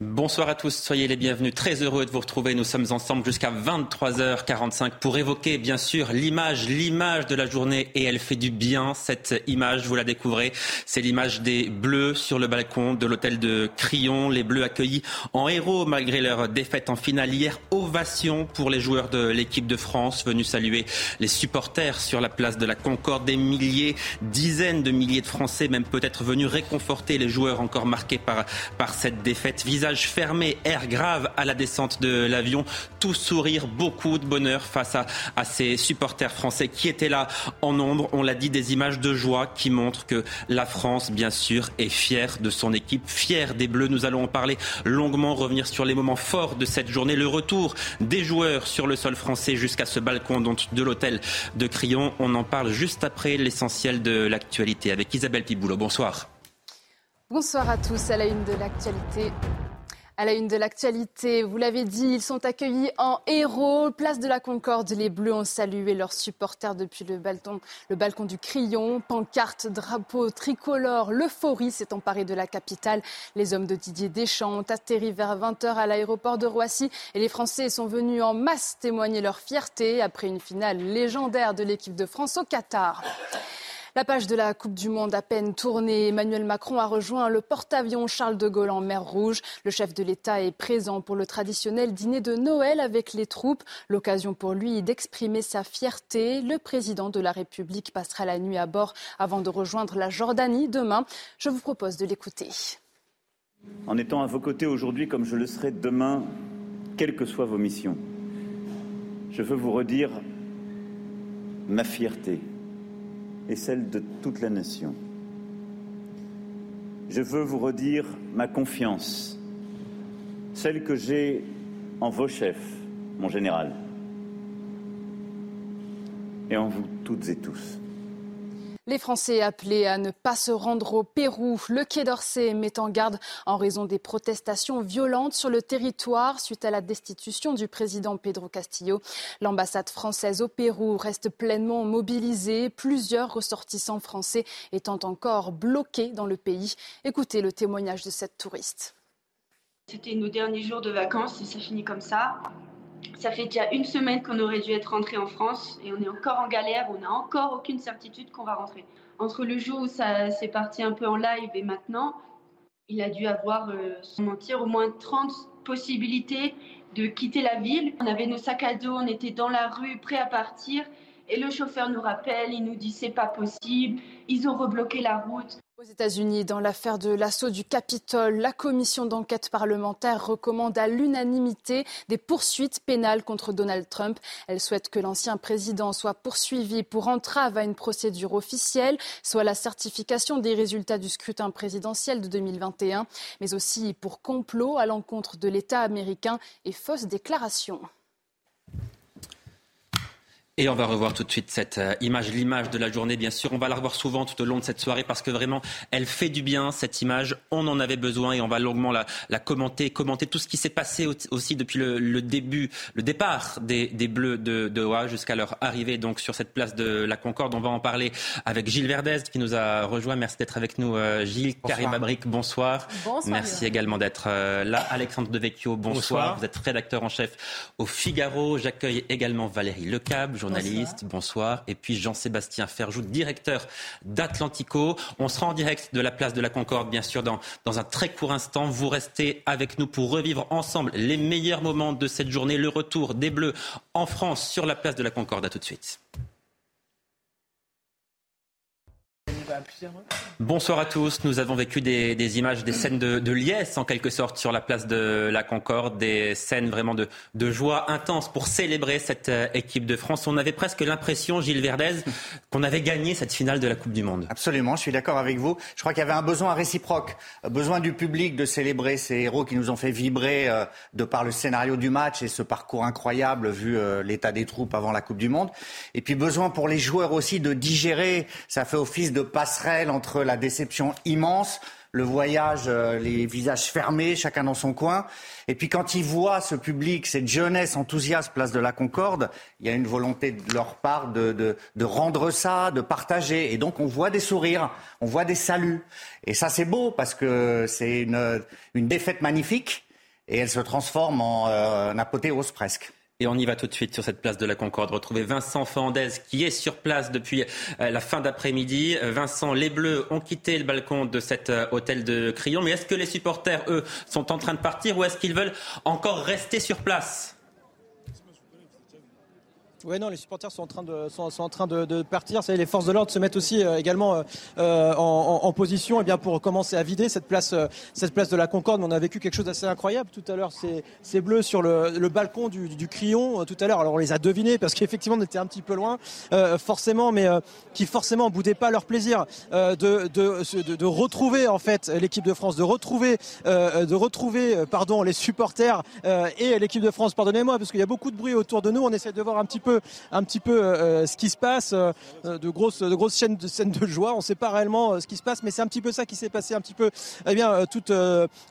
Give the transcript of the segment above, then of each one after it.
Bonsoir à tous, soyez les bienvenus. Très heureux de vous retrouver. Nous sommes ensemble jusqu'à 23h45 pour évoquer bien sûr l'image, l'image de la journée et elle fait du bien. Cette image, vous la découvrez, c'est l'image des Bleus sur le balcon de l'hôtel de Crillon. Les Bleus accueillis en héros malgré leur défaite en finale hier. Ovation pour les joueurs de l'équipe de France venus saluer les supporters sur la place de la Concorde. Des milliers, dizaines de milliers de Français même peut-être venus réconforter les joueurs encore marqués par, par cette défaite. Fermé, air grave à la descente de l'avion, tout sourire, beaucoup de bonheur face à, à ces supporters français qui étaient là en nombre. On l'a dit, des images de joie qui montrent que la France, bien sûr, est fière de son équipe, fière des Bleus. Nous allons en parler longuement, revenir sur les moments forts de cette journée, le retour des joueurs sur le sol français jusqu'à ce balcon de l'hôtel de Crillon. On en parle juste après l'essentiel de l'actualité avec Isabelle Piboulot. Bonsoir. Bonsoir à tous à la une de l'actualité. À la une de l'actualité, vous l'avez dit, ils sont accueillis en héros. Place de la Concorde, les Bleus ont salué leurs supporters depuis le balcon, le balcon du Crillon. Pancarte, drapeau, tricolore, l'euphorie s'est emparée de la capitale. Les hommes de Didier Deschamps ont atterri vers 20h à l'aéroport de Roissy et les Français sont venus en masse témoigner leur fierté après une finale légendaire de l'équipe de France au Qatar. La page de la Coupe du Monde à peine tournée, Emmanuel Macron a rejoint le porte-avions Charles de Gaulle en mer Rouge. Le chef de l'État est présent pour le traditionnel dîner de Noël avec les troupes. L'occasion pour lui d'exprimer sa fierté. Le président de la République passera la nuit à bord avant de rejoindre la Jordanie demain. Je vous propose de l'écouter. En étant à vos côtés aujourd'hui comme je le serai demain, quelles que soient vos missions, je veux vous redire ma fierté et celle de toute la nation. Je veux vous redire ma confiance, celle que j'ai en vos chefs, mon général, et en vous toutes et tous. Les Français appelés à ne pas se rendre au Pérou. Le Quai d'Orsay met en garde en raison des protestations violentes sur le territoire suite à la destitution du président Pedro Castillo. L'ambassade française au Pérou reste pleinement mobilisée, plusieurs ressortissants français étant encore bloqués dans le pays. Écoutez le témoignage de cette touriste. C'était nos derniers jours de vacances et ça finit comme ça. Ça fait déjà une semaine qu'on aurait dû être rentré en France et on est encore en galère, on n'a encore aucune certitude qu'on va rentrer. Entre le jour où ça s'est parti un peu en live et maintenant, il a dû avoir, euh, sans mentir, au moins 30 possibilités de quitter la ville. On avait nos sacs à dos, on était dans la rue, prêts à partir. Et le chauffeur nous rappelle, il nous dit c'est pas possible, ils ont rebloqué la route. Aux États-Unis, dans l'affaire de l'assaut du Capitole, la commission d'enquête parlementaire recommande à l'unanimité des poursuites pénales contre Donald Trump. Elle souhaite que l'ancien président soit poursuivi pour entrave à une procédure officielle, soit la certification des résultats du scrutin présidentiel de 2021, mais aussi pour complot à l'encontre de l'État américain et fausse déclaration. Et on va revoir tout de suite cette euh, image, l'image de la journée, bien sûr. On va la revoir souvent tout au long de cette soirée parce que vraiment, elle fait du bien, cette image. On en avait besoin et on va longuement la, la commenter, commenter tout ce qui s'est passé aussi depuis le, le, début, le départ des, des Bleus de, de Doha jusqu'à leur arrivée donc sur cette place de la Concorde. On va en parler avec Gilles Verdez qui nous a rejoint. Merci d'être avec nous, euh, Gilles. Karim Abric, bonsoir. bonsoir. Merci également d'être euh, là. Alexandre Devecchio, bonsoir. bonsoir. Vous êtes rédacteur en chef au Figaro. J'accueille également Valérie Lecable, journaliste. Bonsoir. Bonsoir. Et puis Jean-Sébastien Ferjou, directeur d'Atlantico. On sera en direct de la place de la Concorde, bien sûr, dans, dans un très court instant. Vous restez avec nous pour revivre ensemble les meilleurs moments de cette journée. Le retour des Bleus en France sur la place de la Concorde. À tout de suite. plusieurs Bonsoir à tous. Nous avons vécu des, images, des scènes de, liesse en quelque sorte sur la place de la Concorde, des scènes vraiment de, joie intense pour célébrer cette euh, équipe de France. On avait presque l'impression, Gilles Verdez, qu'on avait gagné cette finale de la Coupe du Monde. Absolument, je suis d'accord avec vous. Je crois qu'il y avait un besoin réciproque, besoin du public de célébrer ces héros qui nous ont fait vibrer euh, de par le scénario du match et ce parcours incroyable vu euh, l'état des troupes avant la Coupe du Monde. Et puis besoin pour les joueurs aussi de digérer. Ça fait office de passerelle entre la déception immense, le voyage, euh, les visages fermés, chacun dans son coin. Et puis quand ils voient ce public, cette jeunesse enthousiaste, place de la Concorde, il y a une volonté de leur part de, rendre ça, de partager. Et donc on voit des sourires, on voit des saluts. Et ça c'est beau parce que c'est une, défaite magnifique et elle se transforme en euh, apothéose presque. Et on y va tout de suite sur cette place de la Concorde. Retrouver Vincent Fernandez qui est sur place depuis euh, la fin d'après-midi. Vincent, les Bleus ont quitté le balcon de cet euh, hôtel de Crillon. Mais est-ce que les supporters, eux, sont en train de partir ou est-ce qu'ils veulent encore rester sur place? Oui, non, les supporters sont en train de, sont, en train de, partir. les forces de l'ordre se mettent aussi euh, également euh, euh, en, position eh bien, pour commencer à vider cette place, cette place de la Concorde. on a vécu quelque chose d'assez incroyable tout à l'heure. Ces, bleus sur le, balcon du, du, Crillon tout à l'heure. Alors on les a devinés parce qu'effectivement on était un petit peu loin, forcément, mais qui forcément boudaient pas leur plaisir de, de, de, retrouver en fait l'équipe de France, de retrouver, de retrouver pardon, les supporters et l'équipe de France. Pardonnez-moi parce qu'il y a beaucoup de bruit autour de nous. On essaie de voir un petit peu un petit peu euh, euh, ce qui se passe, euh, de grosses, de grosses chaînes de scènes de joie. On ne sait pas réellement ce qui se passe, mais c'est un petit peu ça qui s'est passé un petit peu. Eh bien, toute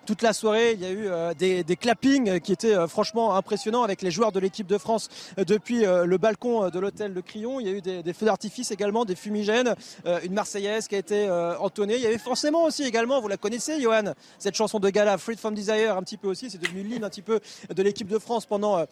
toute la soirée, il y a eu des, des clappings qui étaient franchement impressionnants avec les joueurs de l'équipe de France depuis le balcon de l'hôtel de Crillon. Il y a eu des, feux d'artifice également, des fumigènes, une Marseillaise qui a été entonnée. Il y avait forcément aussi également, vous la connaissez, Johan, cette chanson de gala, Free from Desire, un petit peu aussi. C'est devenu l'hymne un petit peu de l'équipe de France pendant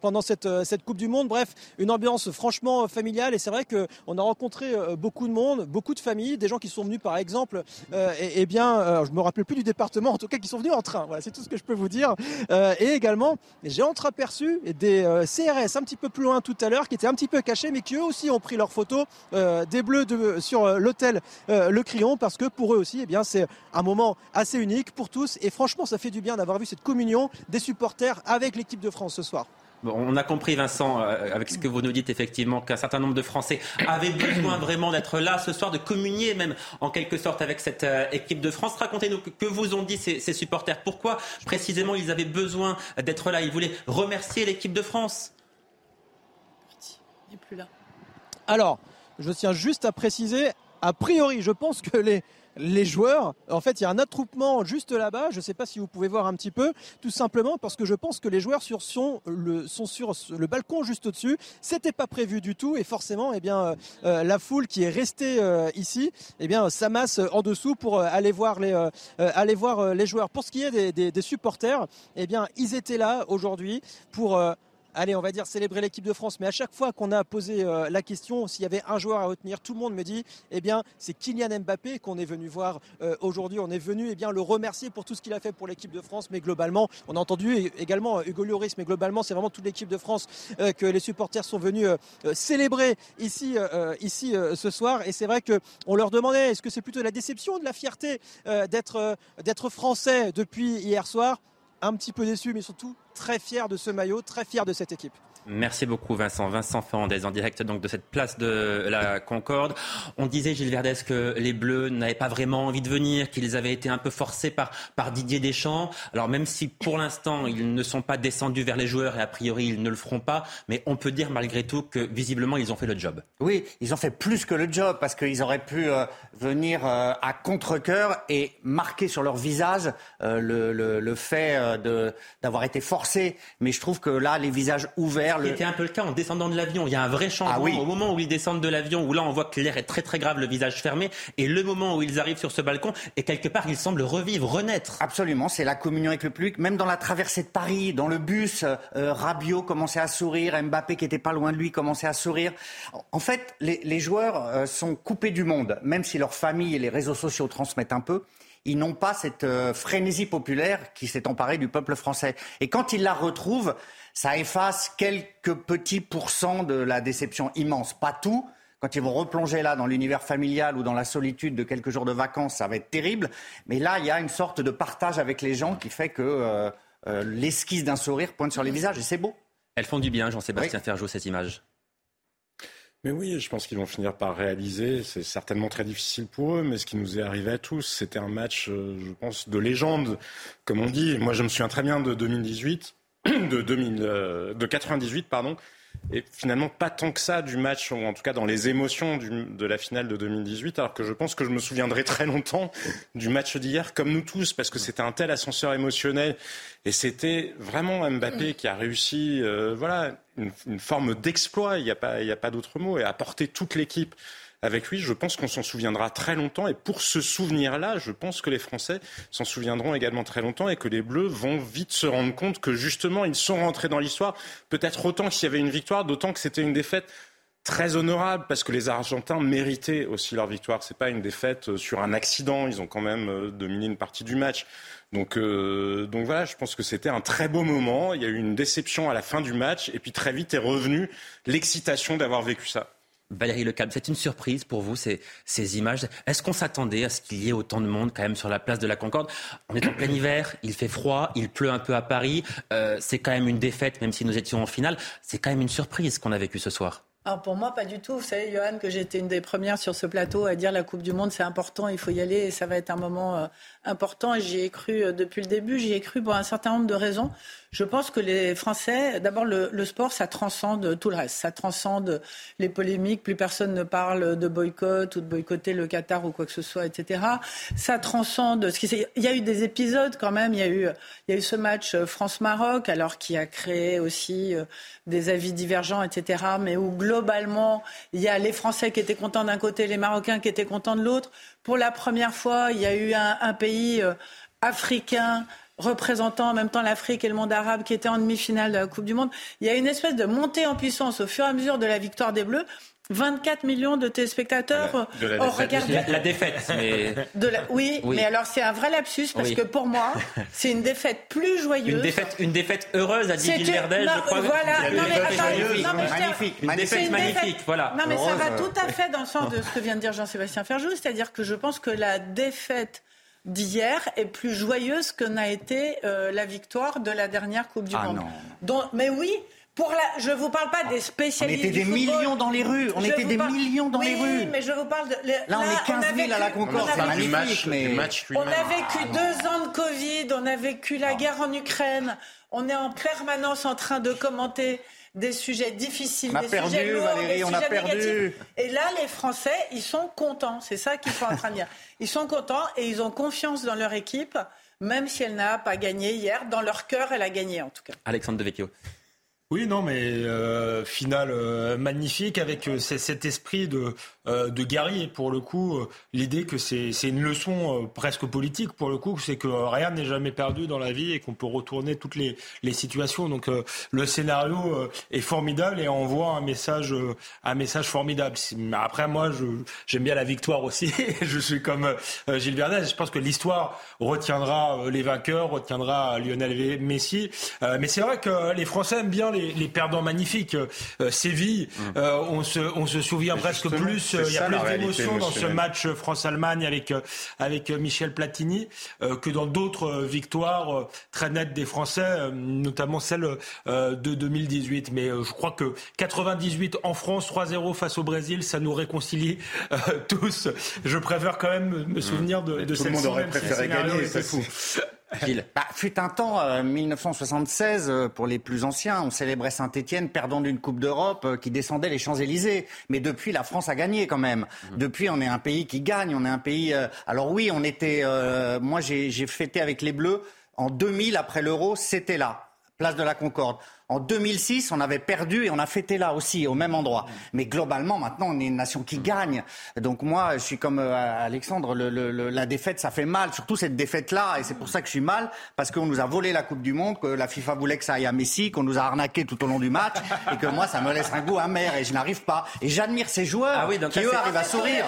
pendant cette cette Coupe du Monde. Bref, une ambiance franchement familiale. Et c'est vrai qu'on a rencontré euh, beaucoup de monde, beaucoup de familles, des gens qui sont venus par exemple, euh, et, bien, euh, je me rappelle plus du département, en tout cas qui sont venus en train. Voilà, c'est tout ce que je peux vous dire. et également, j'ai entreaperçu des CRS un petit peu plus loin tout à l'heure, qui étaient un petit peu cachés, mais qui eux aussi ont pris leurs photos des bleus sur l'hôtel Le Crillon, parce que pour eux aussi, eh c'est un moment assez unique pour tous. Et franchement, ça fait du bien d'avoir vu cette communion des supporters avec l'équipe de France ce soir on a compris, Vincent, euh, avec ce que vous nous dites, effectivement, qu'un certain nombre de Français avaient besoin vraiment d'être là ce soir, de communier même en quelque sorte avec cette euh, équipe de France. Racontez-nous que vous ont dit ces, supporters. Pourquoi précisément ils avaient besoin d'être là? Ils voulaient remercier l'équipe de France. Il n'est plus là. Alors, je tiens juste à préciser, a priori, je pense que les, les joueurs. En fait, il y a un attroupement juste là-bas. Je ne sais pas si vous pouvez voir un petit peu, tout simplement parce que je pense que les joueurs sont, sur le balcon juste au-dessus. C'était pas prévu du tout et forcément, eh bien, euh, euh, la foule qui est restée euh, ici, eh bien, s'amasse en dessous pour aller voir les, joueurs. Pour ce qui est des supporters, eh bien, ils étaient là aujourd'hui pour allez, on va dire célébrer l'équipe de France. Mais à chaque fois qu'on a posé euh, la question s'il y avait un joueur à retenir, tout le monde me dit, eh bien, c'est Kylian Mbappé qu'on est venu voir euh, aujourd'hui. On est venu, eh le remercier pour tout ce qu'il a fait pour l'équipe de France. Mais globalement, on a entendu également Hugo Lloris, mais globalement, c'est vraiment toute l'équipe de France euh, que les supporters sont venus célébrer ici, ici ce soir. Et c'est vrai que on leur demandait, est-ce que c'est plutôt la déception, de la fierté d'être d'être français depuis hier soir? Un petit peu déçu, mais surtout très fier de ce maillot, très fier de cette équipe. Merci beaucoup Vincent. Vincent Fernandez en direct donc de cette place de la Concorde. On disait Gilles Verdez que les Bleus n'avaient pas vraiment envie de venir, qu'ils avaient été un peu forcés par, par Didier Deschamps. Alors même si pour l'instant ils ne sont pas descendus vers les joueurs et a priori ils ne le feront pas, mais on peut dire malgré tout que visiblement ils ont fait le job. Oui, ils ont fait plus que le job parce qu'ils auraient pu euh, venir euh, à contre-coeur et marquer sur leur visage euh, le, le, le, fait d'avoir été forcés. Mais je trouve que là, les visages ouverts c'était un peu le cas en descendant de l'avion. Il y a un vrai changement ah au moment où ils descendent de l'avion, où là on voit que l'air est très très grave, le visage fermé, et le moment où ils arrivent sur ce balcon, et quelque part ils semblent revivre, renaître. Absolument, c'est la communion avec le public. Même dans la traversée de Paris, dans le bus, euh, Rabiot commençait à sourire, Mbappé qui était pas loin de lui commençait à sourire. En fait, les, joueurs euh, sont coupés du monde, même si leur famille et les réseaux sociaux transmettent un peu ils n'ont pas cette euh, frénésie populaire qui s'est emparée du peuple français. Et quand ils la retrouvent, ça efface quelques petits pourcents de la déception immense. Pas tout, Quand ils vont replonger là dans l'univers familial ou dans la solitude de quelques jours de vacances, ça va être terrible. Mais là, il y a une sorte de partage avec les gens qui fait que euh, euh, l'esquisse d'un sourire pointe sur les visages et c'est beau. Elles font du bien, Jean-Sébastien Ferjot, cette image. Mais oui, je pense qu'ils vont finir par réaliser. C'est certainement très difficile pour eux, mais ce qui nous est arrivé à tous, c'était un match, euh, je pense, de légende, comme on dit. Moi, je me souviens très bien de 2018, de, 2000, euh, de 98, pardon, et finalement pas tant que ça du match, ou en tout cas dans les émotions de la finale de 2018, alors que je pense que je me souviendrai très longtemps du match d'hier, comme nous tous, parce que c'était un tel ascenseur émotionnel, et c'était vraiment Mbappé qui a réussi, euh, voilà, une, une forme d'exploit, il n'y a pas, il a pas d'autre mot, et a porté toute l'équipe avec lui, je pense qu'on s'en souviendra très longtemps. Et pour ce souvenir-là, je pense que les Français s'en souviendront également très longtemps et que les Bleus vont vite se rendre compte que justement, ils sont rentrés dans l'histoire. Peut-être autant qu'il y avait une victoire, d'autant que c'était une défaite très honorable parce que les Argentins méritaient aussi leur victoire. C'est pas une défaite euh, sur un accident. Ils ont quand même euh, dominé une partie du match. Donc, euh, donc voilà, je pense que c'était un très beau moment. Il y a eu une déception à la fin du match et puis très vite est revenue l'excitation d'avoir vécu ça. Valérie Lecalme, c'est une surprise pour vous ces, images. Est-ce qu'on s'attendait à ce qu'il y ait autant de monde quand même sur la place de la Concorde? On est en plein hiver, il fait froid, il pleut un peu à Paris. Euh, c'est quand même une défaite, même si nous étions en finale. C'est quand même une surprise qu'on a vécu ce soir. Alors pour moi, pas du tout. Vous savez, Johan, que été une des premières sur ce plateau à dire la Coupe du Monde, c'est important, il faut y aller et ça va être un moment euh, important. Et j'y ai cru euh, depuis le début, j'y ai cru pour un certain nombre de raisons. Je pense que les Français, d'abord, le, sport, ça transcende tout le reste. Ça transcende les polémiques. Plus personne ne parle de boycott ou de boycotter le Qatar ou quoi que ce soit, etc. Ça transcende. Ce qui, il y a eu des épisodes quand même. Il y a eu, il y a eu ce match France-Maroc, alors qui a créé aussi euh, des avis divergents, etc. Mais où globalement, il y a les Français qui étaient contents d'un côté, les Marocains qui étaient contents de l'autre. Pour la première fois, il y a eu un, pays euh, africain représentant en même temps l'Afrique et le monde arabe qui était en demi-finale de la Coupe du Monde. Il y a une espèce de montée en puissance au fur et à mesure de la victoire des Bleus. 24 millions de téléspectateurs ont regardé. La, la, défaite, mais... De la... oui, oui, mais alors c'est un vrai lapsus parce oui. que pour moi, c'est une défaite plus joyeuse. Une défaite, une défaite heureuse à dit Gilbert je crois. Voilà, non, mais, attends, non, mais magnifique, une défaite une magnifique, défaite... voilà. Non, mais ça va tout à fait dans le sens de ce que vient de dire Jean-Sébastien Ferjou, c'est-à-dire que je pense que la défaite d'hier est plus joyeuse que n'a été euh, la victoire de la dernière Coupe du ah Monde. Non. Donc, mais oui, pour la, je vous parle pas des spécialistes. On était des du millions dans les rues. On je était des parle... millions dans oui, les rues. mais je vous parle de. Là, là on est 15 000 vécu, à la Concorde. C'est magnifique. Match, mais... match on a vécu ah, deux ans de Covid. On a vécu la ah. guerre en Ukraine. On est en permanence en train de commenter des sujets difficiles, on a des perdu, sujets lourds, Valérie, des on sujets a perdu. négatifs. Et là, les Français, ils sont contents. C'est ça qu'ils sont en train de dire. Ils sont contents et ils ont confiance dans leur équipe, même si elle n'a pas gagné hier. Dans leur cœur, elle a gagné en tout cas. Alexandre Devecchio. Oui, non, mais euh, finale euh, magnifique avec euh, cet esprit de, de guerrier. Pour le coup, euh, l'idée que c'est une leçon euh, presque politique, pour le coup, c'est que rien n'est jamais perdu dans la vie et qu'on peut retourner toutes les, les situations. Donc le scénario est formidable et envoie un message, un message formidable. Après, moi, j'aime bien la victoire aussi. je suis comme Gilles Verdez. Je pense que l'histoire retiendra les vainqueurs, retiendra Lionel Messi. mais c'est vrai que les Français aiment bien les perdants magnifiques. Euh, Séville, mmh. euh, on, se, on se souvient Mais presque plus. Il y a plus d'émotions dans ce match France-Allemagne avec, avec Michel Platini euh, que dans d'autres victoires très nettes des Français, notamment celle de 2018. Mais je crois que 98 en France, 3-0 face au Brésil, ça nous réconcilie tous. Je préfère quand même me souvenir de, de tout cette le monde aurait préféré gagner, c'est fou. Gilles. Bah, fut un temps, euh, 1976, euh, pour les plus anciens, on célébrait Saint-Étienne perdant d'une Coupe d'Europe euh, qui descendait les Champs-Élysées. Mais depuis, la France a gagné quand même. Mmh. Depuis, on est un pays qui gagne. On est un pays. Euh, alors oui, on était. euh, moi, j'ai fêté avec les Bleus en 2000 après l'Euro. C'était là, place de la Concorde. En 2006, on avait perdu et on a fêté là aussi, au même endroit. Mais globalement, maintenant, on est une nation qui gagne. Donc moi, je suis comme euh, Alexandre, le, le, la défaite, ça fait mal. Surtout cette défaite-là, et c'est pour ça que je suis mal, parce qu'on nous a volé la Coupe du Monde, que la FIFA voulait que ça aille à Messi, qu'on nous a arnaqué tout au long du match, et que moi, ça me laisse un goût amer, et je n'arrive pas. Et j'admire ces joueurs ah oui, donc qui, eux, arrivent à sourire.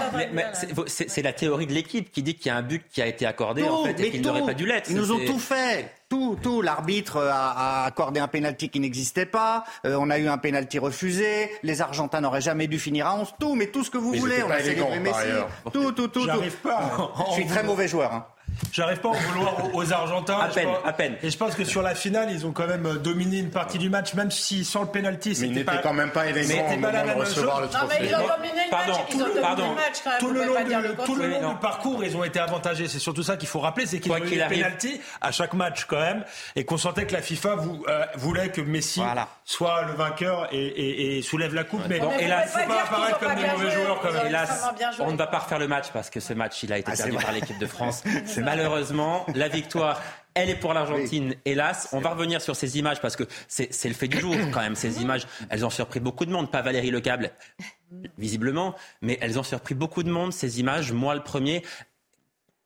C'est la théorie de l'équipe qui dit qu'il y a un but qui a été accordé, tout, en fait, et qu'il n'aurait pas dû l'être. Ils nous ont tout fait Tout, tout. L'arbitre a, accordé un pénalty qui n'existait pas. Euh, on a eu un pénalty refusé. Les Argentins n'auraient jamais dû finir à 11. Tout, mais tout ce que vous voulez. On a célébré Messi. Tout, tout, tout. J'arrive pas. Je suis très mauvais joueur. Hein. J'arrive pas à en vouloir aux Argentins. À peine, à peine. Et je pense que sur la finale, ils ont quand même euh, dominé une partie du match, même si sans le penalty, c'était pas. quand même pas élément au moment de recevoir le trophée. Non, mais ils ont dominé le pardon, match. Ils ont pardon. dominé le match quand même. Tout le long, du, tout le long du parcours, ils ont été avantagés. C'est surtout ça qu'il faut rappeler, c'est qu'ils ont eu des pénalty à chaque match quand même, et qu'on sentait que la FIFA euh, voulait que Messi voilà. soit le vainqueur et, et, et, soulève la coupe. Mais, bon, il hélas, faut pas apparaître comme des mauvais joueurs quand même. Hélas, on ne va pas refaire le match parce que ce match, il a été perdu par l'équipe de France. Malheureusement, la victoire elle est pour l'Argentine, hélas. On va revenir sur ces images parce que c'est le fait du jour quand même. Ces images, elles ont surpris beaucoup de monde. Pas Valérie Lecable, visiblement, mais elles ont surpris beaucoup de monde, ces images. Moi, le premier.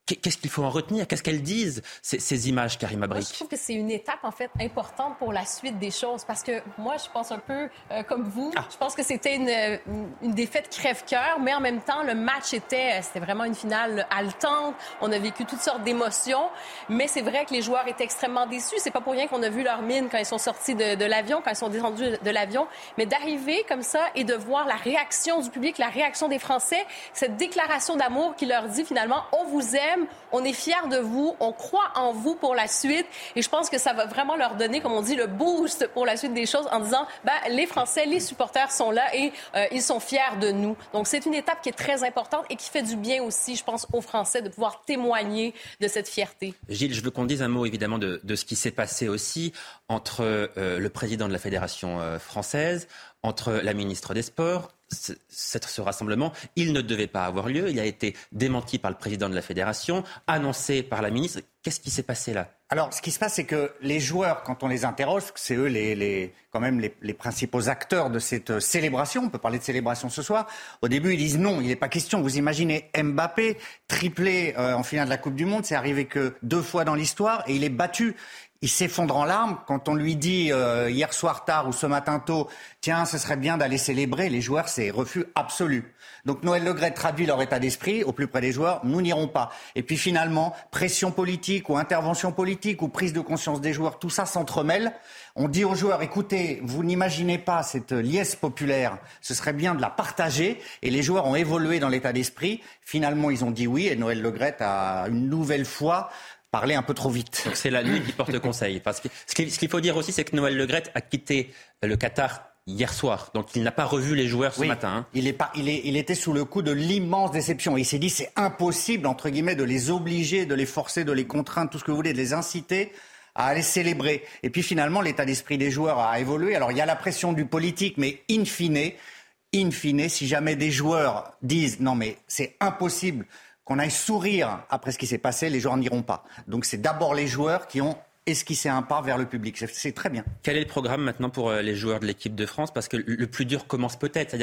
Qu'est-ce qu'il faut en retenir? Qu'est-ce qu'elles disent, ces, ces images, Karima Brick Je trouve que c'est une étape, en fait, importante pour la suite des choses. Parce que moi, je pense un peu euh, comme vous. Ah. Je pense que c'était une, une, défaite crève-cœur, mais en même temps, le match était, c'était vraiment une finale haletante. On a vécu toutes sortes d'émotions. Mais c'est vrai que les joueurs étaient extrêmement déçus. C'est pas pour rien qu'on a vu leur mine quand ils sont sortis de, de l'avion, quand ils sont descendus de l'avion. Mais d'arriver comme ça et de voir la réaction du public, la réaction des Français, cette déclaration d'amour qui leur dit finalement, on vous aime on est fiers de vous, on croit en vous pour la suite. Et je pense que ça va vraiment leur donner, comme on dit, le boost pour la suite des choses en disant, ben, les Français, les supporters sont là et euh, ils sont fiers de nous. Donc c'est une étape qui est très importante et qui fait du bien aussi, je pense, aux Français de pouvoir témoigner de cette fierté. Gilles, je veux qu'on dise un mot évidemment de, ce qui s'est passé aussi entre euh, le président de la Fédération euh, française, entre la ministre des Sports ce rassemblement, il ne devait pas avoir lieu. Il a été démenti par le président de la fédération, annoncé par la ministre. Qu'est-ce qui s'est passé là? Alors, ce qui se passe, c'est que les joueurs, quand on les interroge, c'est eux quand même les, principaux acteurs de cette euh, célébration. On peut parler de célébration ce soir. Au début, ils disent non, il n'est pas question. Vous imaginez Mbappé triplé euh, en finale de la Coupe du Monde, c'est arrivé que deux fois dans l'histoire et il est battu il s'effondre en larmes quand on lui dit euh, hier soir tard ou ce matin tôt, tiens, ce serait bien d'aller célébrer. Les joueurs, c'est refus absolu. Donc Noël Legret traduit leur état d'esprit au plus près des joueurs, nous n'irons pas. Et puis finalement, pression politique ou intervention politique ou prise de conscience des joueurs, tout ça s'entremêle. On dit aux joueurs, écoutez, vous n'imaginez pas cette liesse populaire, ce serait bien de la partager. Et les joueurs ont évolué dans l'état d'esprit. Finalement, ils ont dit oui et Noël Legret a une nouvelle fois parler un peu trop vite. Donc c'est la nuit qui porte conseil. Parce que ce qu'il faut dire aussi, c'est que Noël Legret a quitté le Qatar hier soir. Donc il n'a pas revu les joueurs ce matin. Hein. Il, est pas, il, est, il était sous le coup de l'immense déception. Il s'est dit c'est impossible, entre guillemets, de les obliger, de les forcer, de les contraindre, tout ce que vous voulez, de les inciter à aller célébrer. Et puis finalement, l'état d'esprit des joueurs a évolué. Alors il y a la pression du politique, mais in fine, in fine, si jamais des joueurs disent non mais c'est impossible qu'on aille sourire après ce qui s'est passé, les joueurs n'iront pas. Donc c'est d'abord les joueurs qui ont esquissé un pas vers le public. C'est très bien. Quel est le programme maintenant pour euh, les joueurs de l'équipe de France? Parce que le plus dur commence peut-être.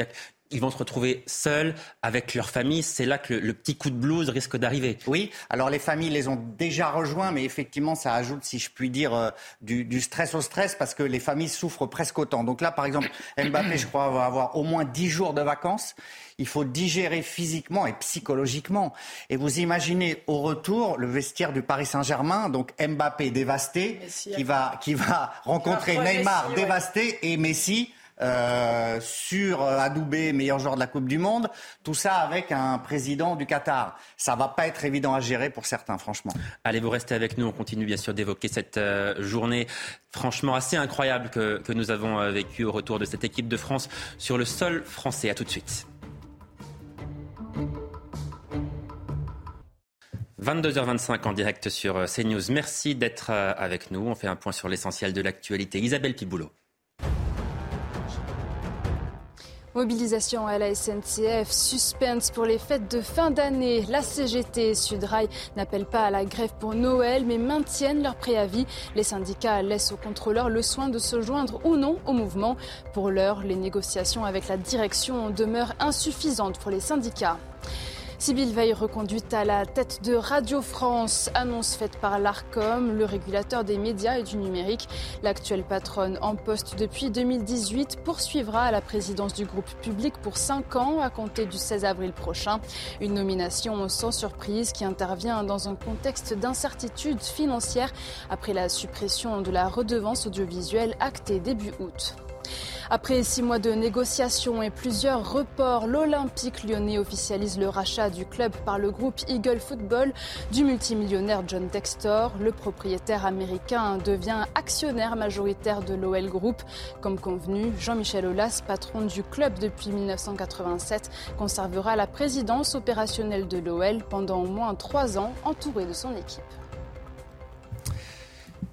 Ils vont se retrouver seuls avec leur famille. C'est là que le, petit coup de blues risque d'arriver. Oui, alors les familles les ont déjà rejoints, mais effectivement, ça ajoute, si je puis dire, euh, du, stress au stress parce que les familles souffrent presque autant. Donc là, par exemple, Mbappé, je crois, va avoir au moins 10 jours de vacances. Il faut digérer physiquement et psychologiquement. Et vous imaginez au retour le vestiaire du Paris Saint-Germain, donc Mbappé dévasté, qui va, qui va rencontrer Neymar dévasté et Messi euh, sur euh, Adoubé, meilleur joueur de la Coupe du Monde. Tout ça avec un président du Qatar. Ça va pas être évident à gérer pour certains, franchement. Allez, vous restez avec nous. On continue bien sûr d'évoquer cette euh, journée franchement assez incroyable que, nous avons vécue au retour de cette équipe de France sur le sol français. À tout de suite. 22h25 en direct sur CNews. Merci d'être avec nous. On fait un point sur l'essentiel de l'actualité. Isabelle Piboulot. Mobilisation à la SNCF, suspense pour les fêtes de fin d'année. La CGT et Sudrail n'appellent pas à la grève pour Noël, mais maintiennent leur préavis. Les syndicats laissent aux contrôleurs le soin de se joindre ou non au mouvement. Pour l'heure, les négociations avec la direction demeurent insuffisantes pour les syndicats. Sybille Veil reconduite à la tête de Radio France, annonce faite par l'ARCOM, le régulateur des médias et du numérique. L'actuelle patronne en poste depuis 2018 poursuivra la présidence du groupe public pour 5 ans à compter du 16 avril prochain. Une nomination sans surprise qui intervient dans un contexte d'incertitude financière après la suppression de la redevance audiovisuelle actée début août. Après six mois de négociations et plusieurs reports, l'Olympique lyonnais officialise le rachat du club par le groupe Eagle Football du multimillionnaire John Textor. Le propriétaire américain devient actionnaire majoritaire de l'OL Group. Comme convenu, Jean-Michel Aulas, patron du club depuis 1987, conservera la présidence opérationnelle de l'OL pendant au moins trois ans, entouré de son équipe.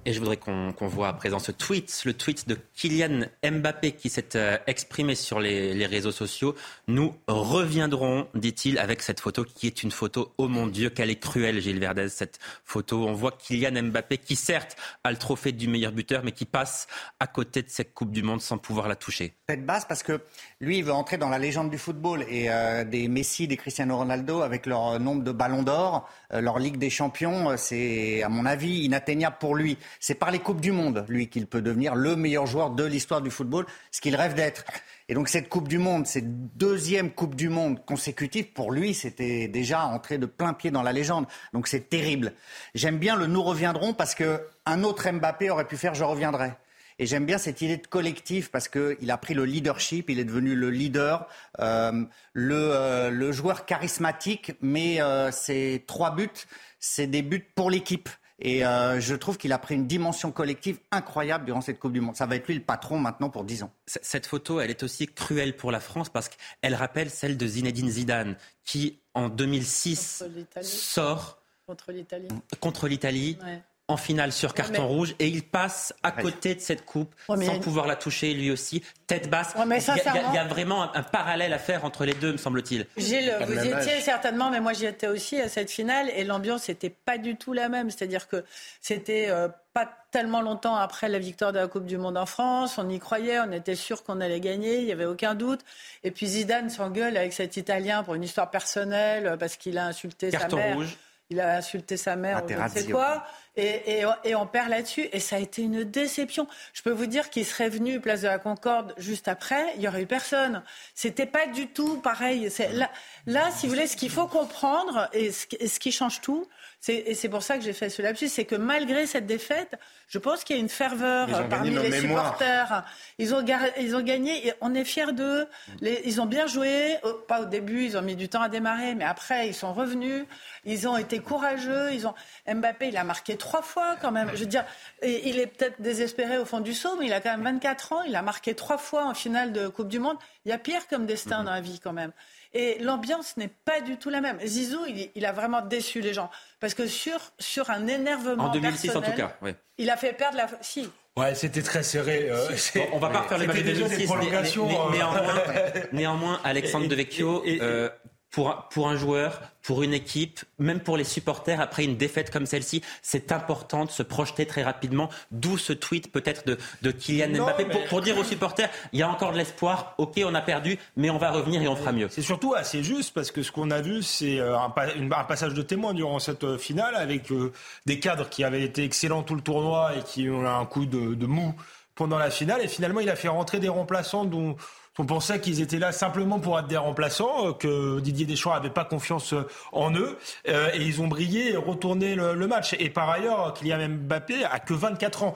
Et je voudrais qu'on voit à présent ce tweet, le tweet de Kylian Mbappé qui s'est euh, exprimé sur les, réseaux sociaux. Nous reviendrons, dit-il, avec cette photo qui est une photo, oh mon Dieu, qu'elle est cruelle, Gilles Verdez, cette photo. On voit Kylian Mbappé qui, certes, a le trophée du meilleur buteur, mais qui passe à côté de cette Coupe du Monde sans pouvoir la toucher. Parce que lui, il veut entrer dans la légende du football et euh, des Messi, des Cristiano Ronaldo, avec leur nombre de ballons d'or, euh, leur Ligue des Champions, c'est, à mon avis, inatteignable pour lui. C'est par les Coupes du Monde, lui, qu'il peut devenir le meilleur joueur de l'histoire du football, ce qu'il rêve d'être. Et donc cette Coupe du Monde, cette deuxième Coupe du Monde consécutive, pour lui, c'était déjà entré de plein pied dans la légende. Donc c'est terrible. J'aime bien le nous reviendrons parce qu'un autre Mbappé aurait pu faire je reviendrai. Et j'aime bien cette idée de collectif parce qu'il a pris le leadership, il est devenu le leader, euh, euh, le, joueur charismatique, mais euh, ces trois buts, c'est des buts pour l'équipe. Et euh, je trouve qu'il a pris une dimension collective incroyable durant cette Coupe du Monde. Ça va être lui le patron maintenant pour 10 ans. Cette photo, elle est aussi cruelle pour la France parce qu'elle rappelle celle de Zinedine Zidane qui, en 2006, sort contre l'Italie. Contre l'Italie en finale sur carton rouge et il passe à côté de cette coupe sans pouvoir la toucher lui aussi, tête basse. il, y a, vraiment un, parallèle à faire entre les deux, me semble-t-il. Gilles, vous y étiez certainement, mais moi j'y étais aussi à cette finale et l'ambiance n'était pas du tout la même. C'est-à-dire que c'était euh, pas tellement longtemps après la victoire de la Coupe du Monde en France. On y croyait, on était sûr qu'on allait gagner, il n'y avait aucun doute. Et puis Zidane s'engueule avec cet Italien pour une histoire personnelle parce qu'il a insulté sa mère. Rouge. Il a insulté sa mère, ou ne sais quoi. Et, on perd là-dessus. Et ça a été une déception. Je peux vous dire qu'il serait venu place de la Concorde juste après, il n'y aurait eu personne. C'était pas du tout pareil. Là, si vous voulez, ce qu'il faut comprendre et ce qui change tout, et c'est pour ça que j'ai fait ce lapsus, c'est que malgré cette défaite, je pense qu'il y a une ferveur parmi les supporters. Ils ont, ils ont gagné, et on est fiers d'eux. Ils ont bien joué, pas au début, ils ont mis du temps à démarrer, mais après, ils sont revenus. Ils ont été courageux. Ils ont... Mbappé, il a marqué trois fois quand même. Je veux dire, il est peut-être désespéré au fond du saut, mais il a quand même 24 ans. Il a marqué trois fois en finale de Coupe du Monde. Il y a pire comme destin dans la vie quand même. Et l'ambiance n'est pas du tout la même. Zizou, il, a vraiment déçu les gens. Parce que sur, sur un énervement. En 2006, en tout cas, oui. Il a fait perdre la. Si. Ouais, c'était très serré. Euh, on va pas refaire les matchs de 2006. néanmoins, néanmoins, Alexandre Devecchio, euh, pour, pour un joueur, pour une équipe, même pour les supporters, après une défaite comme celle-ci, c'est important de se projeter très rapidement. D'où ce tweet peut-être de, de Kylian Mbappé pour, dire aux supporters, il y a encore de l'espoir, ok, on a perdu, mais on va revenir et on fera mieux. C'est surtout assez juste parce que ce qu'on a vu, c'est euh, un, un, passage de témoin durant cette euh, finale avec euh, des cadres qui avaient été excellents tout le tournoi et qui ont un coup de, de mou pendant la finale. Et finalement, il a fait rentrer des remplaçants dont on pensait qu'ils étaient là simplement pour être des remplaçants, euh, que Didier Deschamps n'avait pas confiance euh, en eux, euh, et ils ont brillé et retourné le, match. Et par ailleurs, Kylian Mbappé a que 24 ans,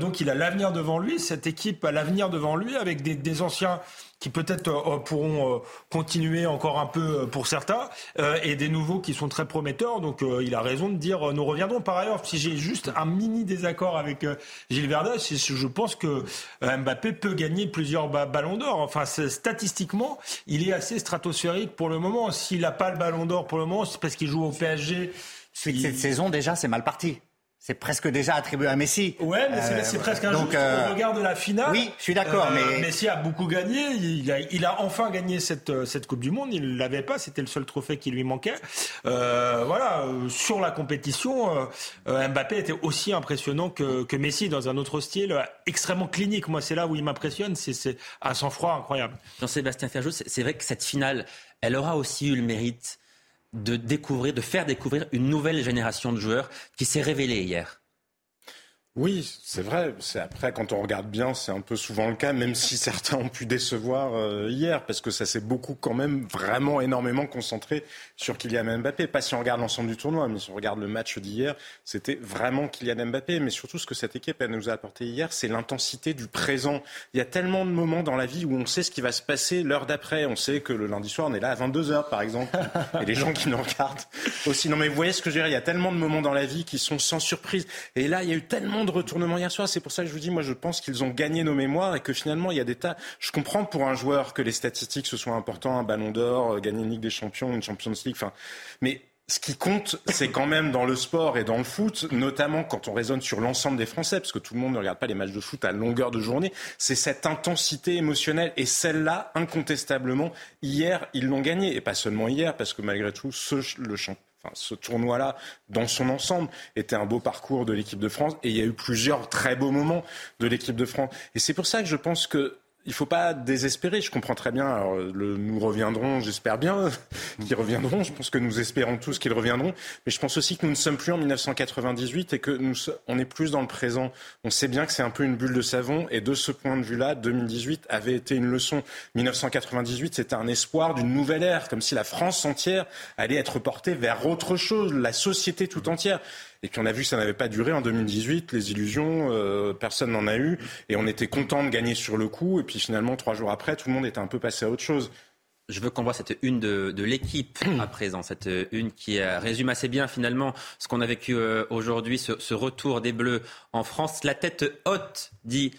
donc il a l'avenir devant lui. Cette équipe a l'avenir devant lui avec des, des anciens qui peut-être euh, pourront euh, continuer encore un peu euh, pour certains, et des nouveaux qui sont très prometteurs. Donc il a raison de dire nous reviendrons. Par ailleurs, si j'ai juste un mini désaccord avec Gilles Verdun, je pense que Mbappé peut gagner plusieurs ballons d'or. Enfin, statistiquement, il est assez stratosphérique pour le moment. S'il n'a pas le ballon d'or pour le moment, c'est parce qu'il joue au PSG. Cette saison, déjà, c'est mal parti c'est presque déjà attribué à Messi. Ouais, mais c'est euh, presque un donc, euh, regard de la finale. Oui, je suis d'accord. Euh, mais Messi a beaucoup gagné. Il a, il a enfin gagné cette cette Coupe du Monde. Il l'avait pas. C'était le seul trophée qui lui manquait. voilà. Sur la compétition, Mbappé était aussi impressionnant que, que Messi dans un autre style extrêmement clinique. Moi, c'est là où il m'impressionne. C'est un sang-froid incroyable. Jean-Sébastien Ferjou, c'est vrai que cette finale, elle aura aussi eu le mérite de découvrir, de faire découvrir une nouvelle génération de joueurs qui s'est révélée hier oui, c'est vrai. C'est après, quand on regarde bien, c'est un peu souvent le cas, même si certains ont pu décevoir euh, hier, parce que ça s'est beaucoup quand même vraiment énormément concentré sur Kylian Mbappé. Pas si on regarde l'ensemble du tournoi, mais si on regarde le match d'hier, c'était vraiment Kylian Mbappé. Mais surtout, ce que cette équipe elle nous a apporté hier, c'est l'intensité du présent. Il y a tellement de moments dans la vie où on sait ce qui va se passer l'heure d'après. On sait que le lundi soir, on est là à 22 h par exemple, et les gens qui nous regardent aussi. Non, mais vous voyez ce que je veux dire? Il y a tellement de moments dans la vie qui sont sans surprise. Et là, il y a eu tellement de retournement hier soir. C'est pour ça que je vous dis, moi, je pense qu'ils ont gagné nos mémoires et que finalement, il y a des tas. Je comprends pour un joueur que les statistiques ce soit important, un ballon d'or, euh, gagner une Ligue des Champions, une Champions League. Enfin, mais ce qui compte, c'est quand même dans le sport et dans le foot, notamment quand on raisonne sur l'ensemble des Français, parce que tout le monde ne regarde pas les matchs de foot à longueur de journée, c'est cette intensité émotionnelle. Et celle-là, incontestablement, hier, ils l'ont gagné. Et pas seulement hier, parce que malgré tout, ce, le champ ce tournoi-là, dans son ensemble, était un beau parcours de l'équipe de France et il y a eu plusieurs très beaux moments de l'équipe de France. Et c'est pour ça que je pense que il faut pas désespérer. Je comprends très bien. Alors, le, nous reviendrons, j'espère bien qu'ils reviendront. Je pense que nous espérons tous qu'ils reviendront. Mais je pense aussi que nous ne sommes plus en 1998 et que nous, on est plus dans le présent. On sait bien que c'est un peu une bulle de savon. Et de ce point de vue-là, 2018 avait été une leçon. 1998, c'était un espoir d'une nouvelle ère, comme si la France entière allait être portée vers autre chose, la société tout entière. Et puis on a vu que ça n'avait pas duré en 2018, les illusions, euh, personne n'en a eu, et on était content de gagner sur le coup, et puis finalement, trois jours après, tout le monde était un peu passé à autre chose. Je veux qu'on voit cette une de, l'équipe à présent, cette une qui euh, résume assez bien finalement ce qu'on a vécu euh, aujourd'hui, ce, retour des Bleus en France. La tête haute, dit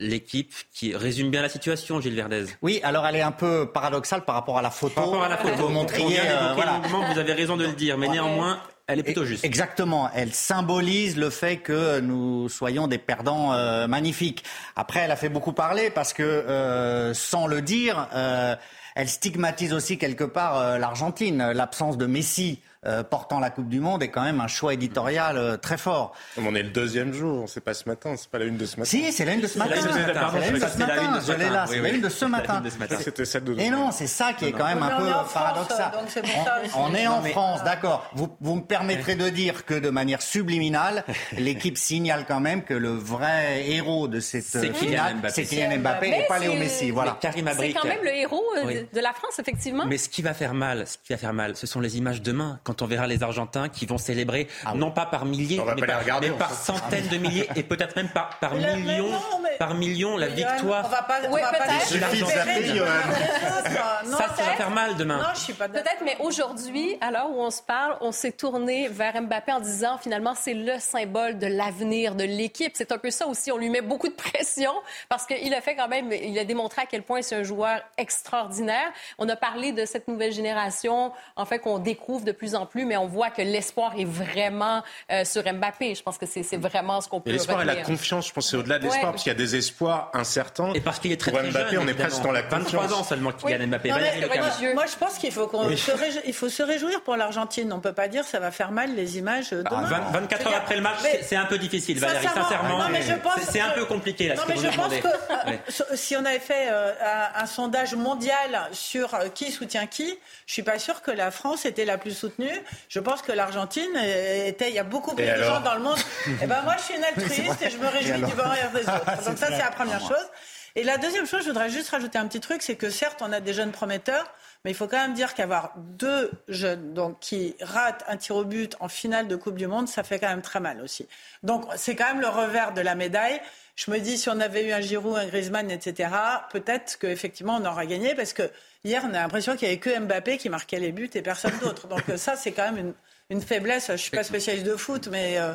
l'équipe qui résume bien la situation, Gilles Verdez. Oui, alors elle est un peu paradoxale par rapport à la photo. Par rapport à la photo, vous, vous avez raison de le dire, mais néanmoins, elle est plutôt juste. Exactement. Elle symbolise le fait que nous soyons des perdants euh, magnifiques. Après, elle a fait beaucoup parler parce que, euh, sans le dire, euh, elle stigmatise aussi quelque part l'Argentine. L'absence de Messi euh, portant la Coupe du Monde est quand même un choix éditorial euh, très fort. On est le deuxième jour, c'est pas ce matin, c'est pas la une de ce matin. Si, c'est la une de ce matin. C'est la une de ce matin. Je l'ai là, c'est la une de ce matin. C'était celle de. Et non, c'est ça qui est quand même un peu paradoxal. On est en France, d'accord. Vous me permettrez de dire que de manière subliminale, l'équipe signale quand même que le vrai héros de cette finale, c'est Kylian Mbappé et pas Léo Messi. Voilà. C'est quand même le héros euh, de la France, effectivement. Mais ce qui va faire mal, ce qui va faire mal, ce sont les images demain quand on verra les Argentins qui vont célébrer, ah non pas par milliers, mais par, centaines de milliers et peut-être même par, par millions, par millions la victoire. On va pas, on va pas ça, ça va faire mal demain. Non, je suis pas Peut-être, mais aujourd'hui, alors où on se parle, on s'est tourné vers Mbappé en disant finalement c'est le symbole de l'avenir de l'équipe. C'est un peu ça aussi. On lui met beaucoup de pression parce qu'il a fait quand même, il a démontré à quel point c'est un joueur extraordinaire. On a parlé de cette nouvelle génération, en fait, qu'on découvre de plus en plus, mais on voit que l'espoir est vraiment euh, sur Mbappé. Je pense que c'est vraiment ce qu'on peut L'espoir et la confiance, je pense c'est au-delà de l'espoir, parce qu'il y a des espoirs incertains. Et parce qu'il est très, Pour Mbappé, jeune, on est presque dans la confiance. 23 ans seulement qu'il gagne Mbappé. moi, je pense qu'il faut, se il faut se réjouir pour l'Argentine. On ne peut pas dire que ça va faire mal les images ah, demain. 24 heures après le match, c'est un peu difficile, Valérie, sincèrement. C'est un peu compliqué, là, ce que vous je pense que si on avait fait euh, un sondage mondial sur euh, qui soutient qui, je suis pas sûr que la France était la plus soutenue je pense que l'Argentine était. Il y a beaucoup plus de gens dans le monde. et eh ben moi, je suis une altruiste et je me réjouis du bonheur des autres. Donc ça, c'est la première chose. Et la deuxième chose, je voudrais juste rajouter un petit truc, c'est que certes, on a des jeunes prometteurs, mais il faut quand même dire qu'avoir deux jeunes donc, qui ratent un tir au but en finale de Coupe du Monde, ça fait quand même très mal aussi. Donc c'est quand même le revers de la médaille. Je me dis, si on avait eu un Giroud, un Griezmann, etc., peut-être qu'effectivement on aurait gagné parce que hier on a l'impression qu'il n'y avait que Mbappé qui marquait les buts et personne d'autre. Donc ça c'est quand même une, une faiblesse. Je ne suis pas spécialiste de foot, mais. Euh,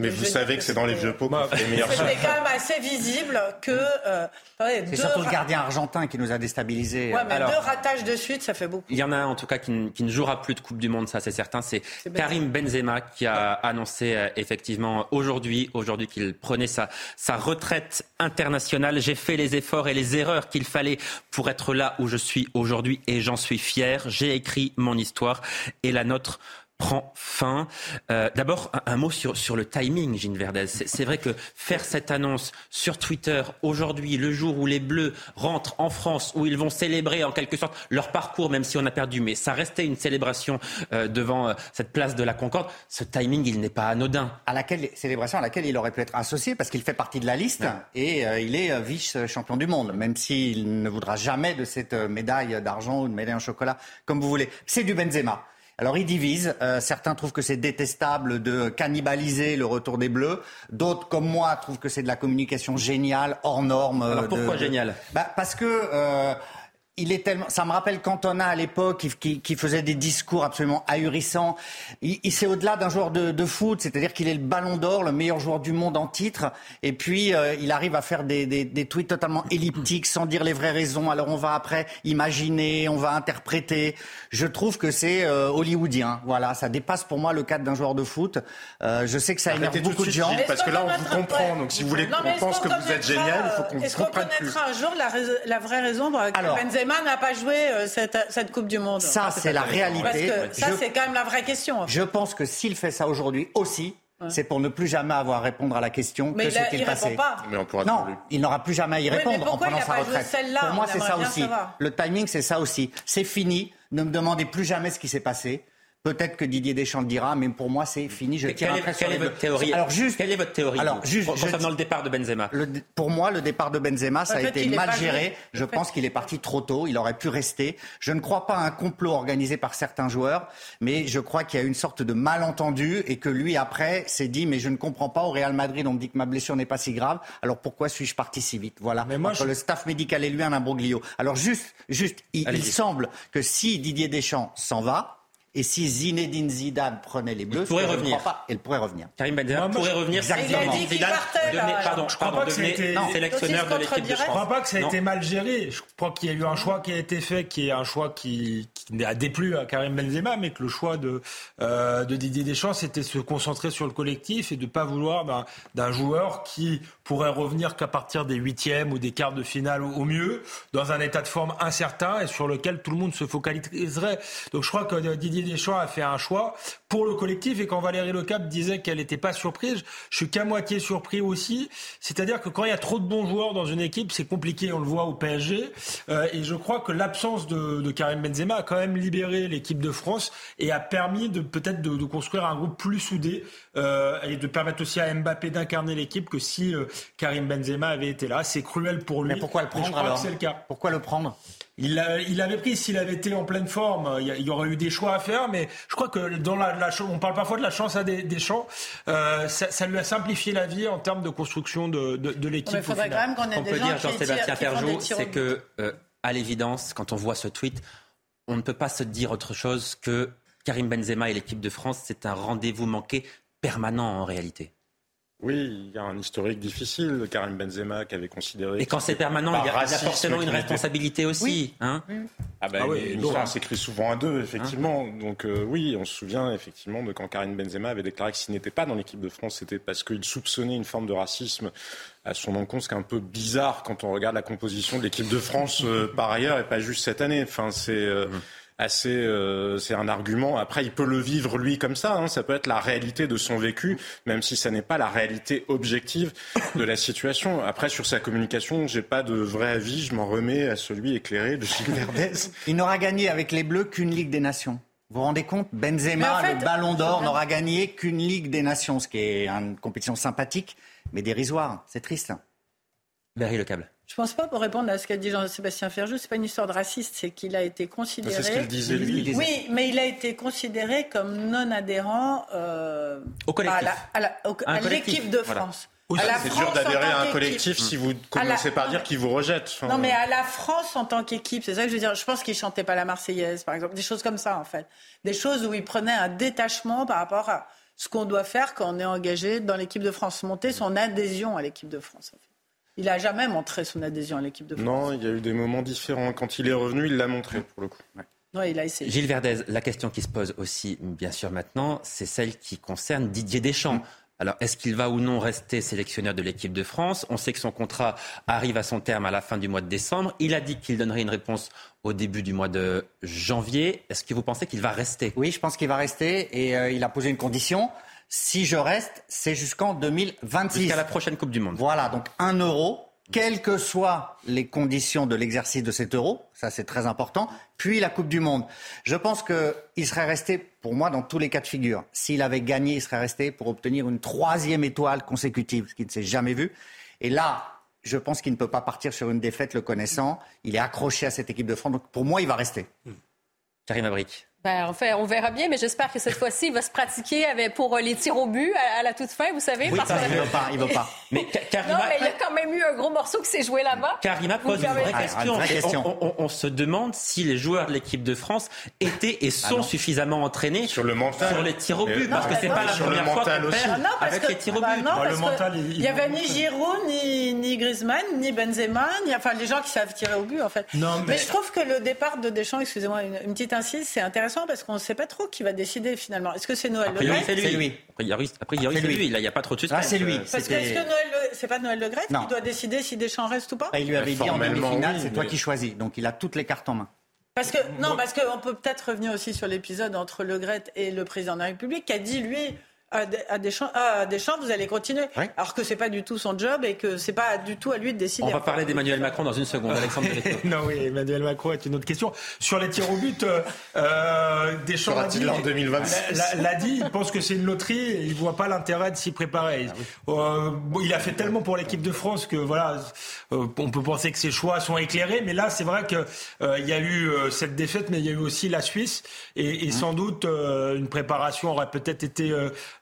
mais vous savez que c'est dans les vieux pots qu'on fait les meilleurs C'était quand même assez visible que. Euh, c'est surtout le gardien argentin qui nous a déstabilisés. Ouais, mais deux ratages de suite, ça fait beaucoup. Il y en a un en tout cas qui, ne jouera plus de Coupe du Monde, ça c'est certain. C'est Karim Benzema qui a annoncé euh, effectivement aujourd'hui, aujourd'hui qu'il prenait sa, sa retraite internationale. J'ai fait les efforts et les erreurs qu'il fallait pour être là où je suis aujourd'hui et j'en suis fier. J'ai écrit mon histoire et la nôtre prend fin. Euh, d'abord, un, mot sur, sur le timing, Gilles Verdez. C'est vrai que faire cette annonce sur Twitter aujourd'hui, le jour où les Bleus rentrent en France, où ils vont célébrer en quelque sorte leur parcours, même si on a perdu, mais ça restait une célébration euh, devant euh, cette place de la Concorde, ce timing, il n'est pas anodin. À laquelle célébration à laquelle il aurait pu être associé parce qu'il fait partie de la liste et il est vice-champion du monde, même s'il ne voudra jamais de cette médaille d'argent ou de médaille en chocolat, comme vous voulez. C'est du Benzema. Alors ils divisent. Euh, certains trouvent que c'est détestable de cannibaliser le retour des Bleus. D'autres, comme moi, trouvent que c'est de la communication géniale, hors norme. Alors pourquoi génial bah, Parce que euh, il est tellement. Ça me rappelle Cantona à l'époque qui, qui, faisait des discours absolument ahurissants. Il, il c'est au-delà d'un joueur de, de foot, c'est-à-dire qu'il est le Ballon d'Or, le meilleur joueur du monde en titre, et puis euh, il arrive à faire des, des, des, tweets totalement elliptiques, sans dire les vraies raisons. Alors on va après imaginer, on va interpréter. Je trouve que c'est euh, hollywoodien. Voilà, ça dépasse pour moi le cadre d'un joueur de foot. Euh, je sais que ça énerve beaucoup de, gens. Parce que là, on vous comprend. Donc si vous voulez qu'on pense que vous êtes génial, il faut qu'on vous comprenne plus. Est-ce qu'on connaîtra un jour la, la vraie raison pour laquelle Benzema n'a pas joué euh, cette, cette, Coupe du Monde. Ça, c'est la réalité. Parce que ça, c'est quand même la vraie question. Je pense que s'il fait ça aujourd'hui aussi, c'est pour ne plus jamais avoir à répondre à la question mais que ce passé. Pas. Mais on pourra non, il n'aura plus jamais à y répondre en prenant sa retraite. Pour moi, c'est ça aussi. Savoir. Le timing, c'est ça aussi. C'est fini. Ne me demandez plus jamais ce qui s'est passé. Peut-être que Didier Deschamps le dira, mais pour moi, c'est fini. Je quelle, est, quelle est votre théorie Alors, juste, quelle est votre théorie Alors, juste, concernant le départ de Benzema le, Pour moi, le départ de Benzema, ça a été mal géré. Je pense qu'il est parti trop tôt. Il aurait pu rester. Je ne crois pas à un complot organisé par certains joueurs, mais je crois qu'il y a une sorte de malentendu et que lui, après, s'est dit, mais je ne comprends pas. Au Real Madrid, on me dit que ma blessure n'est pas si grave. Alors pourquoi suis-je parti si vite? Voilà. Mais moi, Entre le staff médical et lui, un imbroglio. Alors juste, juste, il, il semble que si Didier Deschamps s'en va, et si Zinedine Zidane prenait les Bleus, il pourrait revenir. Pas, il pourrait revenir. Karim Benzema pourrait revenir. Exactement. Il a dit Zidane devenait, pardon, je crois pas que c'était sélectionneur de l'équipe de France. Je crois pas que ça a été mal géré. Je crois qu'il y a eu un choix qui a été fait, qui est un choix qui, qui a déplu à Karim Benzema, mais que le choix de, euh, de Didier Deschamps, c'était de se concentrer sur le collectif et de pas vouloir d'un joueur qui pourrait revenir qu'à partir des huitièmes ou des quarts de finale au mieux, dans un état de forme incertain et sur lequel tout le monde se focaliserait. Donc je crois que Didier Deschamps a fait un choix pour le collectif et quand Valérie Lecap disait qu'elle n'était pas surprise, je suis qu'à moitié surpris aussi. C'est-à-dire que quand il y a trop de bons joueurs dans une équipe, c'est compliqué, on le voit au PSG. Euh, et je crois que l'absence de, de, Karim Benzema a quand même libéré l'équipe de France et a permis de peut-être de, de, construire un groupe plus soudé euh, et de permettre aussi à Mbappé d'incarner l'équipe que si euh, Karim Benzema avait été là. C'est cruel pour lui. Mais pourquoi le prendre alors C'est le cas. Pourquoi le prendre? Il, il, avait pris, s'il avait été en pleine forme, il y, aurait eu des choix à faire, mais je crois que dans la, la on parle parfois de la chance à des, des champs, euh, ça, ça, lui a simplifié la vie en termes de construction de, de, de l'équipe. Il faudrait quand même qu'on ait on des peut gens dire, Jean-Sébastien Ferjou, c'est que, euh, à l'évidence, quand on voit ce tweet, on ne peut pas se dire autre chose que Karim Benzema et l'équipe de France, c'est un rendez-vous manqué permanent en réalité. Oui, il y a un historique difficile. Karim Benzema qui avait considéré. Et quand c'est permanent, il y, a, il y a forcément une responsabilité aussi. Oui. Hein oui. Ah ben, ah oui, l'histoire s'écrit souvent à deux, effectivement. Hein Donc euh, oui, on se souvient effectivement de quand Karim Benzema avait déclaré que s'il n'était pas dans l'équipe de France, c'était parce qu'il soupçonnait une forme de racisme à son encontre, ce qui est un peu bizarre quand on regarde la composition de l'équipe de France euh, par ailleurs et pas juste cette année. Enfin, c'est. Euh, mmh assez, euh, c'est un argument. Après, il peut le vivre lui comme ça. Hein. Ça peut être la réalité de son vécu, même si ça n'est pas la réalité objective de la situation. Après, sur sa communication, j'ai pas de vrai avis. Je m'en remets à celui éclairé de Gilles Verdez. il n'aura gagné avec les Bleus qu'une Ligue des Nations. Vous vous rendez compte? Benzema, en fait, le Ballon d'Or, n'aura gagné qu'une Ligue des Nations, ce qui est une compétition sympathique, mais dérisoire. C'est triste. Berry le câble. Je pense pas pour répondre à ce qu'a dit Jean-Sébastien Ferjou, c'est pas une histoire de raciste, c'est qu'il a été considéré. C'est ce qu'il disait lui. Oui, mais il a été considéré comme non adhérent euh, au collectif. à l'équipe de France. Voilà. C'est dur d'adhérer à un collectif si vous commencez par dire qu'il vous rejette. Non, mais à la France en tant qu'équipe, c'est ça que je veux dire. Je pense qu'il chantait pas la Marseillaise, par exemple, des choses comme ça en fait, des choses où il prenait un détachement par rapport à ce qu'on doit faire quand on est engagé dans l'équipe de France, monter son adhésion à l'équipe de France. En fait. Il n'a jamais montré son adhésion à l'équipe de France. Non, il y a eu des moments différents. Quand il est revenu, il l'a montré pour le coup. Ouais. il a essayé. Gilles Verdez, la question qui se pose aussi, bien sûr, maintenant, c'est celle qui concerne Didier Deschamps. Alors, est-ce qu'il va ou non rester sélectionneur de l'équipe de France? On sait que son contrat arrive à son terme à la fin du mois de décembre. Il a dit qu'il donnerait une réponse au début du mois de janvier. Est-ce que vous pensez qu'il va rester? Oui, je pense qu'il va rester et euh, il a posé une condition. Si je reste, c'est jusqu'en 2026. Jusqu'à la prochaine Coupe du Monde. Voilà, donc un euro quelles que soient les conditions de l'exercice de cet euro, ça c'est très important, puis la Coupe du Monde. Je pense qu'il serait resté, pour moi, dans tous les cas de figure. S'il avait gagné, il serait resté pour obtenir une troisième étoile consécutive, ce qui ne s'est jamais vu. Et là, je pense qu'il ne peut pas partir sur une défaite le connaissant. Il est accroché à cette équipe de France. Donc pour moi, il va rester. Karim Abric. Ben, en fait, on verra bien, mais j'espère que cette fois-ci, il va se pratiquer avec, pour euh, les tirs au but à, la toute fin, vous savez. Oui, parce il ne veut pas, il veut pas. Mais Karima... Non, mais il y a quand même eu un gros morceau qui s'est joué là-bas. Karima pose une vraie question. Ah, question. On, on, on, se demande si les joueurs de l'équipe de France étaient et sont ah suffisamment entraînés sur le mental, sur les tirs au but, parce que c'est pas la première fois qu'on perd ah avec les tirs au bah but. Non, le mental, il, il y avait ni Giroud, ni, ni Griezmann, ni Benzema, ni enfin les gens qui savent tirer au but en fait. Non, mais... mais je trouve que le départ de Deschamps, excusez-moi, une, une petite incise, c'est intéressant parce qu'on ne sait pas trop qui va décider finalement. Est-ce que c'est Noël Le Gret C'est lui. A priori, c'est lui. Là, il n'y a pas trop de suspense. Ah, c'est lui. Parce que est-ce que Noël, c'est pas Noël Le Gret qui doit décider si Deschamps reste ou pas Il lui avait dit en demi-finale, c'est toi qui choisis. Donc il a toutes les cartes en main. Parce que non, parce qu'on peut peut-être revenir aussi sur l'épisode entre Le Gret et le président de la République qui a dit lui à, Deschamps, à Deschamps, vous allez continuer. Oui. Alors que c'est pas du tout son job et que c'est pas du tout à lui de décider. On va parler d'Emmanuel Macron dans une seconde. Alexandre Non, oui, Emmanuel Macron est une autre question. Sur les tirs au but, euh, euh Deschamps l'a dit, en 2026 l'a dit, il pense que c'est une loterie et il voit pas l'intérêt de s'y préparer. Ah oui. euh, bon, il a fait tellement pour l'équipe de France que voilà, euh, on peut penser que ses choix sont éclairés, mais là, c'est vrai que euh, il y a eu cette défaite, mais il y a eu aussi la Suisse et, et mmh. sans doute une préparation aurait peut-être été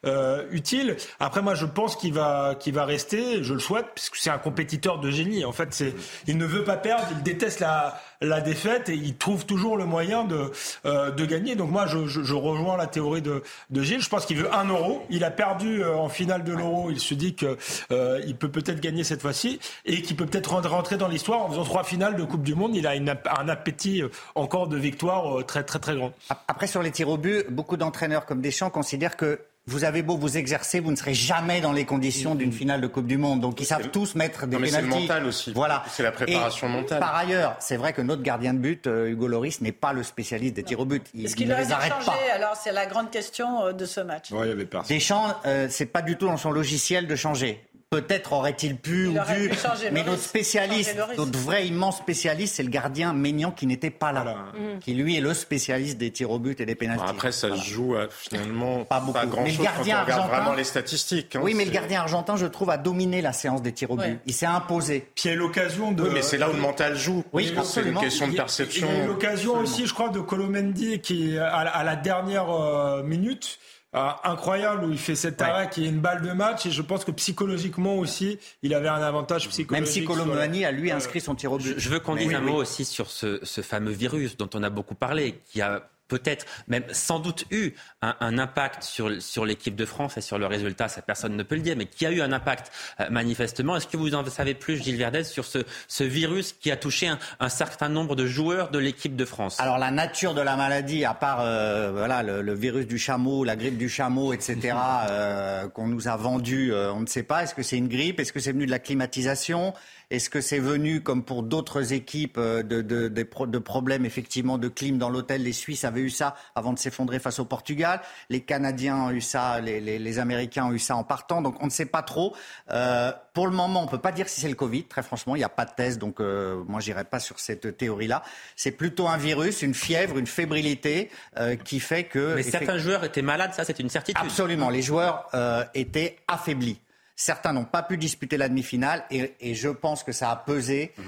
euh, utile. Après, moi, je pense qu'il va, qu'il va rester. Je le souhaite, puisque c'est un compétiteur de génie. En fait, c'est, il ne veut pas perdre. Il déteste la, la défaite et il trouve toujours le moyen de, euh, de gagner. Donc moi, je, je, je, rejoins la théorie de, de Gilles. Je pense qu'il veut un euro. Il a perdu euh, en finale de l'euro. Il se dit que euh, il peut peut-être gagner cette fois-ci et qu'il peut peut-être rentrer dans l'histoire en faisant trois finales de Coupe du Monde. Il a une, un appétit euh, encore de victoire très très très grand. Après, sur les tirs au but, beaucoup d'entraîneurs comme Deschamps considèrent que vous avez beau vous exercer, vous ne serez jamais dans les conditions d'une finale de Coupe du Monde. Donc ils savent tous mettre des pénaltys. C'est le mental aussi. Voilà. C'est la préparation et mentale. Par ailleurs, c'est vrai que notre gardien de but, euh, Hugo Loris, n'est pas le spécialiste des tirs au but. Il, Est-ce qu'il ne les arrête changé, pas. Alors c'est la grande question euh, de ce match. Ouais, il y avait personne. Deschamps, euh, c'est pas du tout dans son logiciel de changer. Peut-être aurait-il pu il ou dû, mais notre spécialiste, notre vrai immense spécialiste, c'est le gardien Maignan qui n'était pas là, voilà. mmh. qui lui est le spécialiste des tirs au but et des pénaltys. Après, ça voilà. se joue à, finalement pas, beaucoup. pas grand mais chose le gardien quand on regarde argentin, vraiment les statistiques. Hein, oui, mais le gardien argentin, je trouve, a dominé la séance des tirs au but. Ouais. Il s'est imposé. Puis il y a l'occasion de. Oui, mais c'est là où le mental joue. Oui, c'est une question de perception. Il y a l'occasion aussi, je crois, de Colomendi qui, à, à la dernière euh, minute. Ah, incroyable où il fait cet arrêt ouais. qui est une balle de match et je pense que psychologiquement aussi il avait un avantage psychologique. Même si Colomani a lui inscrit son tir au but. Je, je veux qu'on dise oui, un oui. mot aussi sur ce, ce fameux virus dont on a beaucoup parlé, qui a peut-être, même sans doute eu un, un impact sur, sur l'équipe de France et sur le résultat, cette personne ne peut le dire, mais qui a eu un impact euh, manifestement. Est-ce que vous en savez plus, Gilles Verdez, sur ce, ce virus qui a touché un, un, certain nombre de joueurs de l'équipe de France? Alors la nature de la maladie, à part euh, voilà, le, le, virus du chameau, la grippe du chameau, etc., euh, qu'on nous a vendu, euh, on ne sait pas. Est-ce que c'est une grippe? Est-ce que c'est venu de la climatisation? Est-ce que c'est venu, comme pour d'autres équipes, de, de, de, de, problèmes effectivement de clim dans l'hôtel? Les Suisses avaient eu ça avant de s'effondrer face au Portugal. Les Canadiens ont eu ça, les, les, les, Américains ont eu ça en partant. Donc on ne sait pas trop. Euh, pour le moment, on ne peut pas dire si c'est le Covid. Très franchement, il n'y a pas de test, donc euh, moi j'irai pas sur cette théorie-là. C'est plutôt un virus, une fièvre, une fébrilité euh, qui fait que. Mais certains joueurs étaient malades, ça c'est une certitude. Absolument, les joueurs euh, étaient affaiblis. Certains n'ont pas pu disputer la demi-finale et, et, je pense que ça a pesé mmh.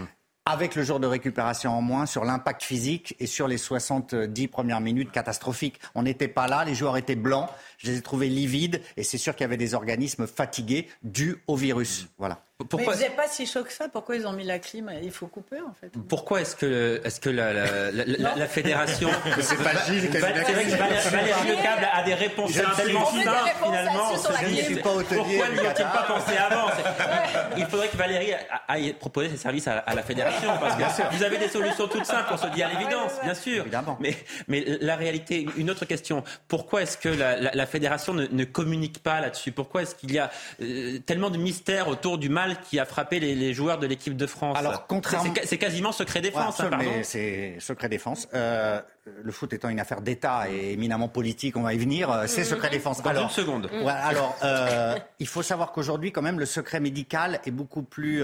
avec le jour de récupération en moins sur l'impact physique et sur les 70 premières minutes catastrophiques. On n'était pas là, les joueurs étaient blancs, je les ai trouvés livides et c'est sûr qu'il y avait des organismes fatigués dus au virus. Mmh. Voilà. Pourquoi... Mais vous pas si chaud que ça. Pourquoi ils ont mis la clim? Il faut couper, en fait. Pourquoi est-ce que, est que la, la, la, la fédération. c'est pas Gilles qui a Valérie Lecable a des réponses tellement simples, finalement. Je ne suis pas hôtelier. Pourquoi n'y ont-ils pas pensé avant? Il faudrait que Valérie aille proposer ses services à, la fédération. Parce que vous avez des solutions toutes simples, on se dit à l'évidence, bien sûr. Mais, mais la réalité, une autre question. Pourquoi est-ce que la, fédération ne, ne communique pas là-dessus Pourquoi est-ce qu'il y a euh, tellement de mystères autour du mal qui a frappé les, joueurs de l'équipe de France. Alors, contrairement... C'est quasiment secret défense, hein, C'est secret défense. Euh, le foot étant une affaire d'État et éminemment politique, on va y venir, euh, c'est secret défense. Dans alors, une seconde. alors, euh, il faut savoir qu'aujourd'hui, quand même, le secret médical est beaucoup plus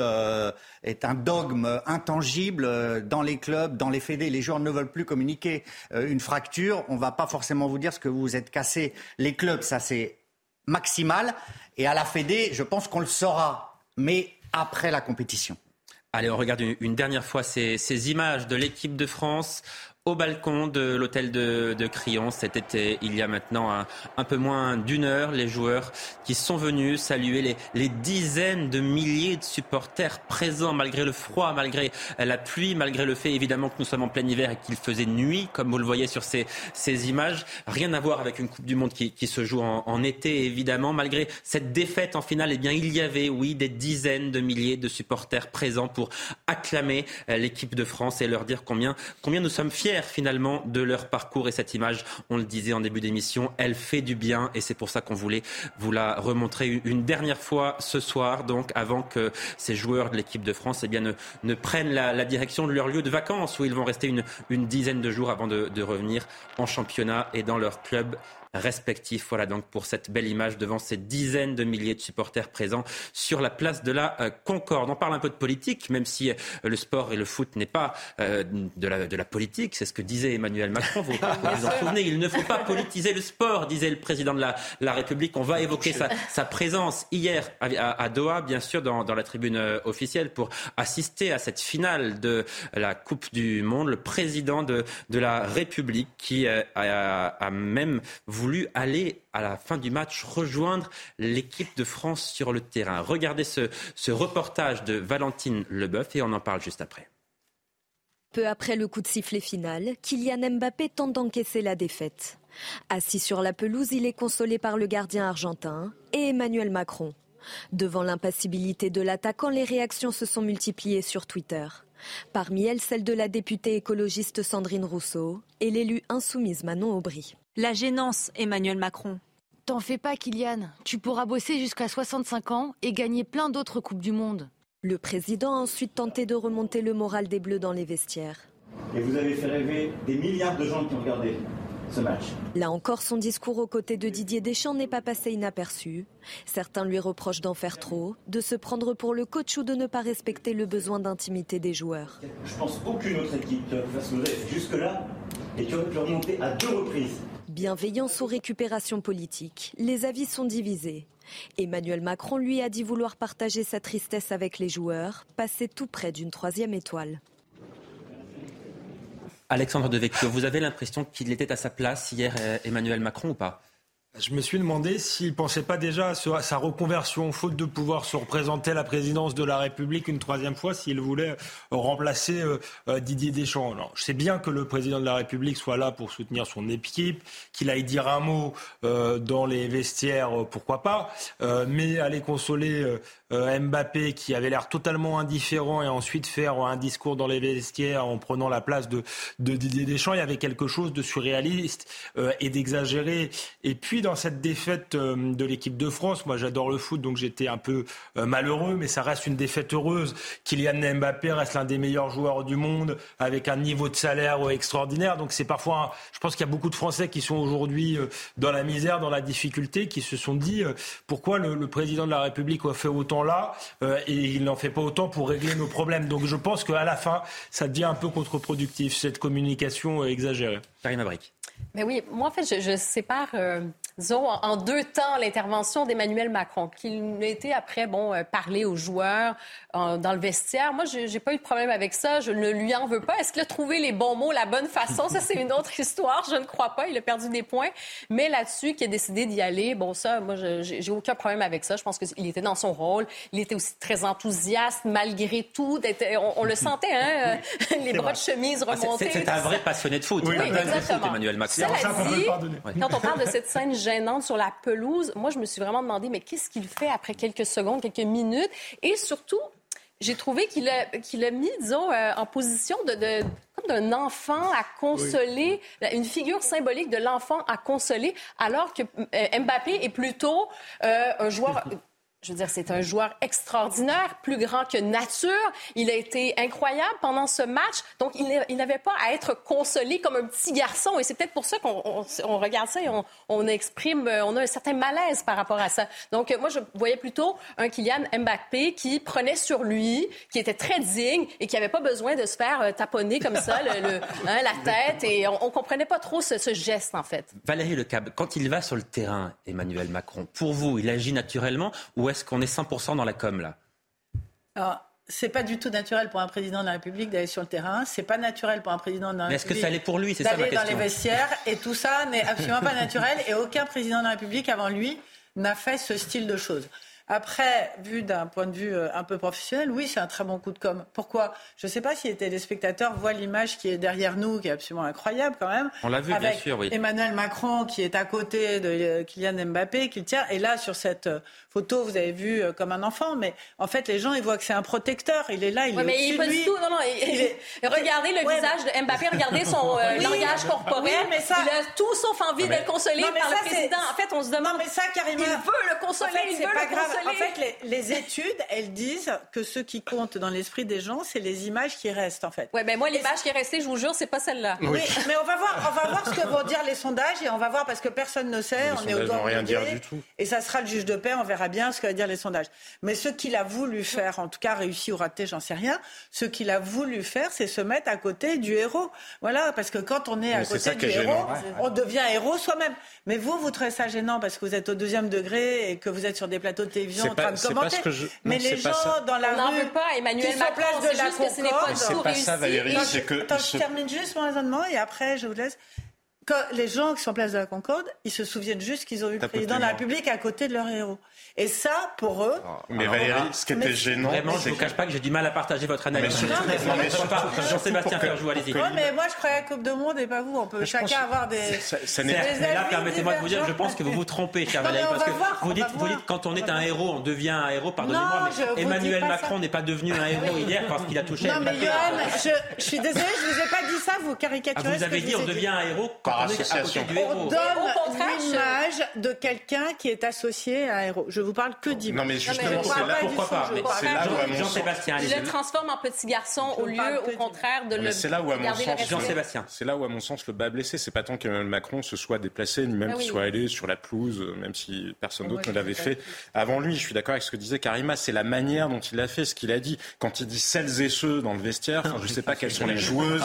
est un dogme intangible dans les clubs, dans les fédés. Les joueurs ne veulent plus communiquer une fracture. On va pas forcément vous dire ce que vous vous êtes cassé. Les clubs, ça c'est maximal. Et à la Fédé, je pense qu'on le saura, mais après la compétition. Allez, on regarde une, dernière fois ces images de l'équipe de France au balcon de l'hôtel de, de, Crillon cet été, il y a maintenant un, peu moins d'une heure, les joueurs qui sont venus saluer les, dizaines de milliers de supporters présents malgré le froid, malgré la pluie, malgré le fait évidemment que nous sommes en plein hiver et qu'il faisait nuit, comme vous le voyez sur ces, images. Rien à voir avec une Coupe du Monde qui, se joue en, été, évidemment. Malgré cette défaite en finale, eh bien, il y avait, oui, des dizaines de milliers de supporters présents pour acclamer l'équipe de France et leur dire combien, combien nous sommes fiers finalement de leur parcours. Et cette image, on le disait en début d'émission, elle fait du bien et c'est pour ça qu'on voulait vous la remontrer une dernière fois ce soir, donc avant que ces joueurs de l'équipe de France eh bien, ne, ne prennent la, direction de leur lieu de vacances où ils vont rester une, dizaine de jours avant de, revenir en championnat et dans leur club respectifs. Voilà donc pour cette belle image devant ces dizaines de milliers de supporters présents sur la place de la euh, Concorde. On parle un peu de politique, même si euh, le sport et le foot n'est pas euh, de, la, de la politique. Ce que disait Emmanuel Macron. Vous vous, en souvenez, il ne faut pas politiser le sport, disait le président de la, la République. On va évoquer sa, sa présence hier à, à, Doha, bien sûr, dans, dans la tribune officielle pour assister à cette finale de la Coupe du Monde. Le président de, de la République qui a, a même voulu aller à la fin du match rejoindre l'équipe de France sur le terrain. Regardez ce, ce reportage de Valentine Leboeuf et on en parle juste après. Peu après le coup de sifflet final, Kylian Mbappé tente d'encaisser la défaite. Assis sur la pelouse, il est consolé par le gardien argentin et Emmanuel Macron. Devant l'impassibilité de l'attaquant, les réactions se sont multipliées sur Twitter. Parmi elles, celle de la députée écologiste Sandrine Rousseau et l'élu insoumise Manon Aubry. La gênance, Emmanuel Macron. T'en fais pas, Kylian. Tu pourras bosser jusqu'à 65 ans et gagner plein d'autres Coupes du Monde. Le président a ensuite tenté de remonter le moral des Bleus dans les vestiaires. Et vous avez fait rêver des milliards de gens qui ont regardé ce match. Là encore, son discours aux côtés de Didier Deschamps n'est pas passé inaperçu. Certains lui reprochent d'en faire trop, de se prendre pour le coach ou de ne pas respecter le besoin d'intimité des joueurs. Je pense aucune autre équipe qui aurait fait jusque-là et qui aurait pu remonter à deux reprises bienveillance ou récupération politique, les avis sont divisés. Emmanuel Macron lui a dit vouloir partager sa tristesse avec les joueurs, passer tout près d'une troisième étoile. Alexandre Devecchio, vous avez l'impression qu'il était à sa place hier, euh, Emmanuel Macron, ou pas? Je me suis demandé s'il ne pensait pas déjà à sa reconversion, faute de pouvoir se représenter la présidence de la République une troisième fois, s'il voulait remplacer euh, euh, Didier Deschamps. Alors, je sais bien que le président de la République soit là pour soutenir son équipe, qu'il aille dire un mot euh, dans les vestiaires, pourquoi pas, mais aller consoler Mbappé qui avait l'air totalement indifférent et ensuite faire un discours dans les vestiaires en prenant la place de, de Didier Deschamps, il y avait quelque chose de surréaliste et d'exagéré. Et puis, dans cette défaite euh, de l'équipe de France. Moi, j'adore le foot, donc j'étais un peu euh, malheureux, mais ça reste une défaite heureuse. Kylian Mbappé reste l'un des meilleurs joueurs du monde, avec un niveau de salaire extraordinaire. Donc c'est parfois, je pense qu'il y a beaucoup de Français qui sont aujourd'hui euh, dans la misère, dans la difficulté, qui se sont dit pourquoi le, président de la République a fait autant là et il n'en fait pas autant pour régler nos problèmes. Donc je pense qu'à la fin, ça devient un peu contre-productif cette communication exagérée. Karine Abric. Mais oui, moi, en fait, je, je sépare, euh, disons, en, en deux temps l'intervention d'Emmanuel Macron, qu'il a été après, bon, euh, parler aux joueurs euh, dans le vestiaire. Moi, j'ai j'ai pas eu de problème avec ça. Je ne lui en veux pas. Est-ce qu'il a trouvé les bons mots, la bonne façon? Ça, c'est une autre histoire. Je ne crois pas. Il a perdu des points. Mais là-dessus, qu'il a décidé d'y aller, bon, ça, moi, je- j'ai aucun problème avec ça. Je pense qu'il était dans son rôle. Il était aussi très enthousiaste, malgré tout. On, on le sentait, hein? les bras de chemise Ah, remontés. C'est c'est un vrai passionné de foot. Oui, un passionné de foot, exactement. Emmanuel Dit, quand on parle de cette scène gênante sur la pelouse, moi, je me suis vraiment demandé, mais qu'est-ce qu'il fait après quelques secondes, quelques minutes? Et surtout, j'ai trouvé qu'il a, qu'il a mis, disons, euh, en position de, de- comme d'un enfant à consoler, une figure symbolique de l'enfant à consoler, alors que euh, Mbappé est plutôt euh, un joueur... Je veux dire, c'est un joueur extraordinaire, plus grand que nature. Il a été incroyable pendant ce match. Donc, il n'a- il n'avait pas à être consolé comme un petit garçon. Et c'est peut-être pour ça qu'on on- on regarde ça et on, on exprime, euh, on a un certain malaise par rapport à ça. Donc, euh, moi, je voyais plutôt un Kylian Mbappé qui prenait sur lui, qui était très digne et qui n'avait pas besoin de se faire euh, taponner comme ça le, le- hein, la tête. Et on, on comprenait pas trop ce, ce geste, en fait. Valérie Lecab, quand il va sur le terrain, Emmanuel Macron, pour vous, il agit naturellement ou est-ce qu'on est 100% dans la com là? Alors, c'est pas du tout naturel pour un président de la République d'aller sur le terrain. C'est pas naturel pour un président de la Mais est-ce que République. ça allait pour lui? C'est ça ma d'aller dans les vestiaires et tout ça n'est absolument pas naturel et aucun président de la République avant lui n'a fait ce style de choses. Après, vu d'un point de vue euh, un peu professionnel, oui, c'est un très bon coup de com. Pourquoi? Je ne sais pas si les téléspectateurs voient l'image qui est derrière nous, qui est absolument incroyable quand même. On l'a vu, bien sûr, oui. Emmanuel Macron qui est à côté de euh, Kylian Mbappé, qui le tient. Et là, sur cette euh, photo, vous avez vu euh, comme un enfant, mais en fait, les gens, ils voient que c'est un protecteur. Il est là, il Ouais, est mais il de lui. tout. Non, non. il- Il est- Regardez le Ouais, visage de Mbappé, regardez son euh, Oui. langage corporel. Oui, mais ça- Il a tout sauf envie mais- d'être consolé Non, mais par ça, le c'est- président. En fait, on se demande. Non, mais ça, Karima. Il veut le consoler, En fait, il c'est veut pas le grave. consoler. En fait, les, les études, elles disent que ce qui compte dans l'esprit des gens, c'est les images qui restent, en fait. Ouais, ben moi, l'image qui est restée, je vous jure, c'est pas celle-là. Oui, mais on va voir, on va voir ce que vont dire les sondages et on va voir parce que personne ne sait. Les on est au rien dire du tout. Et ça sera le juge de paix. On verra bien ce que va dire les sondages. Mais ce qu'il a voulu faire, en tout cas réussi ou raté, j'en sais rien. Ce qu'il a voulu faire, c'est se mettre à côté du héros. Voilà, parce que quand on est à côté du héros, gênant. on devient héros soi-même. Mais vous, vous trouvez ça gênant parce que vous êtes au deuxième degré et que vous êtes sur des plateaux de télévision en pas- train de commenter. ce que je- Mais les gens ça. dans la On rue veut pas, Emmanuel Macron, place de c'est la juste que ce n'est pas ça. Valérie, non, c'est que. Attends, je termine juste mon raisonnement et après je vous laisse. Quand les gens qui sont en place de la Concorde, ils se souviennent juste qu'ils ont eu le président de la République à côté de leur héros. Et ça, pour eux, Mais Alors, Valérie, ce qui mais- était gênant, Vraiment, je ne vous cache pas que j'ai du mal à partager votre analyse. surtout- Non, mais non, mais Jean-Sébastien Ferjou, allez-y. ouais, mais moi je croyais à la Coupe de Monde et pas vous. On peut je chacun avoir des. Ça- ça Des mais là, permettez-moi de vous dire, je pense que vous vous trompez, cher mais Valérie, parce que voir, vous dites, vous dites quand on est un héros, on devient un héros, pardonnez-moi, mais Emmanuel pas Macron n'est pas devenu un héros hier parce qu'il a touché Non, mais. Johan, je, suis désolée, je vous ai pas dit ça, vous Ah, caricaturez. vous avez dit on devient un héros quand Par association. On donne l'image de quelqu'un qui est associé à un héros. Je vous parle que d'image. Non, mais justement, c'est là, pourquoi pas, c'est là où, à fond. mon sens- Jean-Sébastien, Il le transforme en petit garçon au lieu, au contraire, de le c'est là où, à mon sens. Jean-Sébastien. C'est là où, à mon sens, le bas blessé. C'est pas tant qu'Emmanuel Macron se soit déplacé, ni même Ah qu'il soit allé sur la pelouse, euh, même si personne Oh, d'autre ne l'avait fait avant lui. Je suis d'accord avec ce que disait Karima. C'est la manière dont il a fait, ce qu'il a dit. Quand il dit celles et ceux dans le vestiaire, je sais pas quelles sont les joueuses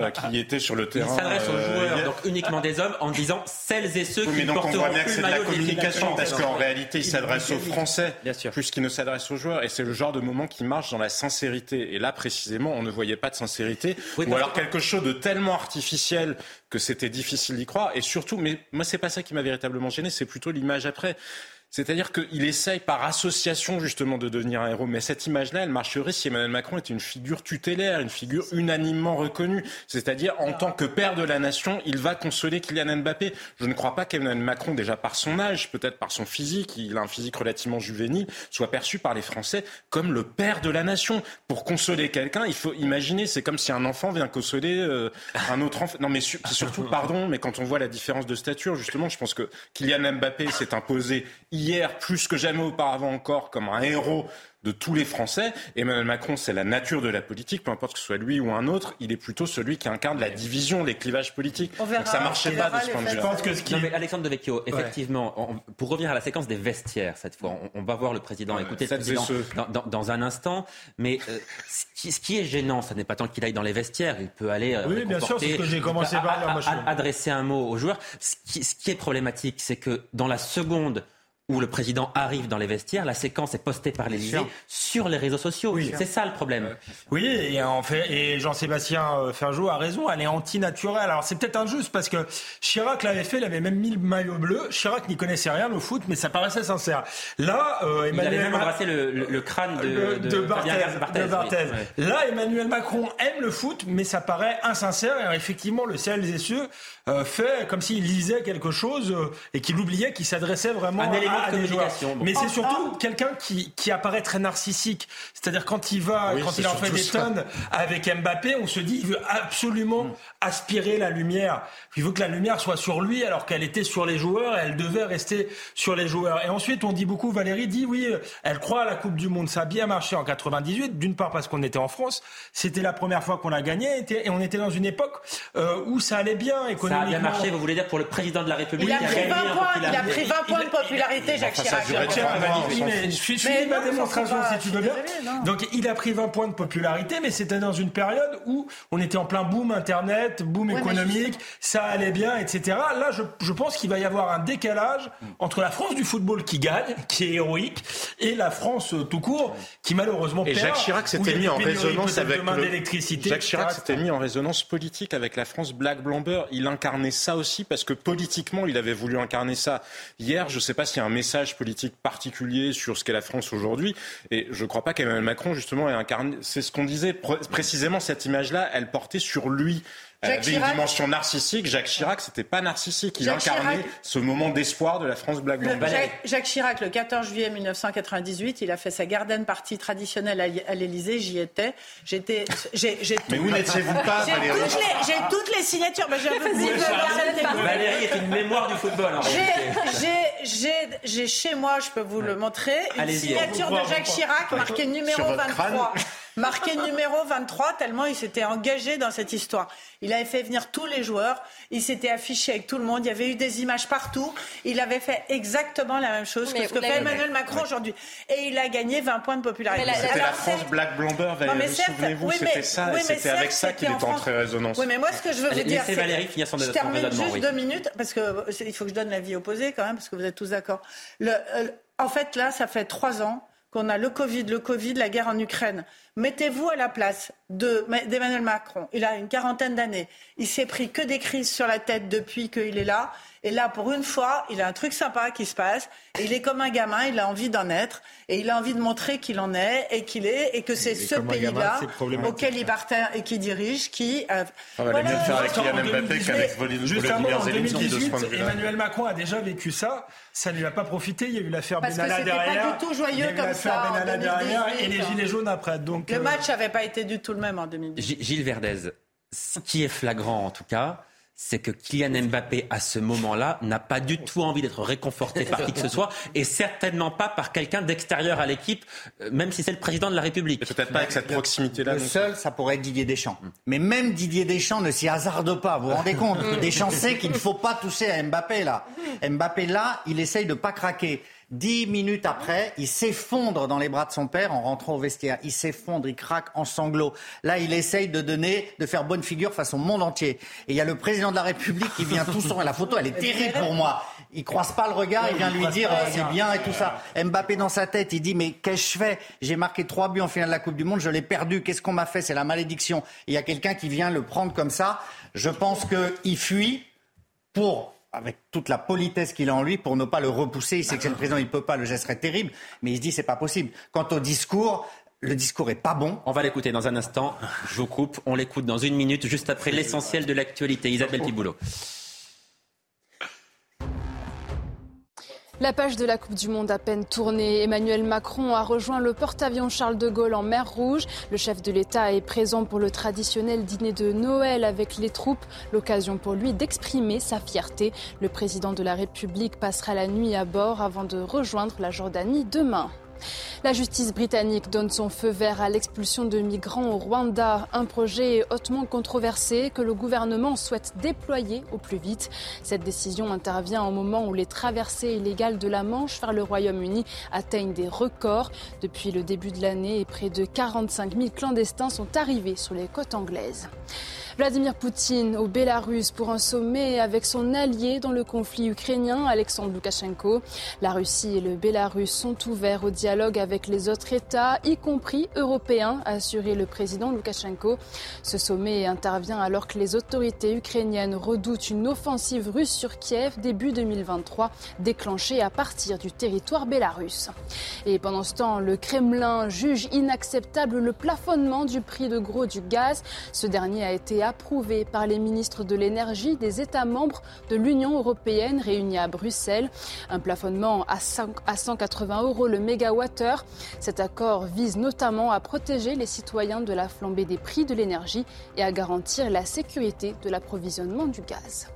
euh, qui étaient sur le Il terrain. s'adresse aux euh, joueurs, donc uniquement des hommes, en disant celles et ceux Oui, qui mais donc on porteront voit bien que plus c'est de la maillot de l'équipe communication parce qu'en réalité il s'adresse aux Français Bien sûr. plus qu'il ne s'adresse aux joueurs. Et c'est le genre de moment qui marche dans la sincérité. Et là précisément on ne voyait pas de sincérité Oui, ou alors que- quelque chose de tellement artificiel que c'était difficile d'y croire. Et surtout mais moi c'est pas ça qui m'a véritablement gêné c'est plutôt l'image après c'est-à-dire qu'il essaye par association justement de devenir un héros. Mais cette image-là, elle marcherait si Emmanuel Macron était une figure tutélaire, une figure unanimement reconnue. C'est-à-dire en tant que père de la nation, il va consoler Kylian Mbappé. Je ne crois pas qu'Emmanuel Macron, déjà par son âge, peut-être par son physique, il a un physique relativement juvénile, soit perçu par les Français comme le père de la nation. Pour consoler quelqu'un, il faut imaginer, c'est comme si un enfant vient consoler euh, un autre enfant. Non mais su- surtout, pardon, mais quand on voit la différence de stature, justement, je pense que Kylian Mbappé s'est imposé hier, plus que jamais auparavant encore, comme un héros de tous les Français. Emmanuel Macron, c'est la nature de la politique, peu importe que ce soit lui ou un autre, il est plutôt celui qui incarne la division, les clivages politiques. On verra, Donc ça marchait on pas verra de ce point de vue. Je pense que ce qui Non, mais Alexandre Devecchio, Ouais. effectivement, on- pour revenir à la séquence des vestiaires cette fois, on, on va voir le président, Ouais, écouter le président dans, dans- dans un instant. Mais euh, ce, qui, ce qui est gênant, ce n'est pas tant qu'il aille dans les vestiaires, il peut aller. euh, Oui, bien sûr, c'est ce que j'ai commencé à- par dire, à- moi, je à- suis- adresser un mot aux joueurs. Ce qui, ce qui est problématique, c'est que dans la seconde où le président arrive dans les vestiaires, la séquence est postée par l'Élysée Sûr. sur les réseaux sociaux. C'est ça le problème. Oui, et en fait, et Jean-Sébastien euh, Ferjot a raison, elle est antinaturelle. Alors c'est peut-être injuste parce que Chirac l'avait fait, il avait même mis le maillot bleu. Chirac n'y connaissait rien au foot, mais ça paraissait sincère. Là, euh, Il avait Emmanuel même embrassé le, le- le crâne de, de, de, de Barthez, Barthez, oui. Là, Emmanuel Macron aime le foot, mais ça paraît insincère. Et effectivement, le euh, fait comme s'il lisait quelque chose euh, et qu'il oubliait qu'il s'adressait vraiment à, à des joueurs. communication, bon. Mais c'est surtout quelqu'un qui, qui apparaît très narcissique. C'est-à-dire quand il va, Oui, quand il en fait des ça. tonnes avec Mbappé, on se dit il veut absolument aspirer la lumière. Il veut que la lumière soit sur lui alors qu'elle était sur les joueurs et elle devait rester sur les joueurs. Et ensuite, on dit beaucoup, Valérie dit oui, elle croit à la Coupe du Monde. Ça a bien marché en 98, d'une part parce qu'on était en France, c'était la première fois qu'on l'a gagné et on était dans une époque euh, où ça allait bien Ça a économiquement. bien marché, vous voulez dire, pour le président de la République Il a qui pris gagné 20 en points, il a popularité. pris 20 points de popularité, Jacques Enfin, ça a Chirac. je suis Mais fini ma non, démonstration si tu veux bien. Donc il a pris 20 points de popularité, mais c'était dans une période où on était en plein boom internet, boom économique, ça allait bien, etc. Là, je, je pense qu'il va y avoir un décalage entre la France du football qui gagne, qui est héroïque, et la France euh, tout court, qui malheureusement Et perd. Jacques Chirac s'était a mis en résonance avec le... Jacques Chirac s'était mis en résonance politique avec la France Black Blamber. Il incarnait ça aussi parce que politiquement, il avait voulu incarner ça. Hier, je ne sais pas s'il y a un message politique particulier sur ce qu'est la France aujourd'hui. Et je ne crois pas qu'Emmanuel Macron, justement, ait incarné. C'est ce qu'on disait pr- précisément, cette image-là, elle portait sur lui. Elle Jacques avait Chirac- une dimension narcissique. Jacques Chirac, c'était pas narcissique. Il Jacques incarnait Chirac- ce moment d'espoir de la France Black Le-. Jacques, Jacques Chirac, le 14 juillet 1998, il a fait sa garden party traditionnelle à, l'Élysée. J'y étais. J'étais. J'ai, j'ai Mais tout- où n'étiez-vous pas, j'ai Valérie toutes, les, j'ai toutes les signatures. Ben, j'ai un peu de Google, bordel des Google. Valérie est une mémoire du football, en. J'ai, j'ai, j'ai, j'ai chez moi, je peux vous le montrer, une Allez-y. signature de Jacques Chirac marquée numéro Sur votre 23. Marqué numéro 23, tellement il s'était engagé dans cette histoire. Il avait fait venir tous les joueurs, il s'était affiché avec tout le monde, il y avait eu des images partout. Il avait fait exactement la même chose Mais que ce que fait Emmanuel Macron aujourd'hui. Et il a gagné 20 points de popularité. C'était la France Black certes, Souvenez-vous, oui, mais- c'était ça. oui, c'était avec ça qu'il en était entré en France. résonance. Oui, mais moi, ce que je veux Allez, vous dire, c'est... Valérie finir son- je termine juste oui. deux minutes, parce que euh, faut que je donne l'avis opposé quand même, parce que vous êtes tous d'accord. Le- euh, en fait, là, ça fait trois ans qu'on a le Covid, le Covid, la guerre en Ukraine. Mettez-vous à la place de- d'Emmanuel Macron. Il a une quarantaine d'années. Il s'est pris que des crises sur la tête depuis qu'il est là. Et là, pour une fois, il a un truc sympa qui se passe. Et il est comme un gamin, il a envie d'en être. Et il a envie de montrer qu'il en est et qu'il est. Et que c'est ce pays-là auquel il appartient et qui dirige qui. euh, On va aller voilà. mieux faire avec Juste Kylian Mbappé 2018, qu'avec Volodymyr Juste un mot, en Zelensky de ce 2018, point de vue-là. Emmanuel Macron a déjà vécu ça. Ça ne lui a pas profité. Il y a eu l'affaire Benalla c'était pas derrière. du tout joyeux Il y a eu comme l'affaire ça en Benalla derrière et 2018. les gilets jaunes après. Donc, Le euh, match n'avait pas été du tout le même en 2010. G- Gilles Verdez, ce qui est flagrant en tout cas, c'est que Kylian Mbappé, à ce moment-là, n'a pas du tout envie d'être réconforté par qui que ce soit, et certainement pas par quelqu'un d'extérieur à l'équipe, euh, même si c'est le président de la République. Peut-être pas avec cette proximité-là. Le seul, ça pourrait être Didier Deschamps. Mais même Didier Deschamps ne s'y hasarde pas. Vous vous rendez compte Deschamps sait qu'il ne faut pas toucher à Mbappé là. Mbappé là, il essaye de pas craquer. Dix minutes après, il s'effondre dans les bras de son père en rentrant au vestiaire. Il s'effondre, il craque en sanglots. Là, il essaye de donner, de faire bonne figure face au monde entier. Et il y a le président de la République qui vient tout son. La photo, elle est terrible pour moi. Il croise pas le regard, il vient lui dire euh, c'est bien et tout ça. Mbappé dans sa tête, il dit mais qu'est-ce que je fais J'ai marqué trois buts en finale de la Coupe du Monde, je l'ai perdu. Qu'est-ce qu'on m'a fait? C'est la malédiction. Il y a quelqu'un qui vient le prendre comme ça. Je pense qu'il fuit pour avec toute la politesse qu'il a en lui, pour ne pas le repousser. Il sait que c'est le président, il peut pas, le geste serait terrible, mais il se dit c'est pas possible. Quant au discours, le discours est pas bon. On va l'écouter dans un instant. Je vous coupe. On l'écoute dans une minute, juste après l'essentiel de l'actualité. Isabelle Piboulot. La page de la Coupe du Monde à peine tournée. Emmanuel Macron a rejoint le porte-avions Charles de Gaulle en mer Rouge. Le chef de l'État est présent pour le traditionnel dîner de Noël avec les troupes. L'occasion pour lui d'exprimer sa fierté. Le président de la République passera la nuit à bord avant de rejoindre la Jordanie demain. La justice britannique donne son feu vert à l'expulsion de migrants au Rwanda, un projet hautement controversé que le gouvernement souhaite déployer au plus vite. Cette décision intervient au moment où les traversées illégales de la Manche vers le Royaume-Uni atteignent des records. Depuis le début de l'année, près de 45 000 clandestins sont arrivés sur les côtes anglaises. Vladimir Poutine au Bélarus pour un sommet avec son allié dans le conflit ukrainien, Alexandre Loukachenko. La Russie et le Bélarus sont ouverts au dialogue avec les autres États, y compris européens, a assuré le président Loukachenko. Ce sommet intervient alors que les autorités ukrainiennes redoutent une offensive russe sur Kiev début 2023, déclenchée à partir du territoire bélarus. Et pendant ce temps, le Kremlin juge inacceptable le plafonnement du prix de gros du gaz. Ce dernier a été approuvé par les ministres de l'énergie des États membres de l'Union européenne réunis à Bruxelles. Un plafonnement à 180 euros le mégawattheure. Cet accord vise notamment à protéger les citoyens de la flambée des prix de l'énergie et à garantir la sécurité de l'approvisionnement du gaz.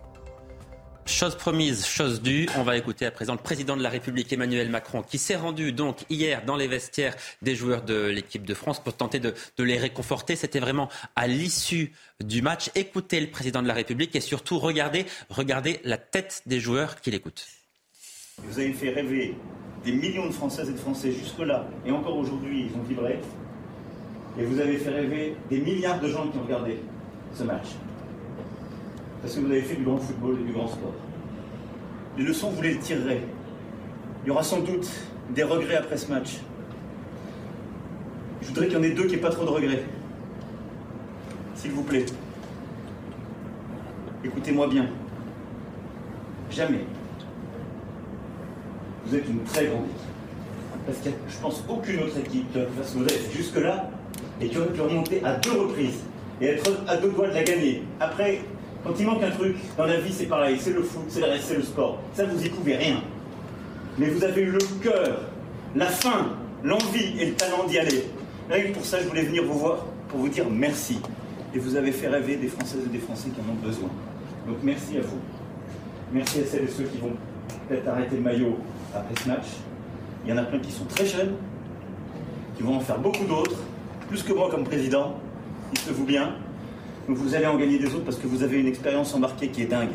Chose promise, chose due. On va écouter à présent le président de la République Emmanuel Macron qui s'est rendu donc hier dans les vestiaires des joueurs de l'équipe de France pour tenter de, les réconforter. C'était vraiment à l'issue du match. Écoutez le président de la République et surtout regardez, regardez la tête des joueurs qui l'écoutent. Vous avez fait rêver des millions de Françaises et de Français jusque-là et encore aujourd'hui ils ont vibré. Et vous avez fait rêver des milliards de gens qui ont regardé ce match parce que vous avez fait du grand football et du grand sport. Les leçons, vous les tirerez. Il y aura sans doute des regrets après ce match. Je voudrais qu'il y en ait deux qui n'aient pas trop de regrets. S'il vous plaît. Écoutez-moi bien. Jamais. Vous êtes une très grande équipe. Parce qu'il n'y a, je pense, aucune autre équipe qui a pu faire jusque-là et qui aurait pu remonter à deux reprises et être à deux doigts de la gagner. Après, quand il manque un truc, dans la vie c'est pareil, c'est le foot, c'est le, c'est le sport. Ça, vous y pouvez rien. Mais vous avez eu le cœur, la faim, l'envie et le talent d'y aller. Rien pour ça, je voulais venir vous voir pour vous dire merci. Et vous avez fait rêver des Françaises et des Français qui en ont besoin. Donc merci à vous. Merci à celles et ceux qui vont peut-être arrêter le maillot après ce match. Il y en a plein qui sont très jeunes, qui vont en faire beaucoup d'autres, plus que moi comme président, se vous bien. Donc vous allez en gagner des autres parce que vous avez une expérience embarquée qui est dingue.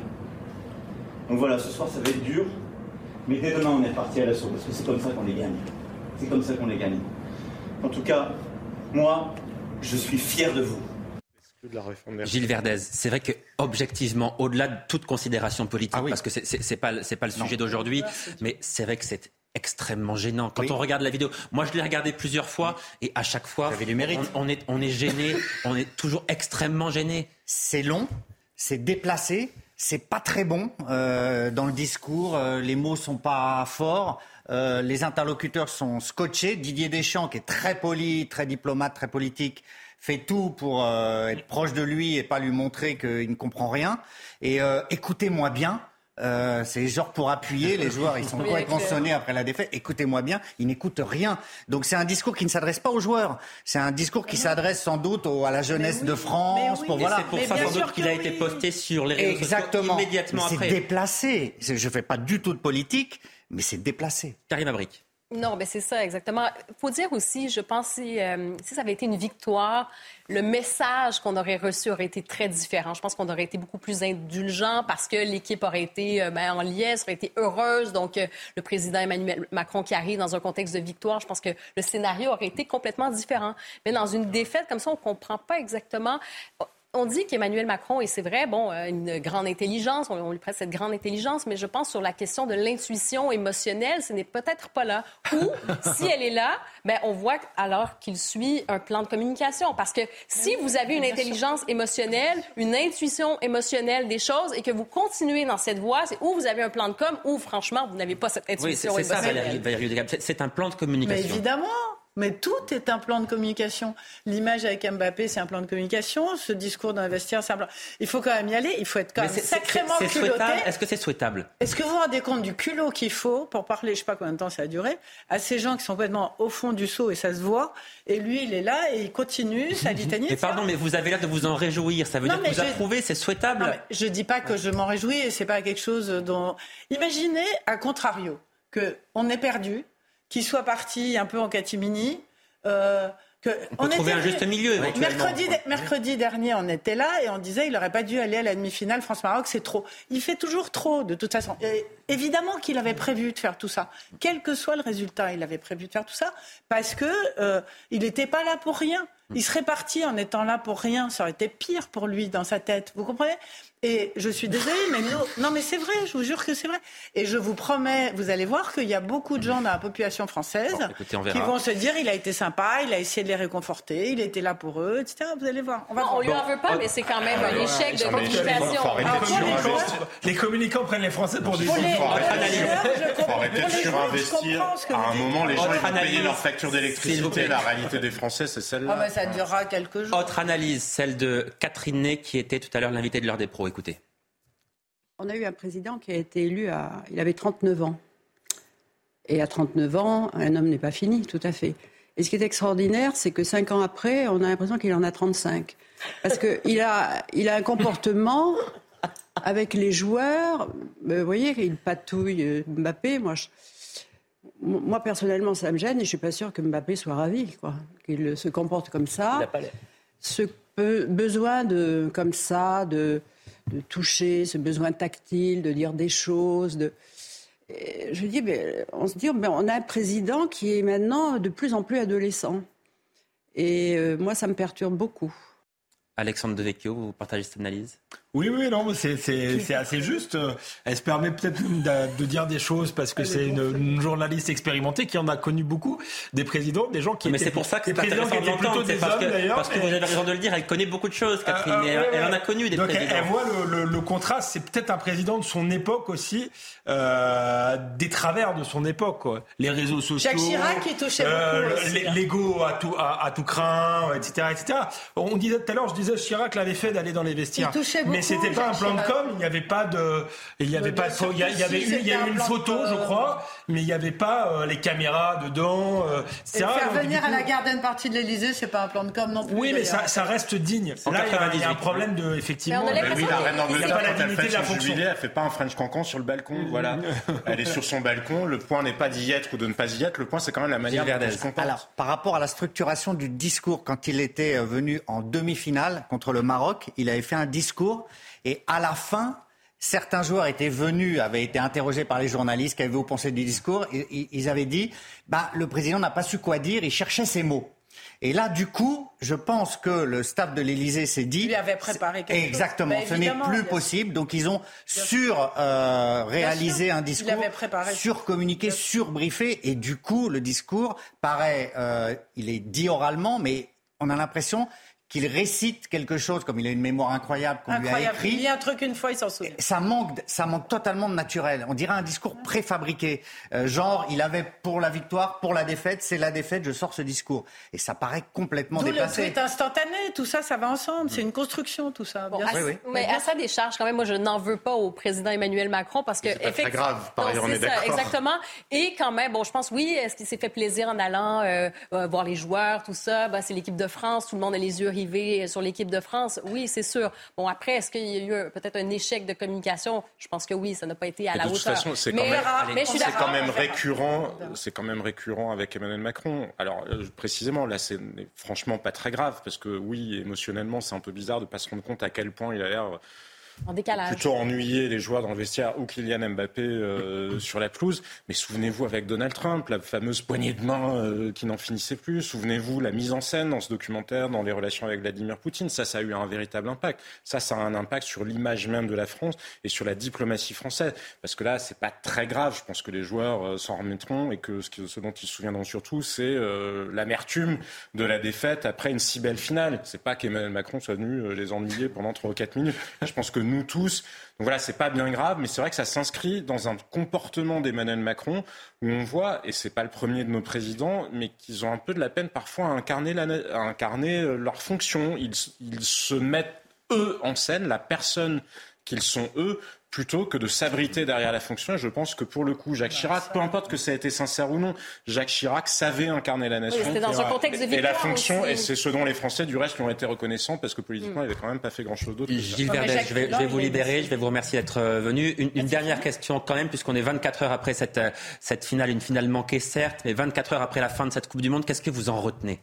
Donc voilà, ce soir ça va être dur, mais dès demain on est parti à l'assaut parce que c'est comme ça qu'on les gagne. C'est comme ça qu'on les gagne. En tout cas, moi, je suis fier de vous. Gilles Verdez, c'est vrai que objectivement, au-delà de toute considération politique, ah parce que c'est pas c'est pas le sujet d'aujourd'hui, mais c'est vrai que c'est extrêmement gênant. Quand on regarde la vidéo, moi je l'ai regardé plusieurs fois et à chaque fois, on, est, on est gêné, on est toujours extrêmement gêné. C'est long, c'est déplacé, c'est pas très bon euh, dans le discours, euh, les mots sont pas forts. Euh, les interlocuteurs sont scotchés. Didier Deschamps, qui est très poli, très diplomate, très politique, fait tout pour être proche de lui et pas lui montrer qu'il ne comprend rien. Et écoutez-moi bien, euh, c'est genre pour appuyer les joueurs. Ils sont complètement sonnés après la défaite. Écoutez-moi bien, ils n'écoutent rien. Donc c'est un discours qui ne s'adresse pas aux joueurs. C'est un discours qui s'adresse sans doute à la jeunesse de France. pour voilà. C'est pour ça sans doute qu'il a été posté sur les réseaux Exactement. sociaux immédiatement après. C'est déplacé. Je fais pas du tout de politique, mais c'est déplacé. Karim Abrik. Non, mais c'est ça, exactement. Faut dire aussi, je pense, si, euh, si ça avait été une victoire, le message qu'on aurait reçu aurait été très différent. Je pense qu'on aurait été beaucoup plus indulgent parce que l'équipe aurait été euh, ben, en liesse, aurait été heureuse. Donc, euh, le président Emmanuel Macron qui arrive dans un contexte de victoire, je pense que le scénario aurait été complètement différent. Mais dans une défaite comme ça, on ne comprend pas exactement on dit qu'Emmanuel Macron, et c'est vrai, bon, euh, une grande intelligence, on, lui prête cette grande intelligence, mais je pense sur la question de l'intuition émotionnelle, ce n'est peut-être pas là. Ou, si elle est là, ben, on voit alors qu'il suit un plan de communication. Parce que si vous avez une intelligence émotionnelle, une intuition émotionnelle des choses, et que vous continuez dans cette voie, c'est ou vous avez un plan de com, ou franchement, vous n'avez pas cette intuition oui, émotionnelle. C'est ça, C'est un plan de communication. Mais évidemment. Mais tout est un plan de communication. L'image avec Mbappé, c'est un plan de communication. Ce discours dans vestiaire, c'est un plan. Il faut quand même y aller. Il faut être quand même sacrément culotté. Est-ce que c'est souhaitable? Est-ce que vous vous rendez compte du culot qu'il faut pour parler, je sais pas combien de temps ça a duré, à ces gens qui sont complètement au fond du seau et ça se voit. Et lui, il est là et il continue sa litanie. Mais pardon, mais vous avez l'air de vous en réjouir. Ça veut dire que vous approuvez, c'est souhaitable? Non, je dis pas que je m'en réjouis et c'est pas quelque chose dont. Imaginez, à contrario, qu'on ait perdu, qu'il soit parti un peu en catimini euh, on, peut trouver un juste milieu. Mercredi, mercredi dernier, on était là et on disait il n'aurait pas dû aller à la demi-finale France-Maroc, c'est trop. Il fait toujours trop, de toute façon. évidemment qu'il avait prévu de faire tout ça. Quel que soit le résultat, il avait prévu de faire tout ça parce que euh, il n'était pas là pour rien. Il serait parti en étant là pour rien. Ça aurait été pire pour lui dans sa tête. Vous comprenez? Et je suis désolée, mais non, mais c'est vrai. Je vous jure que c'est vrai. Et je vous promets, vous allez voir qu'il y a beaucoup de gens dans la population française qui vont se dire il a été sympa, il a essayé de les réconforter, il était là pour eux, etc. Vous allez voir. On, va non, lui en veut pas, mais c'est quand même un échec de communication. Les communicants prennent les Français pour des fous. Il faut arrêter de surinvestir. À un moment, les gens vont payer leur facture d'électricité. La réalité des Français, c'est celle-là. Ah, ça durera quelques jours. Autre analyse, celle de Catherine Ney, qui était tout à l'heure l'invitée de l'heure des pros. On a eu un président qui a été élu à. Il avait 39 ans. Et à 39 ans, un homme n'est pas fini, tout à fait. Et ce qui est extraordinaire, c'est que cinq ans après, on a l'impression qu'il en a 35. Parce qu'il a, il a un comportement avec les joueurs. Vous voyez, il patouille euh, Mbappé. Moi, je, moi, personnellement, ça me gêne et je suis pas sûre que Mbappé soit ravi, quoi, qu'il se comporte comme ça. Ce besoin de, comme ça, de, de, toucher, ce besoin tactile, de dire des choses. De... je dis, mais on se dit, on a un président qui est maintenant de plus en plus adolescent. Et euh, moi, ça me perturbe beaucoup. Alexandre Devecchio, vous partagez cette analyse? Oui, oui, non, c'est assez juste. Elle se permet peut-être de, dire des choses parce que c'est une, journaliste expérimentée qui en a connu beaucoup, des présidents, des gens qui mais c'est pour ça que c'est intéressant d'entendre, c'est parce, que, parce que vous avez raison de le dire, elle connaît beaucoup de choses, euh, Catherine, euh, elle, en a connu des Donc présidents. Elle, voit le, le, contraste, c'est peut-être un président de son époque aussi, euh, des travers de son époque, quoi. les réseaux sociaux, Jacques Chirac qui touchait euh, beaucoup, l'ego à tout, à, tout craint, etc., etc. On disait tout à l'heure, je disais Chirac l'avait fait d'aller dans les vestiaires, mais c'était pas un plan de com, il n'y avait pas de, il y avait pas, il y, avait eu, il y a eu une photo, je crois, mais il n'y avait pas euh, les caméras dedans. Euh, et faire venir à la garden partie de l'Elysée, c'est pas un plan de com non plus. Oui, mais ça, ça, reste digne. Là, il y, a un problème de, effectivement. Mais oui, la reine d'Angleterre, quand elle fait son jubilé, elle fait pas un French cancan sur le balcon, voilà. Elle est sur son balcon. Le point n'est pas d'y être ou de ne pas y être. Le point, c'est quand même la manière dont elle se comporte. Alors, par rapport à la structuration du discours, quand il était euh, venu en demi-finale contre le Maroc, il avait fait un discours et à la fin, certains joueurs étaient venus, avaient été interrogés par les journalistes, qu'avez-vous pensé du discours? Et, Ils avaient dit, bah, le président n'a pas su quoi dire, il cherchait ses mots. Et là, du coup, je pense que le staff de l'Élysée s'est dit. Il avait préparé quelque Exactement, chose. ce n'est plus possible. Donc, ils ont sur euh, réalisé un discours, surcommuniqué, surbriefé, et du coup, le discours paraît, euh, il est dit oralement, mais on a l'impression qu'il récite quelque chose comme il a une mémoire incroyable qu'on lui a écrit. Il y a un truc une fois, il s'en souvient. Ça manque, ça manque totalement de naturel. On dirait un discours préfabriqué. Euh, genre, il avait pour la victoire, pour la défaite, c'est la défaite, je sors ce discours. Et ça paraît complètement dépassé. le tweet instantané, tout ça, ça va ensemble. C'est une construction, tout ça. Bien sûr. Mais à sa décharge, quand même, moi, je n'en veux pas au président Emmanuel Macron parce que. C'est très grave, par ailleurs, on est, d'accord. Exactement. Et quand même, bon, je pense, oui, est-ce qu'il s'est fait plaisir en allant euh, euh, voir les joueurs, tout ça? Ben, c'est l'équipe de France, tout le monde a les yeux rivés sur l'équipe de France, oui, c'est sûr. Bon, après, est-ce qu'il y a eu peut-être un échec de communication? Je pense que oui, ça n'a pas été à la hauteur. De toute façon, c'est quand même, c'est quand même récurrent. C'est quand même récurrent avec Emmanuel Macron. Alors, euh, précisément, là, c'est franchement pas très grave parce que oui, émotionnellement, c'est un peu bizarre de pas se rendre compte à quel point il a l'air en décalage. Plutôt ennuyer les joueurs dans le vestiaire ou Kylian Mbappé euh, sur la pelouse. Mais souvenez-vous avec Donald Trump, la fameuse poignée de main euh, qui n'en finissait plus. Souvenez-vous la mise en scène dans ce documentaire, dans les relations avec Vladimir Poutine. Ça, ça a eu un véritable impact. Ça, ça a un impact sur l'image même de la France et sur la diplomatie française. Parce que là, c'est pas très grave. Je pense que les joueurs euh, s'en remettront et que ce, dont ils se souviendront surtout, c'est l'amertume de la défaite après une si belle finale. C'est pas qu'Emmanuel Macron soit venu les ennuyer pendant 3 ou 4 minutes. Je pense que nous tous. Donc voilà, c'est pas bien grave, mais c'est vrai que ça s'inscrit dans un comportement d'Emmanuel Macron où on voit, et c'est pas le premier de nos présidents, mais qu'ils ont un peu de la peine parfois à incarner, euh, leur fonction. Ils se mettent eux en scène, la personne qu'ils sont eux, plutôt que de s'abriter derrière la fonction. Et je pense que pour le coup, Jacques Chirac, peu importe que ça a été sincère ou non, Jacques Chirac savait incarner la nation. dans un contexte de et la fonction, et c'est ce dont les Français, du reste, lui ont été reconnaissants, parce que politiquement, il n'avait quand même pas fait grand-chose d'autre. Gilles je vais, je vais vous libérer, je vais vous remercier d'être euh, venu. Une, une dernière question quand même, puisqu'on est 24 heures après cette, euh, cette finale, une finale manquée certes, mais 24 heures après la fin de cette Coupe du Monde, qu'est-ce que vous en retenez?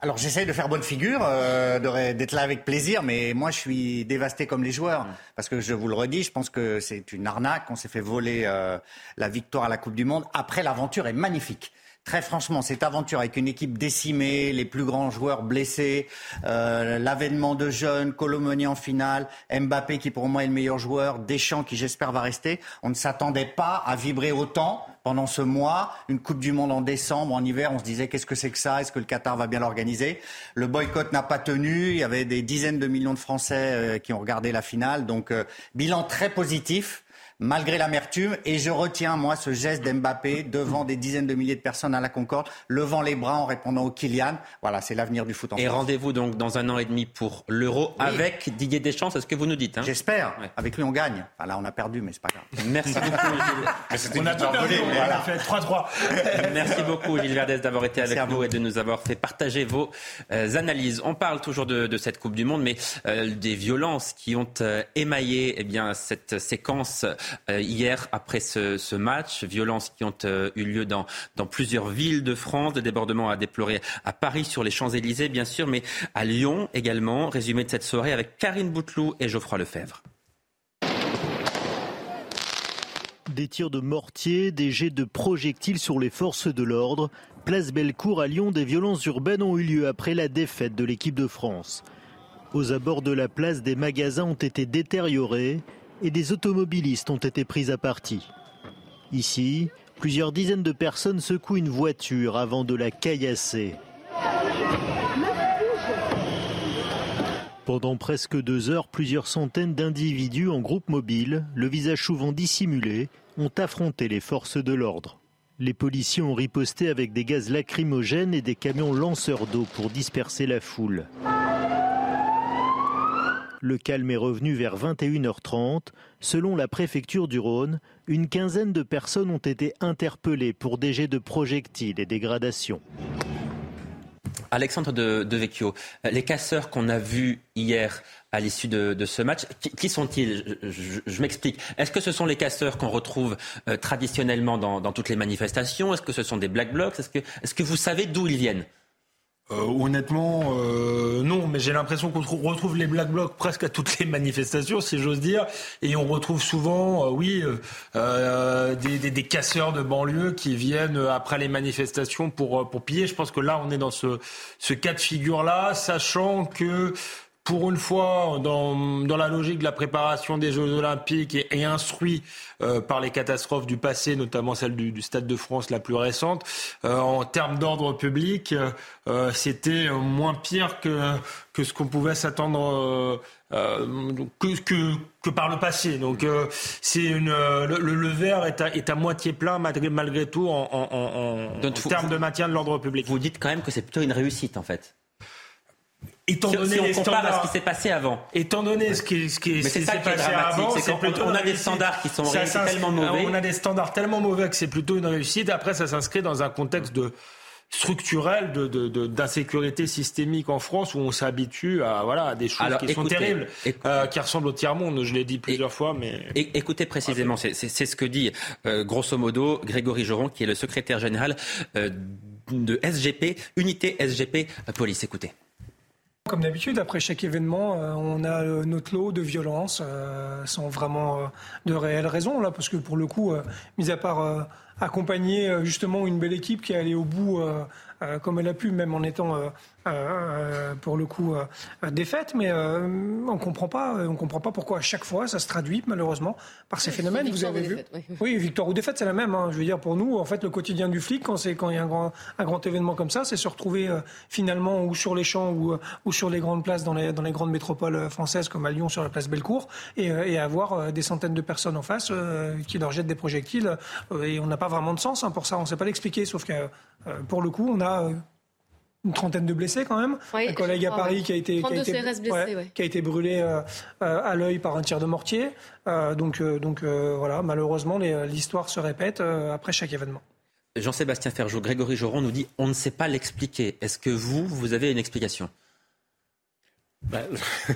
Alors j'essaye de faire bonne figure, euh, d'être là avec plaisir, mais moi je suis dévasté comme les joueurs. Mm. Parce que je vous le redis, je pense que c'est une arnaque. On s'est fait voler euh, la victoire à la Coupe du Monde. Après, l'aventure est magnifique. Très franchement, cette aventure avec une équipe décimée, les plus grands joueurs blessés, euh, l'avènement de jeunes, Colomoni en finale, Mbappé qui pour moi est le meilleur joueur, Deschamps qui j'espère va rester. On ne s'attendait pas à vibrer autant pendant ce mois. Une Coupe du Monde en décembre, en hiver, on se disait qu'est-ce que c'est que ça? Est-ce que le Qatar va bien l'organiser? Le boycott n'a pas tenu. Il y avait des dizaines de millions de Français euh, qui ont regardé la finale. Donc euh, bilan très positif malgré l'amertume. Et je retiens, moi, ce geste d'Mbappé devant des dizaines de milliers de personnes à la Concorde, levant les bras en répondant au Kylian. Voilà, c'est l'avenir du foot en Et rendez-vous donc dans un an et demi pour l'Euro avec Didier Deschamps, c'est ce que vous nous dites. Hein J'espère. Avec lui, on gagne. Enfin, là, on a perdu, mais c'est pas grave. Merci beaucoup. on a tout perdu, on a fait 3-3. Merci beaucoup, Gilles Verdès, d'avoir été avec nous et de nous avoir fait partager vos euh, analyses. On parle toujours de, de, cette Coupe du Monde, mais euh, des violences qui ont euh, émaillé eh bien, cette séquence euh, hier après ce, match. Violences qui ont euh, eu lieu dans, plusieurs villes de France, des débordements à déplorer à Paris sur les Champs-Élysées bien sûr, mais à Lyon également. Résumé de cette soirée avec Karine Bouteloup et Geoffroy Lefebvre. Des tirs de mortier, des jets de projectiles sur les forces de l'ordre. Place Bellecour à Lyon, des violences urbaines ont eu lieu après la défaite de l'équipe de France. Aux abords de la place, des magasins ont été détériorés et des automobilistes ont été pris à partie. Ici, plusieurs dizaines de personnes secouent une voiture avant de la caillasser. Pendant presque deux heures, plusieurs centaines d'individus en groupe mobile, le visage souvent dissimulé, ont affronté les forces de l'ordre. Les policiers ont riposté avec des gaz lacrymogènes et des camions lanceurs d'eau pour disperser la foule. Le calme est revenu vers 21h30. Selon la préfecture du Rhône, une quinzaine de personnes ont été interpellées pour des jets de projectiles et dégradations. Alexandre de, Vecchio, les casseurs qu'on a vus hier à l'issue de, ce match, qui, sont-ils? Je, m'explique. Est-ce que ce sont les casseurs qu'on retrouve euh, traditionnellement dans, toutes les manifestations? Est-ce que ce sont des black blocs? Est -ce que vous savez d'où ils viennent? Euh, honnêtement, euh, non, mais j'ai l'impression qu'on retrouve les black blocs presque à toutes les manifestations, si j'ose dire, et on retrouve souvent, euh, oui, des, des, casseurs de banlieue qui viennent après les manifestations pour pour piller. Je pense que là, on est dans ce ce cas de figure là, sachant que pour une fois, dans, dans, la logique de la préparation des Jeux Olympiques et, instruit euh, par les catastrophes du passé, notamment celle du, Stade de France la plus récente, euh, en termes d'ordre public, euh, c'était moins pire que, que ce qu'on pouvait s'attendre. Que, que, que, par le passé. Donc c'est une le, le, verre est à, est à, moitié plein malgré, malgré tout en, en, en termes de maintien de l'ordre public. Vous dites quand même que c'est plutôt une réussite en fait. Étant donné si on les compare à ce qui s'est passé avant. Étant donné ce qui, ce qui s'est passé avant, c'est plutôt on a des standards qui sont tellement mauvais. On a des standards tellement mauvais que c'est plutôt une réussite. Après, ça s'inscrit dans un contexte de structurel d'insécurité de, de, systémique en France où on s'habitue à voilà à des choses qui sont terribles, euh, qui ressemblent au tiers monde. Je l'ai dit plusieurs fois, mais écoutez précisément, c'est ce que dit euh, grosso modo Grégory Joron, qui est le secrétaire général euh, de SGP, unité SGP Police. Écoutez. Comme d'habitude, après chaque événement, euh, on a euh, notre lot de violences, euh, sans vraiment de réelles raisons, là, parce que pour le coup, mis à part accompagner justement une belle équipe qui est allée au bout comme elle a pu, même en étant euh, pour le coup euh, défaite, mais euh, on comprend pas, on comprend pas pourquoi à chaque fois ça se traduit malheureusement par ces phénomènes. Vous avez vu oui. victoire ou défaite, c'est la même. Hein. Je veux dire pour nous, en fait, le quotidien du flic quand c'est quand il y a un grand un grand événement comme ça, c'est se retrouver finalement ou sur les champs ou, ou sur les grandes places dans les dans les grandes métropoles françaises comme à Lyon sur la place Bellecour et, et avoir des centaines de personnes en face qui leur jettent des projectiles et on n'a pas vraiment de sens hein, pour ça. On ne sait pas l'expliquer, sauf que pour le coup, on a une trentaine de blessés quand même. un collègue à Paris qui a été, qui a été, blessés, qui a été brûlé euh, euh, à l'œil par un tir de mortier. Euh, donc, donc voilà, malheureusement, l'histoire se répète après chaque événement. Jean-Sébastien Ferjou, Grégory Joron nous dit on ne sait pas l'expliquer. Est-ce que vous, vous avez une explication? Bah,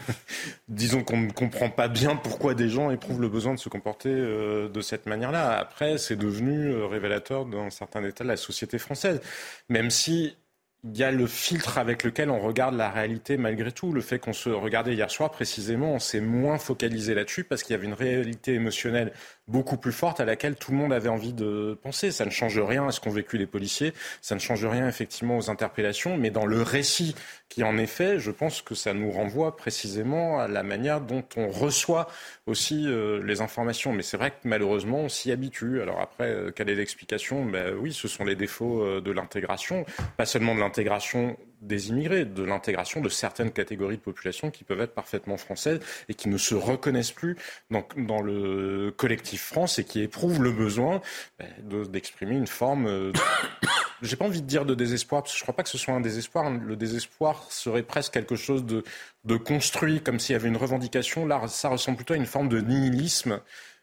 disons qu'on ne comprend pas bien pourquoi des gens éprouvent le besoin de se comporter de cette manière-là. Après, c'est devenu révélateur d'un certain état de la société française. Même si il y a le filtre avec lequel on regarde la réalité malgré tout. Le fait qu'on se regardait hier soir précisément, on s'est moins focalisé là-dessus parce qu'il y avait une réalité émotionnelle beaucoup plus forte à laquelle tout le monde avait envie de penser. Ça ne change rien à ce qu'ont vécu les policiers, ça ne change rien effectivement aux interpellations, mais dans le récit qui en est fait, je pense que ça nous renvoie précisément à la manière dont on reçoit aussi euh, les informations. Mais c'est vrai que malheureusement, on s'y habitue. Alors après, euh, quelle est l'explication? Ben, Oui, ce sont les défauts euh, de l'intégration, pas seulement de l'intégration des immigrés, de l'intégration de certaines catégories de population qui peuvent être parfaitement françaises et qui ne se reconnaissent plus dans, le collectif France et qui éprouvent le besoin ben, d'exprimer une forme, euh, j'ai pas envie de dire de désespoir, parce que je crois pas que ce soit un désespoir. Le désespoir serait presque quelque chose de, de construit, comme s'il y avait une revendication. Là, ça ressemble plutôt à une forme de nihilisme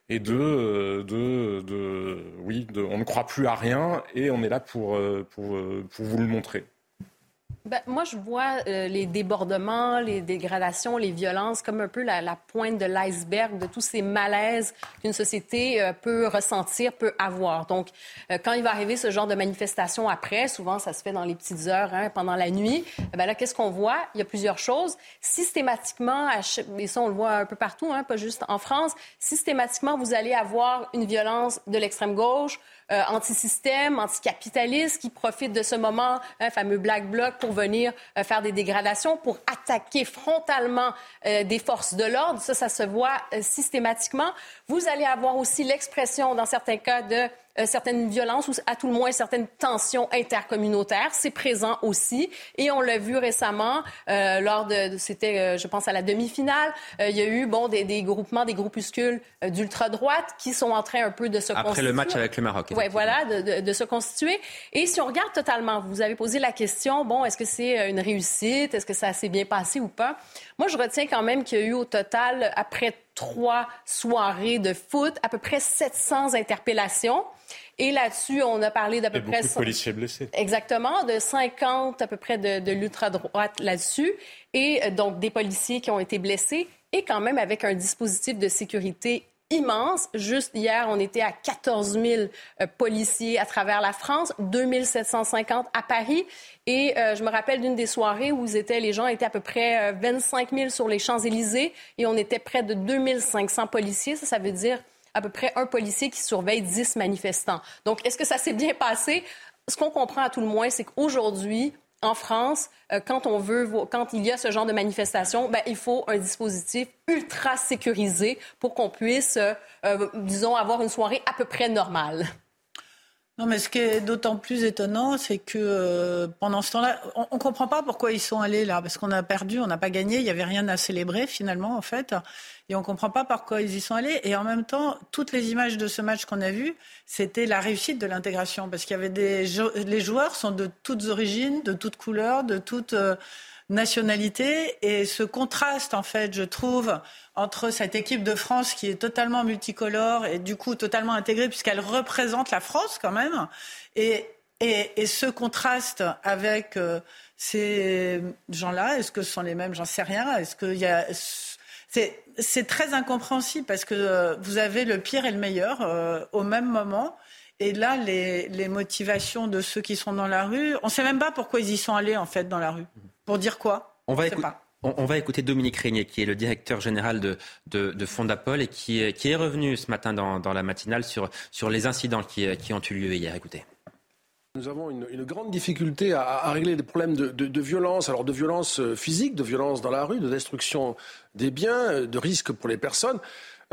et de, euh, de, de oui, de, on ne croit plus à rien et on est là pour, euh, pour, pour vous le montrer. Ben, moi, je vois euh, les débordements, les dégradations, les violences comme un peu la, pointe de l'iceberg de tous ces malaises qu'une société euh, peut ressentir, peut avoir. Donc, euh, quand il va arriver ce genre de manifestation après, souvent ça se fait dans les petites heures, hein, pendant la nuit, ben là, qu'est-ce qu'on voit? Il y a plusieurs choses. Systématiquement, et ça, on le voit un peu partout, hein, pas juste en France, systématiquement, vous allez avoir une violence de l'extrême gauche, euh, anti-système, anticapitaliste qui profitent de ce moment, un fameux Black Bloc, pour venir euh, faire des dégradations, pour attaquer frontalement euh, des forces de l'ordre. Ça, ça se voit systématiquement. Vous allez avoir aussi l'expression, dans certains cas, de euh, certaines violences ou à tout le moins certaines tensions intercommunautaires. C'est présent aussi. Et on l'a vu récemment euh, lors de, c'était, euh, je pense, à la demi-finale. il y a eu, bon, des, des groupements, des groupuscules d'ultra-droite qui sont en train un peu de se Après le match avec le Maroc. Oui, voilà, de, de, de, se constituer. Et si on regarde totalement, vous avez posé la question, bon, est-ce que c'est une réussite? Est-ce que ça s'est bien passé ou pas? Moi, je retiens quand même qu'il y a eu au total, après trois soirées de foot, à peu près 700 interpellations. Et là-dessus, on a parlé d'à peu près... Beaucoup de policiers blessés. Exactement, de 50 à peu près de, de l'ultra-droite là-dessus. Et euh, donc des policiers qui ont été blessés et quand même avec un dispositif de sécurité immense. Juste hier, on était à 14 000 euh, policiers à travers la France, 2 750 à Paris. Et euh, je me rappelle d'une des soirées où étaient, les gens étaient à peu près 25 000 sur les Champs-Élysées et on était près de 2 500 policiers. Ça, ça veut dire à peu près un policier qui surveille 10 manifestants. Donc, est-ce que ça s'est bien passé? Ce qu'on comprend à tout le moins, c'est qu'aujourd'hui, en France, euh, quand on veut, quand il y a ce genre de manifestation, ben, il faut un dispositif ultra sécurisé pour qu'on puisse, euh, euh, disons, avoir une soirée à peu près normale. Non, mais ce qui est d'autant plus étonnant, c'est que pendant ce temps-là, on ne comprend pas pourquoi ils sont allés là, parce qu'on a perdu, on n'a pas gagné, il n'y avait rien à célébrer finalement, en fait. Et on ne comprend pas pourquoi ils y sont allés. Et en même temps, toutes les images de ce match qu'on a vu, c'était la réussite de l'intégration. Parce qu'il y avait des. Les joueurs sont de toutes origines, de toutes couleurs, de toutes euh, nationalités. Et ce contraste, en fait, je trouve, entre cette équipe de France qui est totalement multicolore et du coup totalement intégrée, puisqu'elle représente la France quand même, et, et, et ce contraste avec. Euh, ces gens-là, est-ce que ce sont les mêmes? J'en sais rien. Est-ce qu'il y a c'est très incompréhensible parce que euh, vous avez le pire et le meilleur euh, au même moment. Et là, les, motivations de ceux qui sont dans la rue, on ne sait même pas pourquoi ils y sont allés en fait dans la rue. Pour dire quoi? On va, On, va écouter Dominique Régnier, qui est le directeur général de, de, Fondapol et qui est, qui est revenu ce matin dans, la matinale sur, sur les incidents qui, qui ont eu lieu hier. Écoutez. Nous avons une, grande difficulté à, régler des problèmes de, violence, alors de violence euh, physique, de violence dans la rue, de destruction des biens, euh, de risques pour les personnes.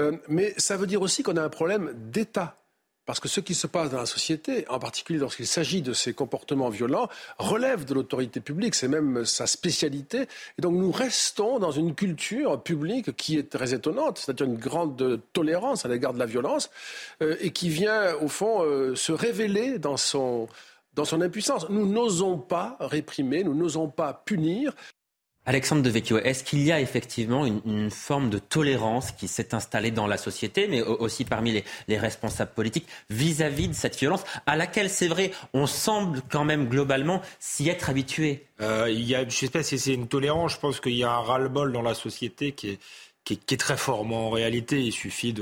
Euh, mais ça veut dire aussi qu'on a un problème d'État. Parce que ce qui se passe dans la société, en particulier lorsqu'il s'agit de ces comportements violents, relève de l'autorité publique, c'est même sa spécialité. Et donc nous restons dans une culture publique qui est très étonnante, c'est-à-dire une grande tolérance à l'égard de la violence, et qui vient au fond se révéler dans son, dans son impuissance. Nous n'osons pas réprimer, nous n'osons pas punir. Alexandre de Vecchio, est-ce qu'il y a effectivement une, forme de tolérance qui s'est installée dans la société, mais aussi parmi les, responsables politiques, vis-à-vis de cette violence, à laquelle, c'est vrai, on semble quand même globalement s'y être habitué? Euh, il y a, Je ne sais pas si c'est une tolérance, je pense qu'il y a un ras-le-bol dans la société qui est qui est, très fort. Moi, en réalité, il suffit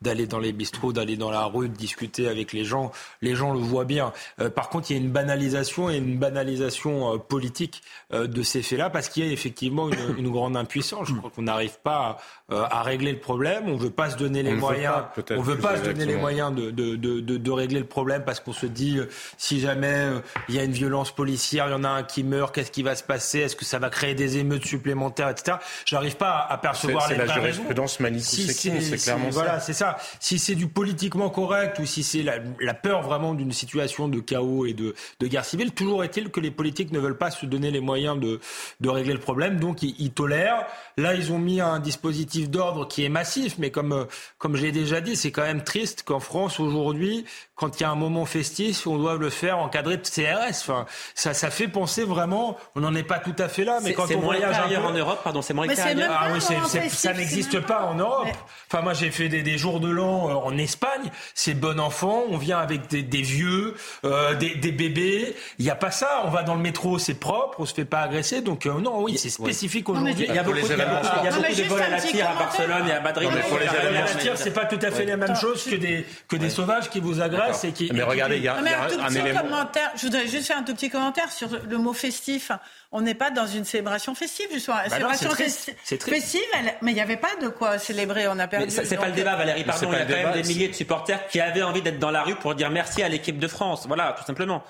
d'aller dans les bistrots, d'aller dans la rue, de discuter avec les gens. Les gens le voient bien. Euh, par contre, il y a une banalisation et une banalisation euh, politique euh, de ces faits-là parce qu'il y a effectivement une, une, grande impuissance. Je crois qu'on n'arrive pas à, régler le problème. On veut pas se donner les moyens. on veut pas se donner les moyens de, de, de, de, régler le problème parce qu'on se dit si jamais il y a une violence policière, il y en a un qui meurt, qu'est-ce qui va se passer? Est-ce que ça va créer des émeutes supplémentaires, etc. J'arrive pas à percevoir les jurisprudence si c'est clairement Voilà, c'est ça. Si c'est du politiquement correct ou si c'est la, peur vraiment d'une situation de chaos et de, de guerre civile, toujours est-il que les politiques ne veulent pas se donner les moyens de, de régler le problème, donc ils, tolèrent. Là, ils ont mis un dispositif d'ordre qui est massif, mais comme, comme je l'ai déjà dit, c'est quand même triste qu'en France, aujourd'hui, quand il y a un moment festif, on doit le faire encadré de CRS. Enfin, ça, ça fait penser vraiment, on n'en est pas tout à fait là, mais quand on voyage en Europe, pardon, c'est moins Ah oui, ça n'existe pas en Europe. Enfin, moi, j'ai fait des, des, jours de l'an euh, en Espagne. C'est bon enfant. On vient avec des, des vieux, euh, des, des, bébés. Il n'y a pas ça. On va dans le métro, c'est propre. On se fait pas agresser. Donc euh, non, oui, c'est spécifique aujourd'hui. Il y a beaucoup, de, vols à la tire à Barcelone et à Madrid. Mais pour les à la tire, c'est pas tout à fait la même chose que des que des sauvages qui vous agressent mais regardez, il y a, un, élément. Commentaire, je voudrais juste faire un tout petit commentaire sur le mot festif. On n'est pas dans une célébration festive, justement. Bah célébration festive, mais il n'y avait pas de quoi célébrer. On a perdu. C'est pas le débat, Valérie. Pardon, il y a quand même des milliers de supporters qui avaient envie d'être dans la rue pour dire merci à l'équipe de France. Voilà, tout simplement.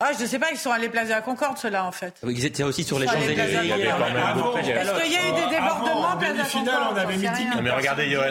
Ah, je ne sais pas, ils sont allés place de la Concorde, ceux-là, en fait. ils étaient aussi sur les Champs-Élysées. Parce qu'il y a eu des débordements, place la Concorde. on avait Mais regardez, Johan,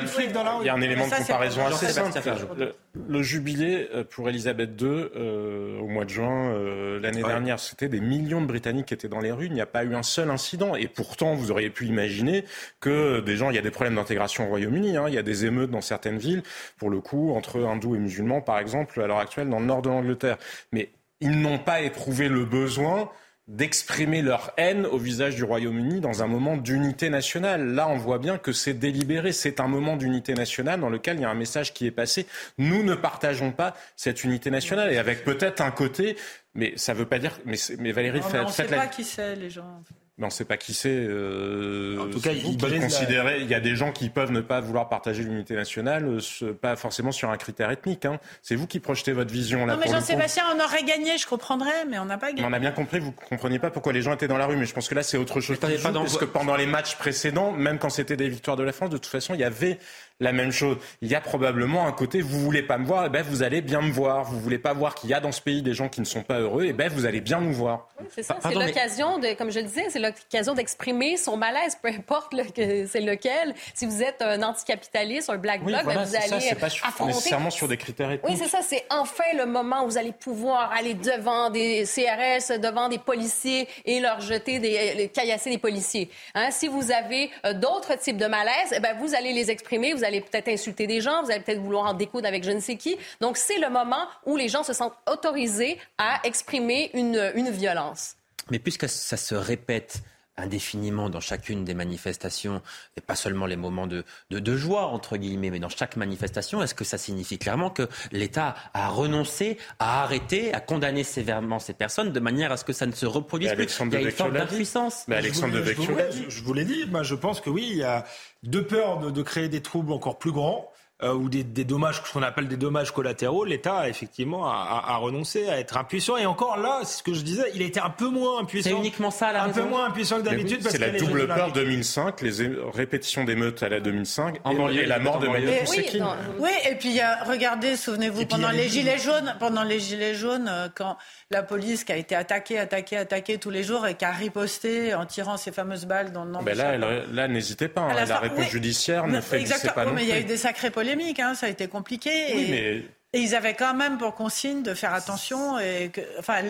il y a un élément de comparaison assez simple. Le, jubilé euh, pour Elisabeth II euh, au mois de juin euh, l'année dernière, c'était des millions de Britanniques qui étaient dans les rues. Il n'y a pas eu un seul incident. Et pourtant, vous auriez pu imaginer que des gens, il y a des problèmes d'intégration au Royaume-Uni. Hein. Il y a des émeutes dans certaines villes, pour le coup, entre hindous et musulmans, par exemple, à l'heure actuelle, dans le nord de l'Angleterre. Mais ils n'ont pas éprouvé le besoin d'exprimer leur haine au visage du Royaume-Uni dans un moment d'unité nationale. Là, on voit bien que c'est délibéré. C'est un moment d'unité nationale dans lequel il y a un message qui est passé. Nous ne partageons pas cette unité nationale. Et avec peut-être un côté, mais ça ne veut pas dire. Mais, mais Valérie, non, mais on sait pas qui c'est, les gens mais on ne sait pas qui c'est. Euh, en tout cas, il, il y a des gens qui peuvent ne pas vouloir partager l'unité nationale, euh, pas forcément sur un critère ethnique. Hein. C'est vous qui projetez votre vision là. Non, mais Jean-Sébastien, on aurait gagné, je comprendrais, mais on n'a pas gagné. On a bien compris, vous ne compreniez pas pourquoi les gens étaient dans la rue, mais je pense que là, c'est autre chose. parce que pendant les matchs précédents, même quand c'était des victoires de la France, de toute façon, il y avait la même chose. Il y a probablement un côté, vous voulez pas me voir, et eh ben vous allez bien me voir. Vous voulez pas voir qu'il y a dans ce pays des gens qui ne sont pas heureux, et eh ben vous allez bien nous voir. c'est ça, c'est l'occasion de, comme je le disais, c'est l'occasion d'exprimer son malaise, peu importe c'est lequel. Si vous êtes un anticapitaliste, un black bloc, ben, vous allez ça, pas affronter. nécessairement sur des critères ethniques. Oui, c'est ça. C'est enfin le moment où vous allez pouvoir aller devant des CRS, devant des policiers et leur jeter des, caillasser des policiers. Hein? Si vous avez euh, d'autres types de malaise, eh ben vous allez les exprimer. Vous allez peut-être insulter des gens, vous allez peut-être vouloir en découdre avec je ne sais qui. Donc, c'est le moment où les gens se sentent autorisés à exprimer une, une violence. Mais puisque ça se répète indéfiniment dans chacune des manifestations, et pas seulement les moments de, de, joie, entre guillemets, mais dans chaque manifestation, est-ce que ça signifie clairement que l'État a renoncé à arrêter, à condamner sévèrement ces personnes de manière à ce que ça ne se reproduise plus? Il y a une forme d'impuissance. Mais Alexandre je, je, vous l'ai dit, moi je pense que oui, il y a deux peurs de, de créer des troubles encore plus grands. Euh, ou des, des dommages, ce qu'on appelle des dommages collatéraux, l'État effectivement a, a, renoncé à être impuissant. Et encore là, c'est ce que je disais, il a été un peu moins impuissant. C'est uniquement ça la Un peu moins impuissant que d'habitude. c'est la double peur 2005, les répétitions d'émeutes à la 2005 et, la mort de Mayotte oui, oui, et puis il y a, regardez, souvenez-vous, pendant les gilets jaunes, pendant les gilets jaunes, euh, quand la police qui a été attaquée, attaquée, attaquée tous les jours et qui a riposté en tirant ces fameuses balles dans le nom ben là, là, n'hésitez pas. Hein. la, réponse judiciaire ne fait pas non mais il y a eu des sacrées polémiques, hein, ça a été compliqué. et... ils avaient quand même pour consigne de faire attention. Et que, enfin,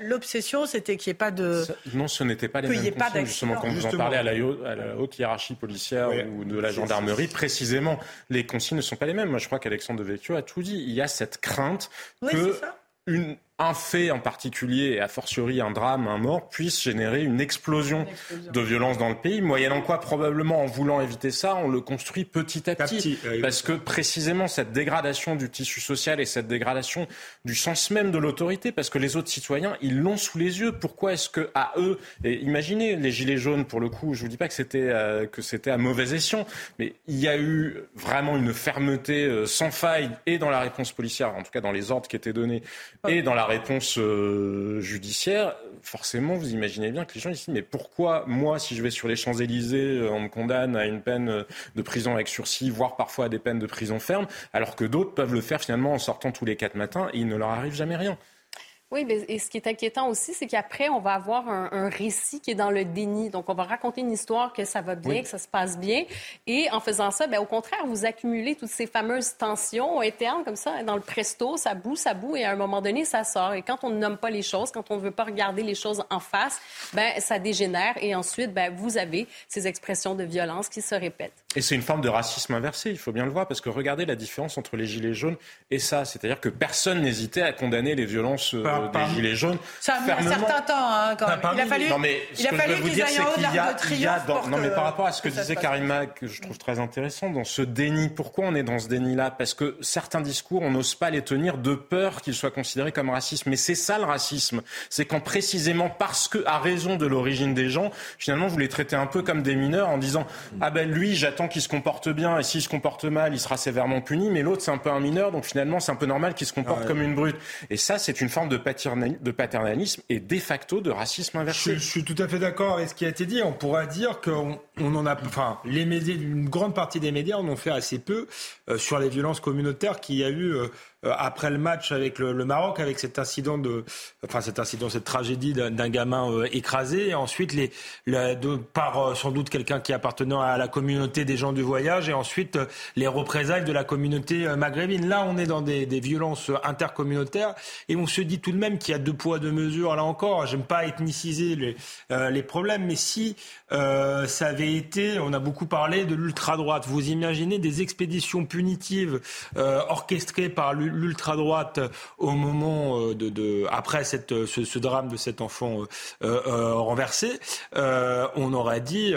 l'obsession, c'était qu'il n'y ait pas de. non, ce n'était pas les mêmes consignes. Justement, quand vous en parlez à la, haute hiérarchie policière ou de la gendarmerie, précisément, les consignes ne sont pas les mêmes. Moi, je crois qu'Alexandre Devecchio a tout dit. Il y a cette crainte que une, un fait en particulier, et a fortiori un drame, un mort, puisse générer une explosion, de violence dans le pays, moyennant quoi probablement en voulant éviter ça, on le construit petit à petit. parce que précisément cette dégradation du tissu social et cette dégradation du sens même de l'autorité, parce que les autres citoyens, ils l'ont sous les yeux. Pourquoi est-ce que à eux, et imaginez les gilets jaunes pour le coup, je vous dis pas que c'était euh, que c'était à mauvais escient, mais il y a eu vraiment une fermeté euh, sans faille et dans la réponse policière, en tout cas dans les ordres qui étaient donnés, et dans la réponse euh, judiciaire, forcément, vous imaginez bien que les gens disent mais pourquoi moi, si je vais sur les Champs-Élysées, euh, on me condamne à une peine euh, de prison avec sursis, voire parfois à des peines de prison ferme, alors que d'autres peuvent le faire finalement en sortant tous les quatre matins et il ne leur arrive jamais rien. Oui, mais et ce qui est inquiétant aussi, c'est qu'après, on va avoir un, récit qui est dans le déni. Donc, on va raconter une histoire que ça va bien, que ça se passe bien. Et en faisant ça, bien, au contraire, vous accumulez toutes ces fameuses tensions internes comme ça. Dans le presto, ça boue, ça boue, et à un moment donné, ça sort. Et quand on ne nomme pas les choses, quand on ne veut pas regarder les choses en face, ben ça dégénère. Et ensuite, ben, vous avez ces expressions de violence qui se répètent. Et c'est une forme de racisme inversé, il faut bien le voir, parce que regardez la différence entre les gilets jaunes et ça. C'est-à-dire que personne n'hésitait à condamner les violences. Euh, des Gilets jaunes. Ça a mis un certain temps, hein, quand même. Il a fallu, non, mais ce il a que fallu je veux vous dire, c'est qu'il y a, il y a dans, non, mais par rapport à ce que disait Karima, que je trouve très intéressant, dans ce déni, pourquoi on est dans ce déni-là? Parce que certains discours, on n'ose pas les tenir de peur qu'ils soient considérés comme racistes. Mais c'est ça le racisme. C'est quand précisément parce que, à raison de l'origine des gens, finalement, vous les traitez un peu comme des mineurs en disant, ah ben lui, j'attends qu'il se comporte bien, et s'il se comporte mal, il sera sévèrement puni, mais l'autre, c'est un peu un mineur, donc finalement, c'est un peu normal qu'il se comporte comme une brute. Et ça, c'est une forme de paternalisme et de facto de racisme inversé. Je, suis tout à fait d'accord avec ce qui a été dit. On pourra dire qu'on on en a, enfin, les médias, une grande partie des médias en ont fait assez peu euh, sur les violences communautaires qu'il y a eu euh, après le match avec le, Maroc, avec cet incident de, enfin cet incident, cette tragédie d'un gamin euh, écrasé, et ensuite les, de, par euh, sans doute quelqu'un qui appartenait à la communauté des gens du voyage, et ensuite les représailles de la communauté maghrébine. Là, on est dans des, des, violences intercommunautaires, et on se dit tout de même qu'il y a deux poids deux mesures. Là encore, j'aime pas ethniciser les, les problèmes, mais si ça avait été, on a beaucoup parlé de l'ultra droite. Vous imaginez des expéditions punitives orchestrées par l'ultra-droite au moment euh, de, après cette, ce, drame de cet enfant euh, euh, renversé, on aurait dit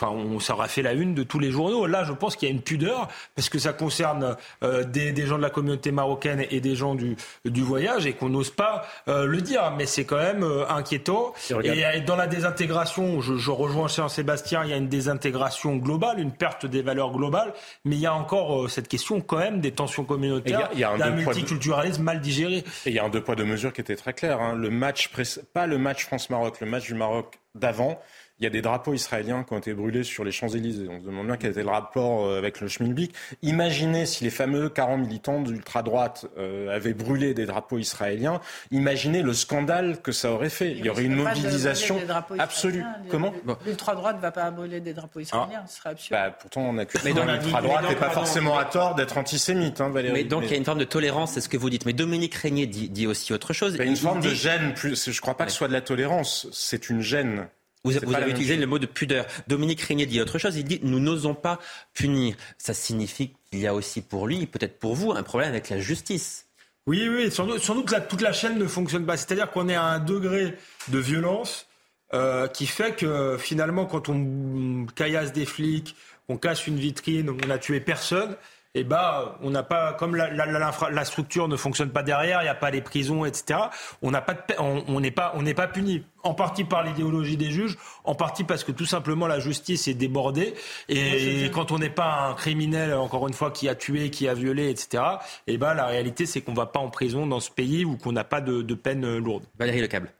Enfin, on, ça aura fait la une de tous les journaux. Là, je pense qu'il y a une pudeur parce que ça concerne euh, des, des, gens de la communauté marocaine et des gens du, du voyage et qu'on n'ose pas euh, le dire. Mais c'est quand même euh, inquiétant. Et, dans la désintégration, je, je rejoins Jean-Sébastien, il y a une désintégration globale, une perte des valeurs globales. Mais il y a encore cette question quand même des tensions communautaires, il y a, un multiculturalisme mal digéré. Et il y a un deux poids deux mesures qui était très clair. Hein. Le match, pas le match France-Maroc, le match du Maroc d'avant il y a des drapeaux israéliens qui ont été brûlés sur les Champs-Élysées. On se demande bien quel était le rapport euh, avec le Schmilblick. Imaginez si les fameux 40 militants d'ultra-droite euh, avaient brûlé des drapeaux israéliens. Imaginez le scandale que ça aurait fait. Il y aurait une mobilisation absolue. Comment L'ultra-droite ne va pas brûler des drapeaux israéliens. Ce serait absurde. Bah, pourtant, on accuse l'ultra-droite n'est pas forcément à tort d'être antisémite, hein, Valérie. Mais donc, il y a une forme de tolérance, c'est ce que vous dites. Mais Dominique Régnier dit, dit aussi autre chose. Il y a une forme de gêne. Plus, je ne crois pas que ce soit de la tolérance. C'est une gêne. Vous, avez utilisé le mot de pudeur. Dominique Régnier dit autre chose. Il dit nous n'osons pas punir. Ça signifie qu'il y a aussi pour lui, peut-être pour vous, un problème avec la justice. Oui, oui. Sans doute, que toute la chaîne ne fonctionne pas. C'est-à-dire qu'on est à un degré de violence euh, qui fait que finalement, quand on caillasse des flics, on casse une vitrine, on n'a tué personne, eh bah, on n'a pas, comme la, la, la, structure ne fonctionne pas derrière, il n'y a pas les prisons, etc. On n'a pas, on n'est pas, on n'est pas puni. En partie par l'idéologie des juges, en partie parce que tout simplement la justice est débordée. Et quand on n'est pas un criminel, encore une fois, qui a tué, qui a violé, etc. Et bah, la réalité, c'est qu'on va pas en prison dans ce pays ou qu'on n'a pas de, de peine lourde. Valérie Lecable.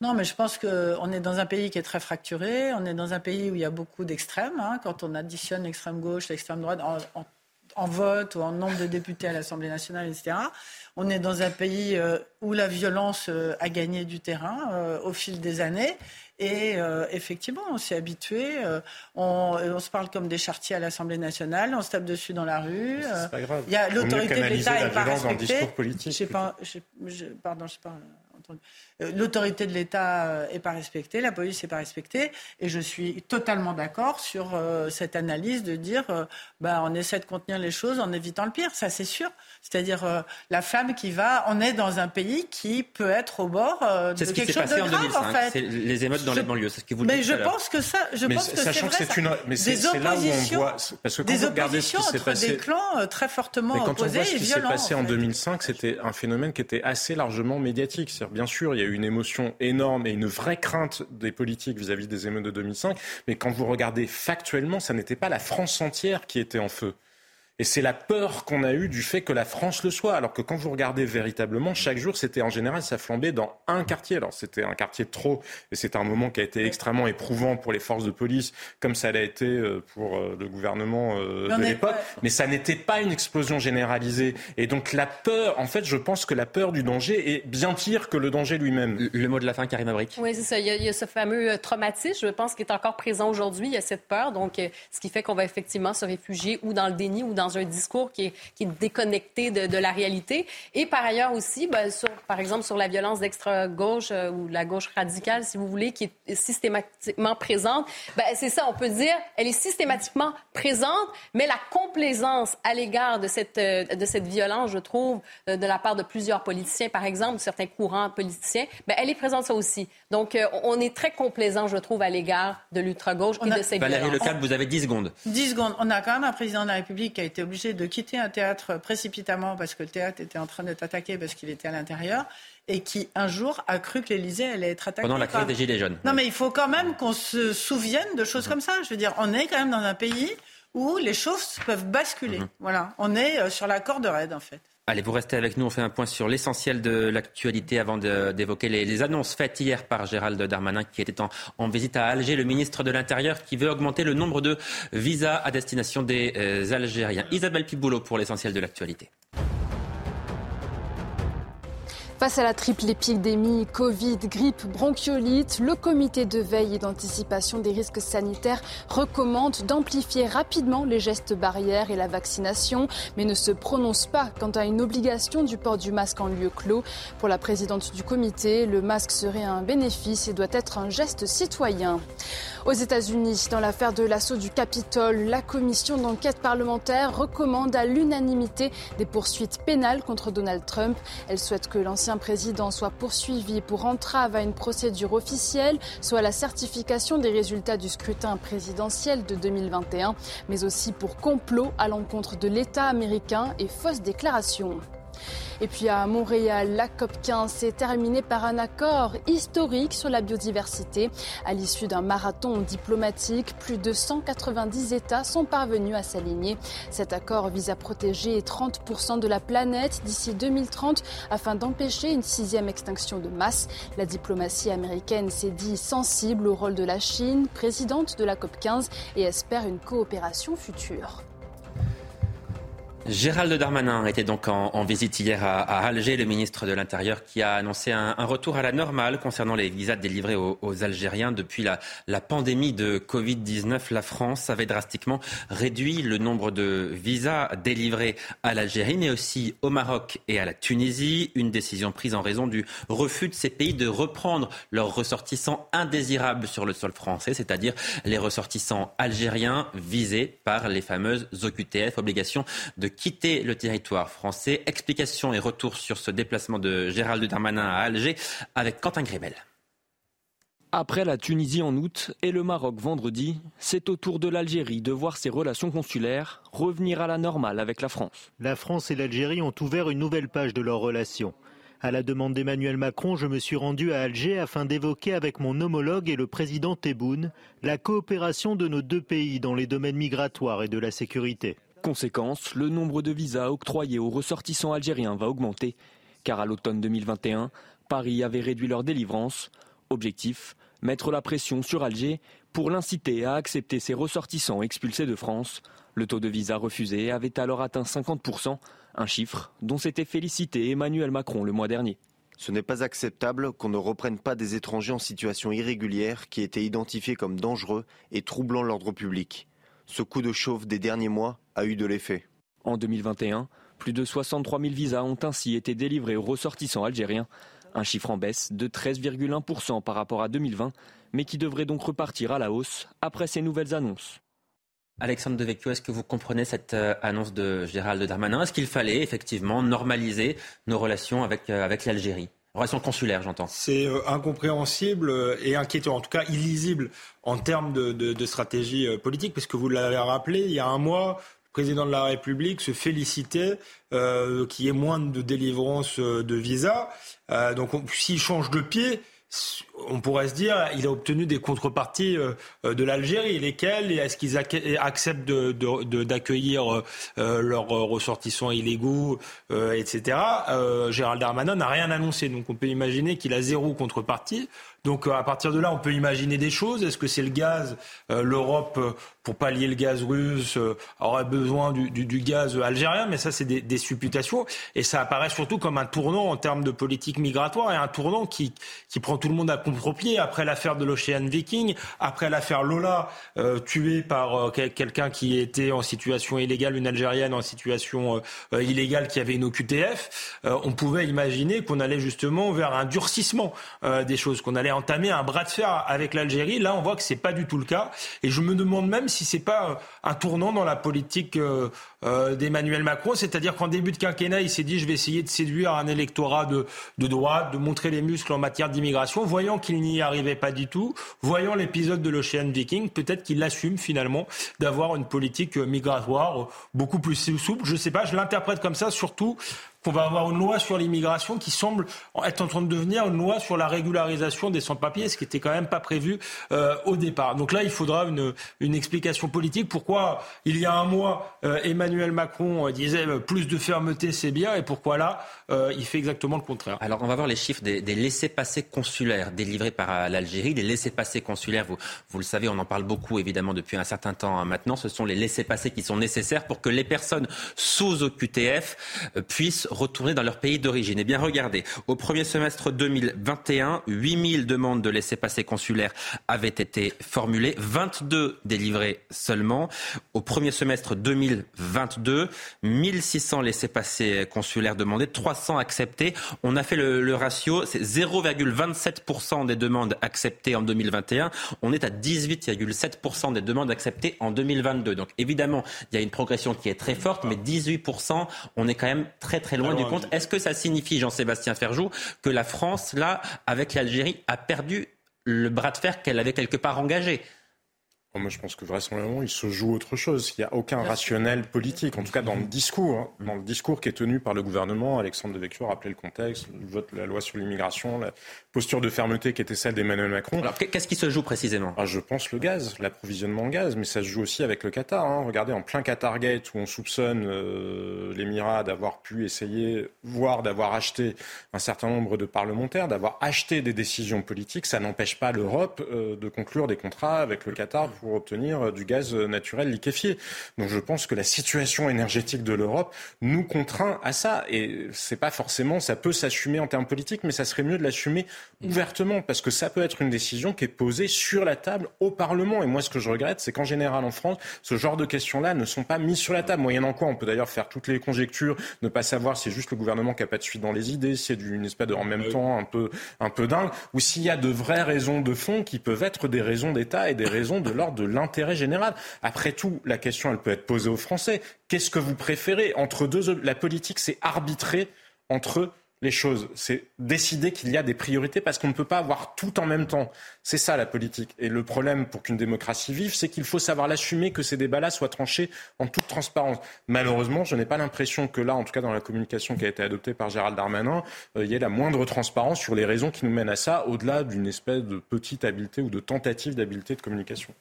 Non, mais je pense qu'on est dans un pays qui est très fracturé. On est dans un pays où il y a beaucoup d'extrêmes. Hein, quand on additionne l'extrême gauche, l'extrême droite, en, en vote ou en nombre de députés à l'Assemblée nationale, etc. On est dans un pays euh, où la violence euh, a gagné du terrain euh, au fil des années. Et effectivement, on s'est habitué. On, on, se parle comme des chartiers à l'Assemblée nationale. On se tape dessus dans la rue. C'est pas grave. Il y a l'autorité de l'État n'est pas respectée. Dans le discours politique. Je sais pas, je, pardon, je sais pas. Euh, l'autorité de l'État n'est euh, pas respectée, la police n'est pas respectée, et je suis totalement d'accord sur euh, cette analyse de dire, bah, on essaie de contenir les choses en évitant le pire, ça c'est sûr. C'est-à-dire la femme qui va, on est dans un pays qui peut être au bord de quelque chose de grave en, fait. les émeutes dans les banlieues, c'est ce que vous Mais je pense que ça, je pense que c'est vrai. Que une... mais des oppositions, là où on voit, parce que quand des oppositions ce qui entre passé... des clans très fortement mais quand opposés on voit ce qui s'est passé en, 2005, c'était un phénomène qui était assez largement médiatique. Bien sûr, il y a eu une émotion énorme et une vraie crainte des politiques vis-à-vis des émeutes de 2005. Mais quand vous regardez factuellement, ça n'était pas la France entière qui était en feu. Et c'est la peur qu'on a eue du fait que la France le soit. Alors que quand vous regardez véritablement, chaque jour, c'était en général, ça flambait dans un quartier. Alors c'était un quartier de trop, et c'est un moment qui a été extrêmement éprouvant pour les forces de police, comme ça l'a été euh, pour euh, le gouvernement euh, de l'époque. Mais ça n'était pas une explosion généralisée. Et donc la peur, en fait, je pense que la peur du danger est bien pire que le danger lui-même. Le mot de la fin, Karim Abrik. Oui, c'est ça. Il y, a, ce fameux traumatisme, je pense, qui est encore présent aujourd'hui. Il y a cette peur, donc ce qui fait qu'on va effectivement se réfugier ou dans le déni ou dans dans un discours qui est, qui est déconnecté de, de, la réalité. Et par ailleurs aussi, ben, sur, par exemple, sur la violence d'extra-gauche euh, ou la gauche radicale, si vous voulez, qui est systématiquement présente, ben, c'est ça, on peut dire, elle est systématiquement présente, mais la complaisance à l'égard de cette, euh, de cette violence, je trouve, euh, de la part de plusieurs politiciens, par exemple, certains courants politiciens, ben, elle est présente ça aussi. Donc, on est très complaisant, je trouve, à l'égard de l'ultra-gauche et de cette Valérie Lecable, vous avez 10 secondes. 10 secondes. On a quand même un président de la République qui a été obligé de quitter un théâtre précipitamment parce que le théâtre était en train d'être attaqué parce qu'il était à l'intérieur et qui un jour a cru que l'Élysée allait être attaqué. Pendant la crise des Gilets jaunes. Non, mais il faut quand même qu'on se souvienne de choses comme ça. Je veux dire, on est quand même dans un pays où les choses peuvent basculer. Mhm. Voilà, on est euh, sur la corde raide en fait. Allez, vous restez avec nous. On fait un point sur l'essentiel de l'actualité avant d'évoquer les, annonces faites hier par Gérald Darmanin qui était en, visite à Alger, le ministre de l'Intérieur qui veut augmenter le nombre de visas à destination des euh, Algériens. Isabelle Piboulot pour l'essentiel de l'actualité. Face à la triple épidémie Covid, grippe, bronchiolite, le comité de veille et d'anticipation des risques sanitaires recommande d'amplifier rapidement les gestes barrières et la vaccination, mais ne se prononce pas quant à une obligation du port du masque en lieu clos. Pour la présidente du comité, le masque serait un bénéfice et doit être un geste citoyen. Aux États-Unis, dans l'affaire de l'assaut du Capitole, la commission d'enquête parlementaire recommande à l'unanimité des poursuites pénales contre Donald Trump. Elle souhaite que l'ancien président soit poursuivi pour entrave à une procédure officielle, soit la certification des résultats du scrutin présidentiel de 2021, mais aussi pour complot à l'encontre de l'État américain et fausse déclaration. Et puis à Montréal, la COP 15 s'est terminée par un accord historique sur la biodiversité. À l'issue d'un marathon diplomatique, plus de 190 États sont parvenus à s'aligner. Cet accord vise à protéger 30% de la planète d'ici 2030 afin d'empêcher une sixième extinction de masse. La diplomatie américaine s'est dit sensible au rôle de la Chine, présidente de la COP 15, et espère une coopération future. Gérald Darmanin était donc en, visite hier à, Alger, le ministre de l'Intérieur qui a annoncé un, retour à la normale concernant les visas délivrés aux, Algériens. Depuis la, la pandémie de Covid-19, la France avait drastiquement réduit le nombre de visas délivrés à l'Algérie, mais aussi au Maroc et à la Tunisie. Une décision prise en raison du refus de ces pays de reprendre leurs ressortissants indésirables sur le sol français, c'est-à-dire les ressortissants algériens visés par les fameuses OQTF, obligations de quitter le territoire français. Explication et retour sur ce déplacement de Gérald Darmanin à Alger avec Quentin Grébel. Après la Tunisie en août et le Maroc vendredi, c'est au tour de l'Algérie de voir ses relations consulaires revenir à la normale avec la France. La France et l'Algérie ont ouvert une nouvelle page de leurs relations. À la demande d'Emmanuel Macron, je me suis rendu à Alger afin d'évoquer avec mon homologue et le président Tebboune la coopération de nos deux pays dans les domaines migratoires et de la sécurité. Conséquence, le nombre de visas octroyés aux ressortissants algériens va augmenter, car à l'automne 2021, Paris avait réduit leur délivrance. Objectif, mettre la pression sur Alger pour l'inciter à accepter ses ressortissants expulsés de France. Le taux de visa refusé avait alors atteint 50%, un chiffre dont s'était félicité Emmanuel Macron le mois dernier. Ce n'est pas acceptable qu'on ne reprenne pas des étrangers en situation irrégulière qui étaient identifiés comme dangereux et troublant l'ordre public. Ce coup de chauffe des derniers mois a eu de l'effet. En 2021, plus de 63 000 visas ont ainsi été délivrés aux ressortissants algériens, un chiffre en baisse de 13,1% par rapport à 2020, mais qui devrait donc repartir à la hausse après ces nouvelles annonces. Alexandre Devecchio, est-ce que vous comprenez cette euh, annonce de Gérald Darmanin? Est-ce qu'il fallait effectivement normaliser nos relations avec, euh, avec l'Algérie? Relations consulaires, j'entends. C'est euh, incompréhensible et inquiétant, en tout cas illisible en termes de, de stratégie politique, parce que vous l'avez rappelé, il y a un mois, président de la République se félicitait euh, qu'il y ait moins de délivrance de visas. Euh, donc s'il change de pied, on pourrait se dire, il a obtenu des contreparties euh, de l'Algérie. Lesquelles Est-ce qu'ils acceptent d'accueillir euh, leurs ressortissants illégaux, etc. Gérald Darmanin n'a rien annoncé, donc on peut imaginer qu'il a zéro contrepartie. Donc à partir de là, on peut imaginer des choses. Est-ce que c'est le gaz L'Europe, pour pallier le gaz russe, aurait besoin du, gaz algérien, mais ça, c'est des, supputations. Et ça apparaît surtout comme un tournant en termes de politique migratoire et un tournant qui, qui prend tout le monde à contre-pied après l'affaire de l'Ocean Viking, après l'affaire Lola, euh, tuée par euh, quelqu'un qui était en situation illégale, une Algérienne en situation euh, illégale qui avait une OQTF. on pouvait imaginer qu'on allait justement vers un durcissement des choses, qu'on allait entamer un bras de fer avec l'Algérie. Là, on voit que c'est pas du tout le cas. Et je me demande même si c'est pas un tournant dans la politique d'Emmanuel Macron, c'est-à-dire qu'en début de quinquennat, il s'est dit je vais essayer de séduire un électorat de, de droite, de montrer les muscles en matière d'immigration, voyant qu'il n'y arrivait pas du tout, voyant l'épisode de l'Ocean Viking, peut-être qu'il assume finalement d'avoir une politique migratoire beaucoup plus souple. Je ne sais pas, je l'interprète comme ça, surtout qu'on va avoir une loi sur l'immigration qui semble être en train de devenir une loi sur la régularisation des sans-papiers, ce qui n'était quand même pas prévu euh, au départ. Donc là, il faudra une, une, explication politique. Pourquoi, il y a un mois, euh, Emmanuel Macron euh, disait plus de fermeté, c'est bien, et pourquoi là, il fait exactement le contraire Alors, on va voir les chiffres des, des laissés-passer consulaires délivrés par l'Algérie. Les laissés-passer consulaires, vous, vous le savez, on en parle beaucoup, évidemment, depuis un certain temps hein, maintenant. Ce sont les laissés-passer qui sont nécessaires pour que les personnes sous OQTF puissent retourner dans leur pays d'origine. Eh bien, regardez, au premier semestre 2021, 8000 demandes de laissez-passer consulaires avaient été formulées, 22 délivrées seulement. Au premier semestre 2022, 1600 laissez-passer consulaires demandés, 300 acceptés. On a fait le, le ratio, c'est 0,27% des demandes acceptées en 2021. On est à 18,7% des demandes acceptées en 2022. Donc évidemment, il y a une progression qui est très forte, mais 18%, on est quand même très très loin loin du compte. Est-ce que ça signifie, Jean-Sébastien Ferjou, que la France, là, avec l'Algérie, a perdu le bras de fer qu'elle avait quelque part engagé? Moi, je pense que vraisemblablement, il se joue autre chose. Il n'y a aucun rationnel politique, en tout cas dans le discours, hein. dans le discours qui est tenu par le gouvernement. Alexandre Devecchio a rappelé le contexte, le vote de la loi sur l'immigration, la posture de fermeté qui était celle d'Emmanuel Macron. Alors, qu'est-ce qui se joue précisément? Ah, Je pense le gaz, l'approvisionnement en gaz, mais ça se joue aussi avec le Qatar. Hein. Regardez, en plein Qatargate, où on soupçonne euh, l'Émirat d'avoir pu essayer, voire d'avoir acheté un certain nombre de parlementaires, d'avoir acheté des décisions politiques, ça n'empêche pas l'Europe euh, de conclure des contrats avec le Qatar pour obtenir euh, du gaz naturel liquéfié. Donc je pense que la situation énergétique de l'Europe nous contraint à ça. Et c'est pas forcément, ça peut s'assumer en termes politiques, mais ça serait mieux de l'assumer ouvertement, parce que ça peut être une décision qui est posée sur la table au Parlement. Et moi, ce que je regrette, c'est qu'en général, en France, ce genre de questions-là ne sont pas mises sur la table. Moyennant quoi, on peut d'ailleurs faire toutes les conjectures, ne pas savoir si c'est juste le gouvernement qui n'a pas de suite dans les idées, si c'est d'une espèce de en même temps un peu, un peu dingue, ou s'il y a de vraies raisons de fond qui peuvent être des raisons d'État et des raisons de l'ordre de l'intérêt général. Après tout, la question, elle peut être posée aux Français. Qu'est-ce que vous préférez entre deux La politique, c'est arbitrer entre les choses. C'est décider qu'il y a des priorités parce qu'on ne peut pas avoir tout en même temps. C'est ça la politique. Et le problème pour qu'une démocratie vive, c'est qu'il faut savoir l'assumer, que ces débats-là soient tranchés en toute transparence. Malheureusement, je n'ai pas l'impression que là, en tout cas dans la communication qui a été adoptée par Gérald Darmanin, euh, il y ait la moindre transparence sur les raisons qui nous mènent à ça, au-delà d'une espèce de petite habileté ou de tentative d'habileté de communication.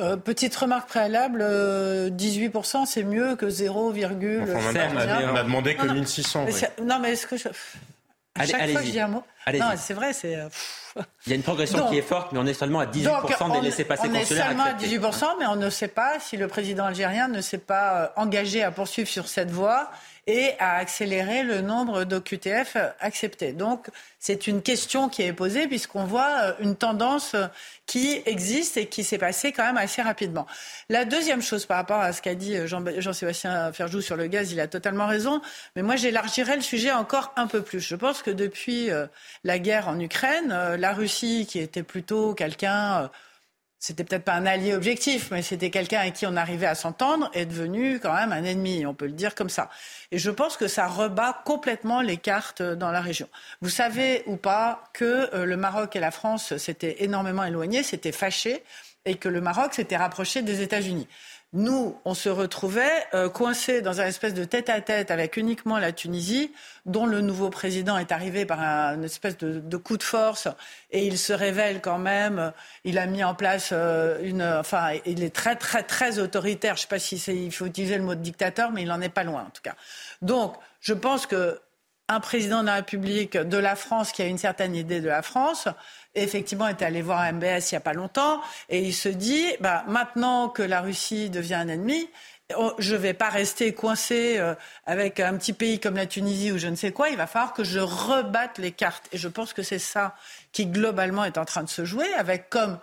Euh, petite remarque préalable, 18% euh, c'est mieux que 0, enfin, on, a, demandé que 1600. Non, mais est-ce que je... À chaque fois que je dis un mot. Non, c'est vrai, c'est. Euh, Il y a une progression qui est forte, mais on est seulement à 18% des laissés-passer consulaires. On est seulement à 18%, mais on ne sait pas si le président algérien ne s'est pas engagé à poursuivre sur cette voie et à accélérer le nombre d'OQTF acceptés. Donc, c'est une question qui est posée puisqu'on voit euh, une tendance euh, qui existe et qui s'est passée quand même assez rapidement. La deuxième chose par rapport à ce qu'a dit euh, Jean-Sébastien Ferjou sur le gaz, il a totalement raison. Mais moi, j'élargirais le sujet encore un peu plus. Je pense que depuis la guerre en Ukraine, la Russie, qui était plutôt quelqu'un c'était peut-être pas un allié objectif, mais c'était quelqu'un avec qui on arrivait à s'entendre, est devenu quand même un ennemi, on peut le dire comme ça. Et je pense que ça rebat complètement les cartes dans la région. Vous savez ou pas que euh, le Maroc et la France s'étaient énormément éloignés, s'étaient fâchés, et que le Maroc s'était rapproché des États-Unis nous, on se retrouvait euh, coincés dans un espèce de tête-à-tête avec uniquement la Tunisie, dont le nouveau président est arrivé par un, une espèce de, coup de force, et il se révèle quand même. Il a mis en place euh, une, enfin, il est très, très, très autoritaire. Je ne sais pas si il faut utiliser le mot dictateur, mais il n'en est pas loin en tout cas. Donc, je pense que un président de la République de la France qui a une certaine idée de la France effectivement est allé voir MBS il n'y a pas longtemps et il se dit bah, maintenant que la Russie devient un ennemi, oh, je ne vais pas rester coincé euh, avec un petit pays comme la Tunisie ou je ne sais quoi. Il va falloir que je rebatte les cartes. Et je pense que c'est ça qui globalement est en train de se jouer avec comme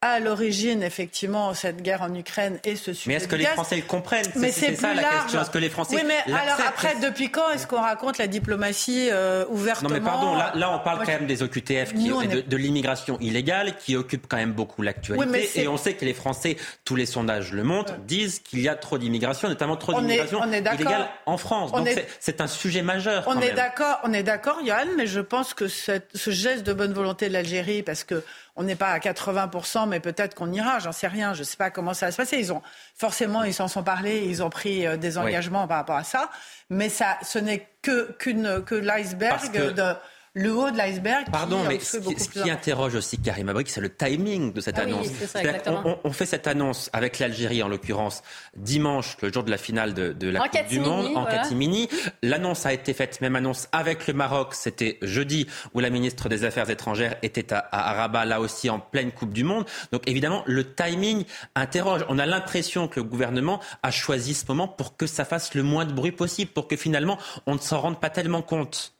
à l'origine, effectivement, cette guerre en Ukraine et ce sujet. Mais est-ce que les Français le comprennent? Mais c'est ça la question. Est-ce que les Français Oui, mais alors après, depuis quand est-ce qu'on raconte la diplomatie euh, ouvertement? Non, mais pardon, là, là on parle quand même des OQTF, qui, de, de l'immigration illégale, qui occupe quand même beaucoup l'actualité. et on sait que les Français, tous les sondages le montrent, disent qu'il y a trop d'immigration, notamment trop d'immigration illégale en France. Donc c'est un sujet majeur. On est d'accord, on est d'accord, Yann, mais je pense que ce geste de bonne volonté de l'Algérie, parce que on n'est pas à 80%, mais peut-être qu'on ira, j'en sais rien, je ne sais pas comment ça va se passer. Ils ont, forcément, ils s'en sont parlé, ils ont pris euh, des engagements par rapport à ça, mais ça, ce n'est que, qu'une, que l'iceberg de le haut de l'iceberg. Pardon, mais ce, qui interroge aussi Karim Abrik, c'est le timing de cette ah annonce. on, fait cette annonce avec l'Algérie, en l'occurrence, dimanche, le jour de la finale de, la Coupe du Monde, en catimini. L'annonce a été faite, même annonce avec le Maroc, c'était jeudi, où la ministre des Affaires étrangères était à, à, Rabat, là aussi en pleine Coupe du Monde. Donc évidemment, le timing interroge. On a l'impression que le gouvernement a choisi ce moment pour que ça fasse le moins de bruit possible, pour que finalement on ne s'en rende pas tellement compte.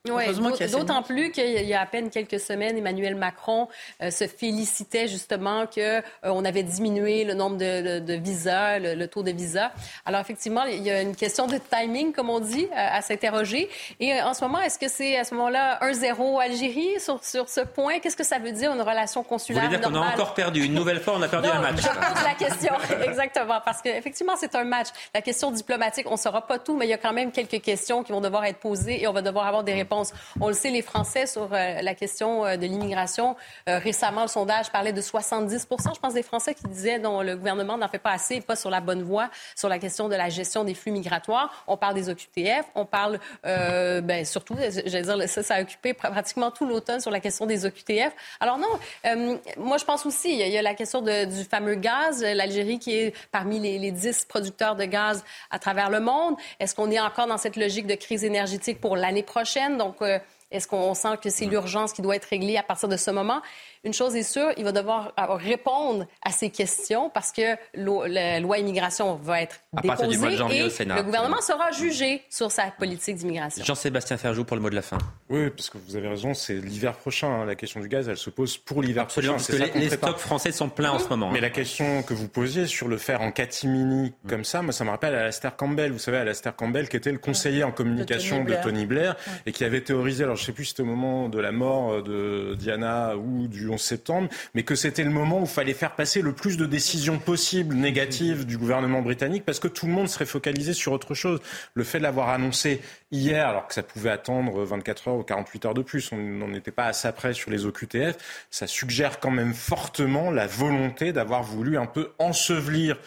D'autant plus qu'il y a à peine quelques semaines, Emmanuel Macron euh, se félicitait justement qu'on euh, on avait diminué le nombre de, visas, le, taux de visas. Alors effectivement, il y a une question de timing, comme on dit, à, s'interroger. Et en ce moment, est-ce que c'est à ce moment-là 1-0 Algérie sur, sur ce point? Qu'est-ce que ça veut dire une relation consulaire Vous voulez dire qu'on a encore perdu? Une nouvelle fois, on a perdu un match. Je pose la question, exactement, parce qu'effectivement, c'est un match. La question diplomatique, on ne saura pas tout, mais il y a quand même quelques questions qui vont devoir être posées et on va devoir avoir des réponses. On le sait, les Français sur euh, la question euh, de l'immigration. Euh, récemment, le sondage parlait de 70% je pense, des Français qui disaient dont le gouvernement n'en fait pas assez, pas sur la bonne voie, sur la question de la gestion des flux migratoires. On parle des OQTF, on parle ben, surtout, j'allais dire, ça, ça a occupé pratiquement tout l'automne sur la question des OQTF. Alors non, moi je pense aussi, il y a la question du fameux gaz, l'Algérie qui est parmi les, les 10 producteurs de gaz à travers le monde. Est-ce qu'on est encore dans cette logique de crise énergétique pour l'année prochaine? Est-ce qu'on sent que c'est l'urgence qui doit être réglée à partir de ce moment? Une chose est sûre, il va devoir répondre à ces questions parce que la loi immigration va être déposée et le gouvernement sera jugé sur sa politique d'immigration. Jean-Sébastien Ferjou pour le mot de la fin. Oui, parce que vous avez raison, c'est l'hiver prochain. Hein. la question du gaz, elle se pose pour l'hiver prochain. Parce que les, stocks français sont pleins en ce moment. Mais la question que vous posiez sur le faire en catimini mm. comme ça, moi, ça me rappelle Alastair Campbell. Vous savez, Alastair Campbell, qui était le conseiller en communication de Tony Blair, et qui avait théorisé, alors je ne sais plus si c'était au moment de la mort de Diana ou du du 11 septembre, mais que c'était le moment où il fallait faire passer le plus de décisions possibles négatives du gouvernement britannique parce que tout le monde serait focalisé sur autre chose. Le fait de l'avoir annoncé hier, alors que ça pouvait attendre 24 heures ou 48 heures de plus, on n'en était pas assez près sur les OQTF, ça suggère quand même fortement la volonté d'avoir voulu un peu ensevelir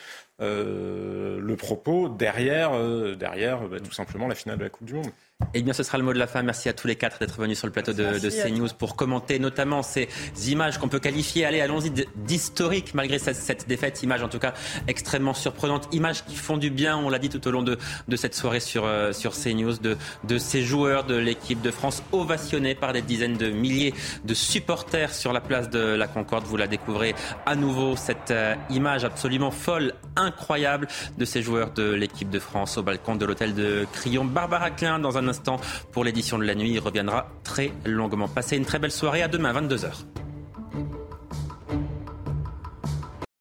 euh, le propos derrière, euh, bah, tout simplement la finale de la Coupe du Monde. Eh bien, ce sera le mot de la fin. Merci à tous les quatre d'être venus sur le plateau de, de CNews pour commenter notamment ces images qu'on peut qualifier, allez, allons-y, d'historiques malgré cette, cette, défaite. Images en tout cas extrêmement surprenantes. Images qui font du bien, on l'a dit tout au long de, de cette soirée sur, euh, sur CNews, de, de ces joueurs de l'équipe de France ovationnés par des dizaines de milliers de supporters sur la place de la Concorde. Vous la découvrez à nouveau, cette euh, image absolument folle, incroyable de ces joueurs de l'équipe de France au balcon de l'hôtel de Crillon. Barbara Klein dans un pour l'édition de la nuit. Il reviendra très longuement. Passez une très belle soirée. À demain, 22h.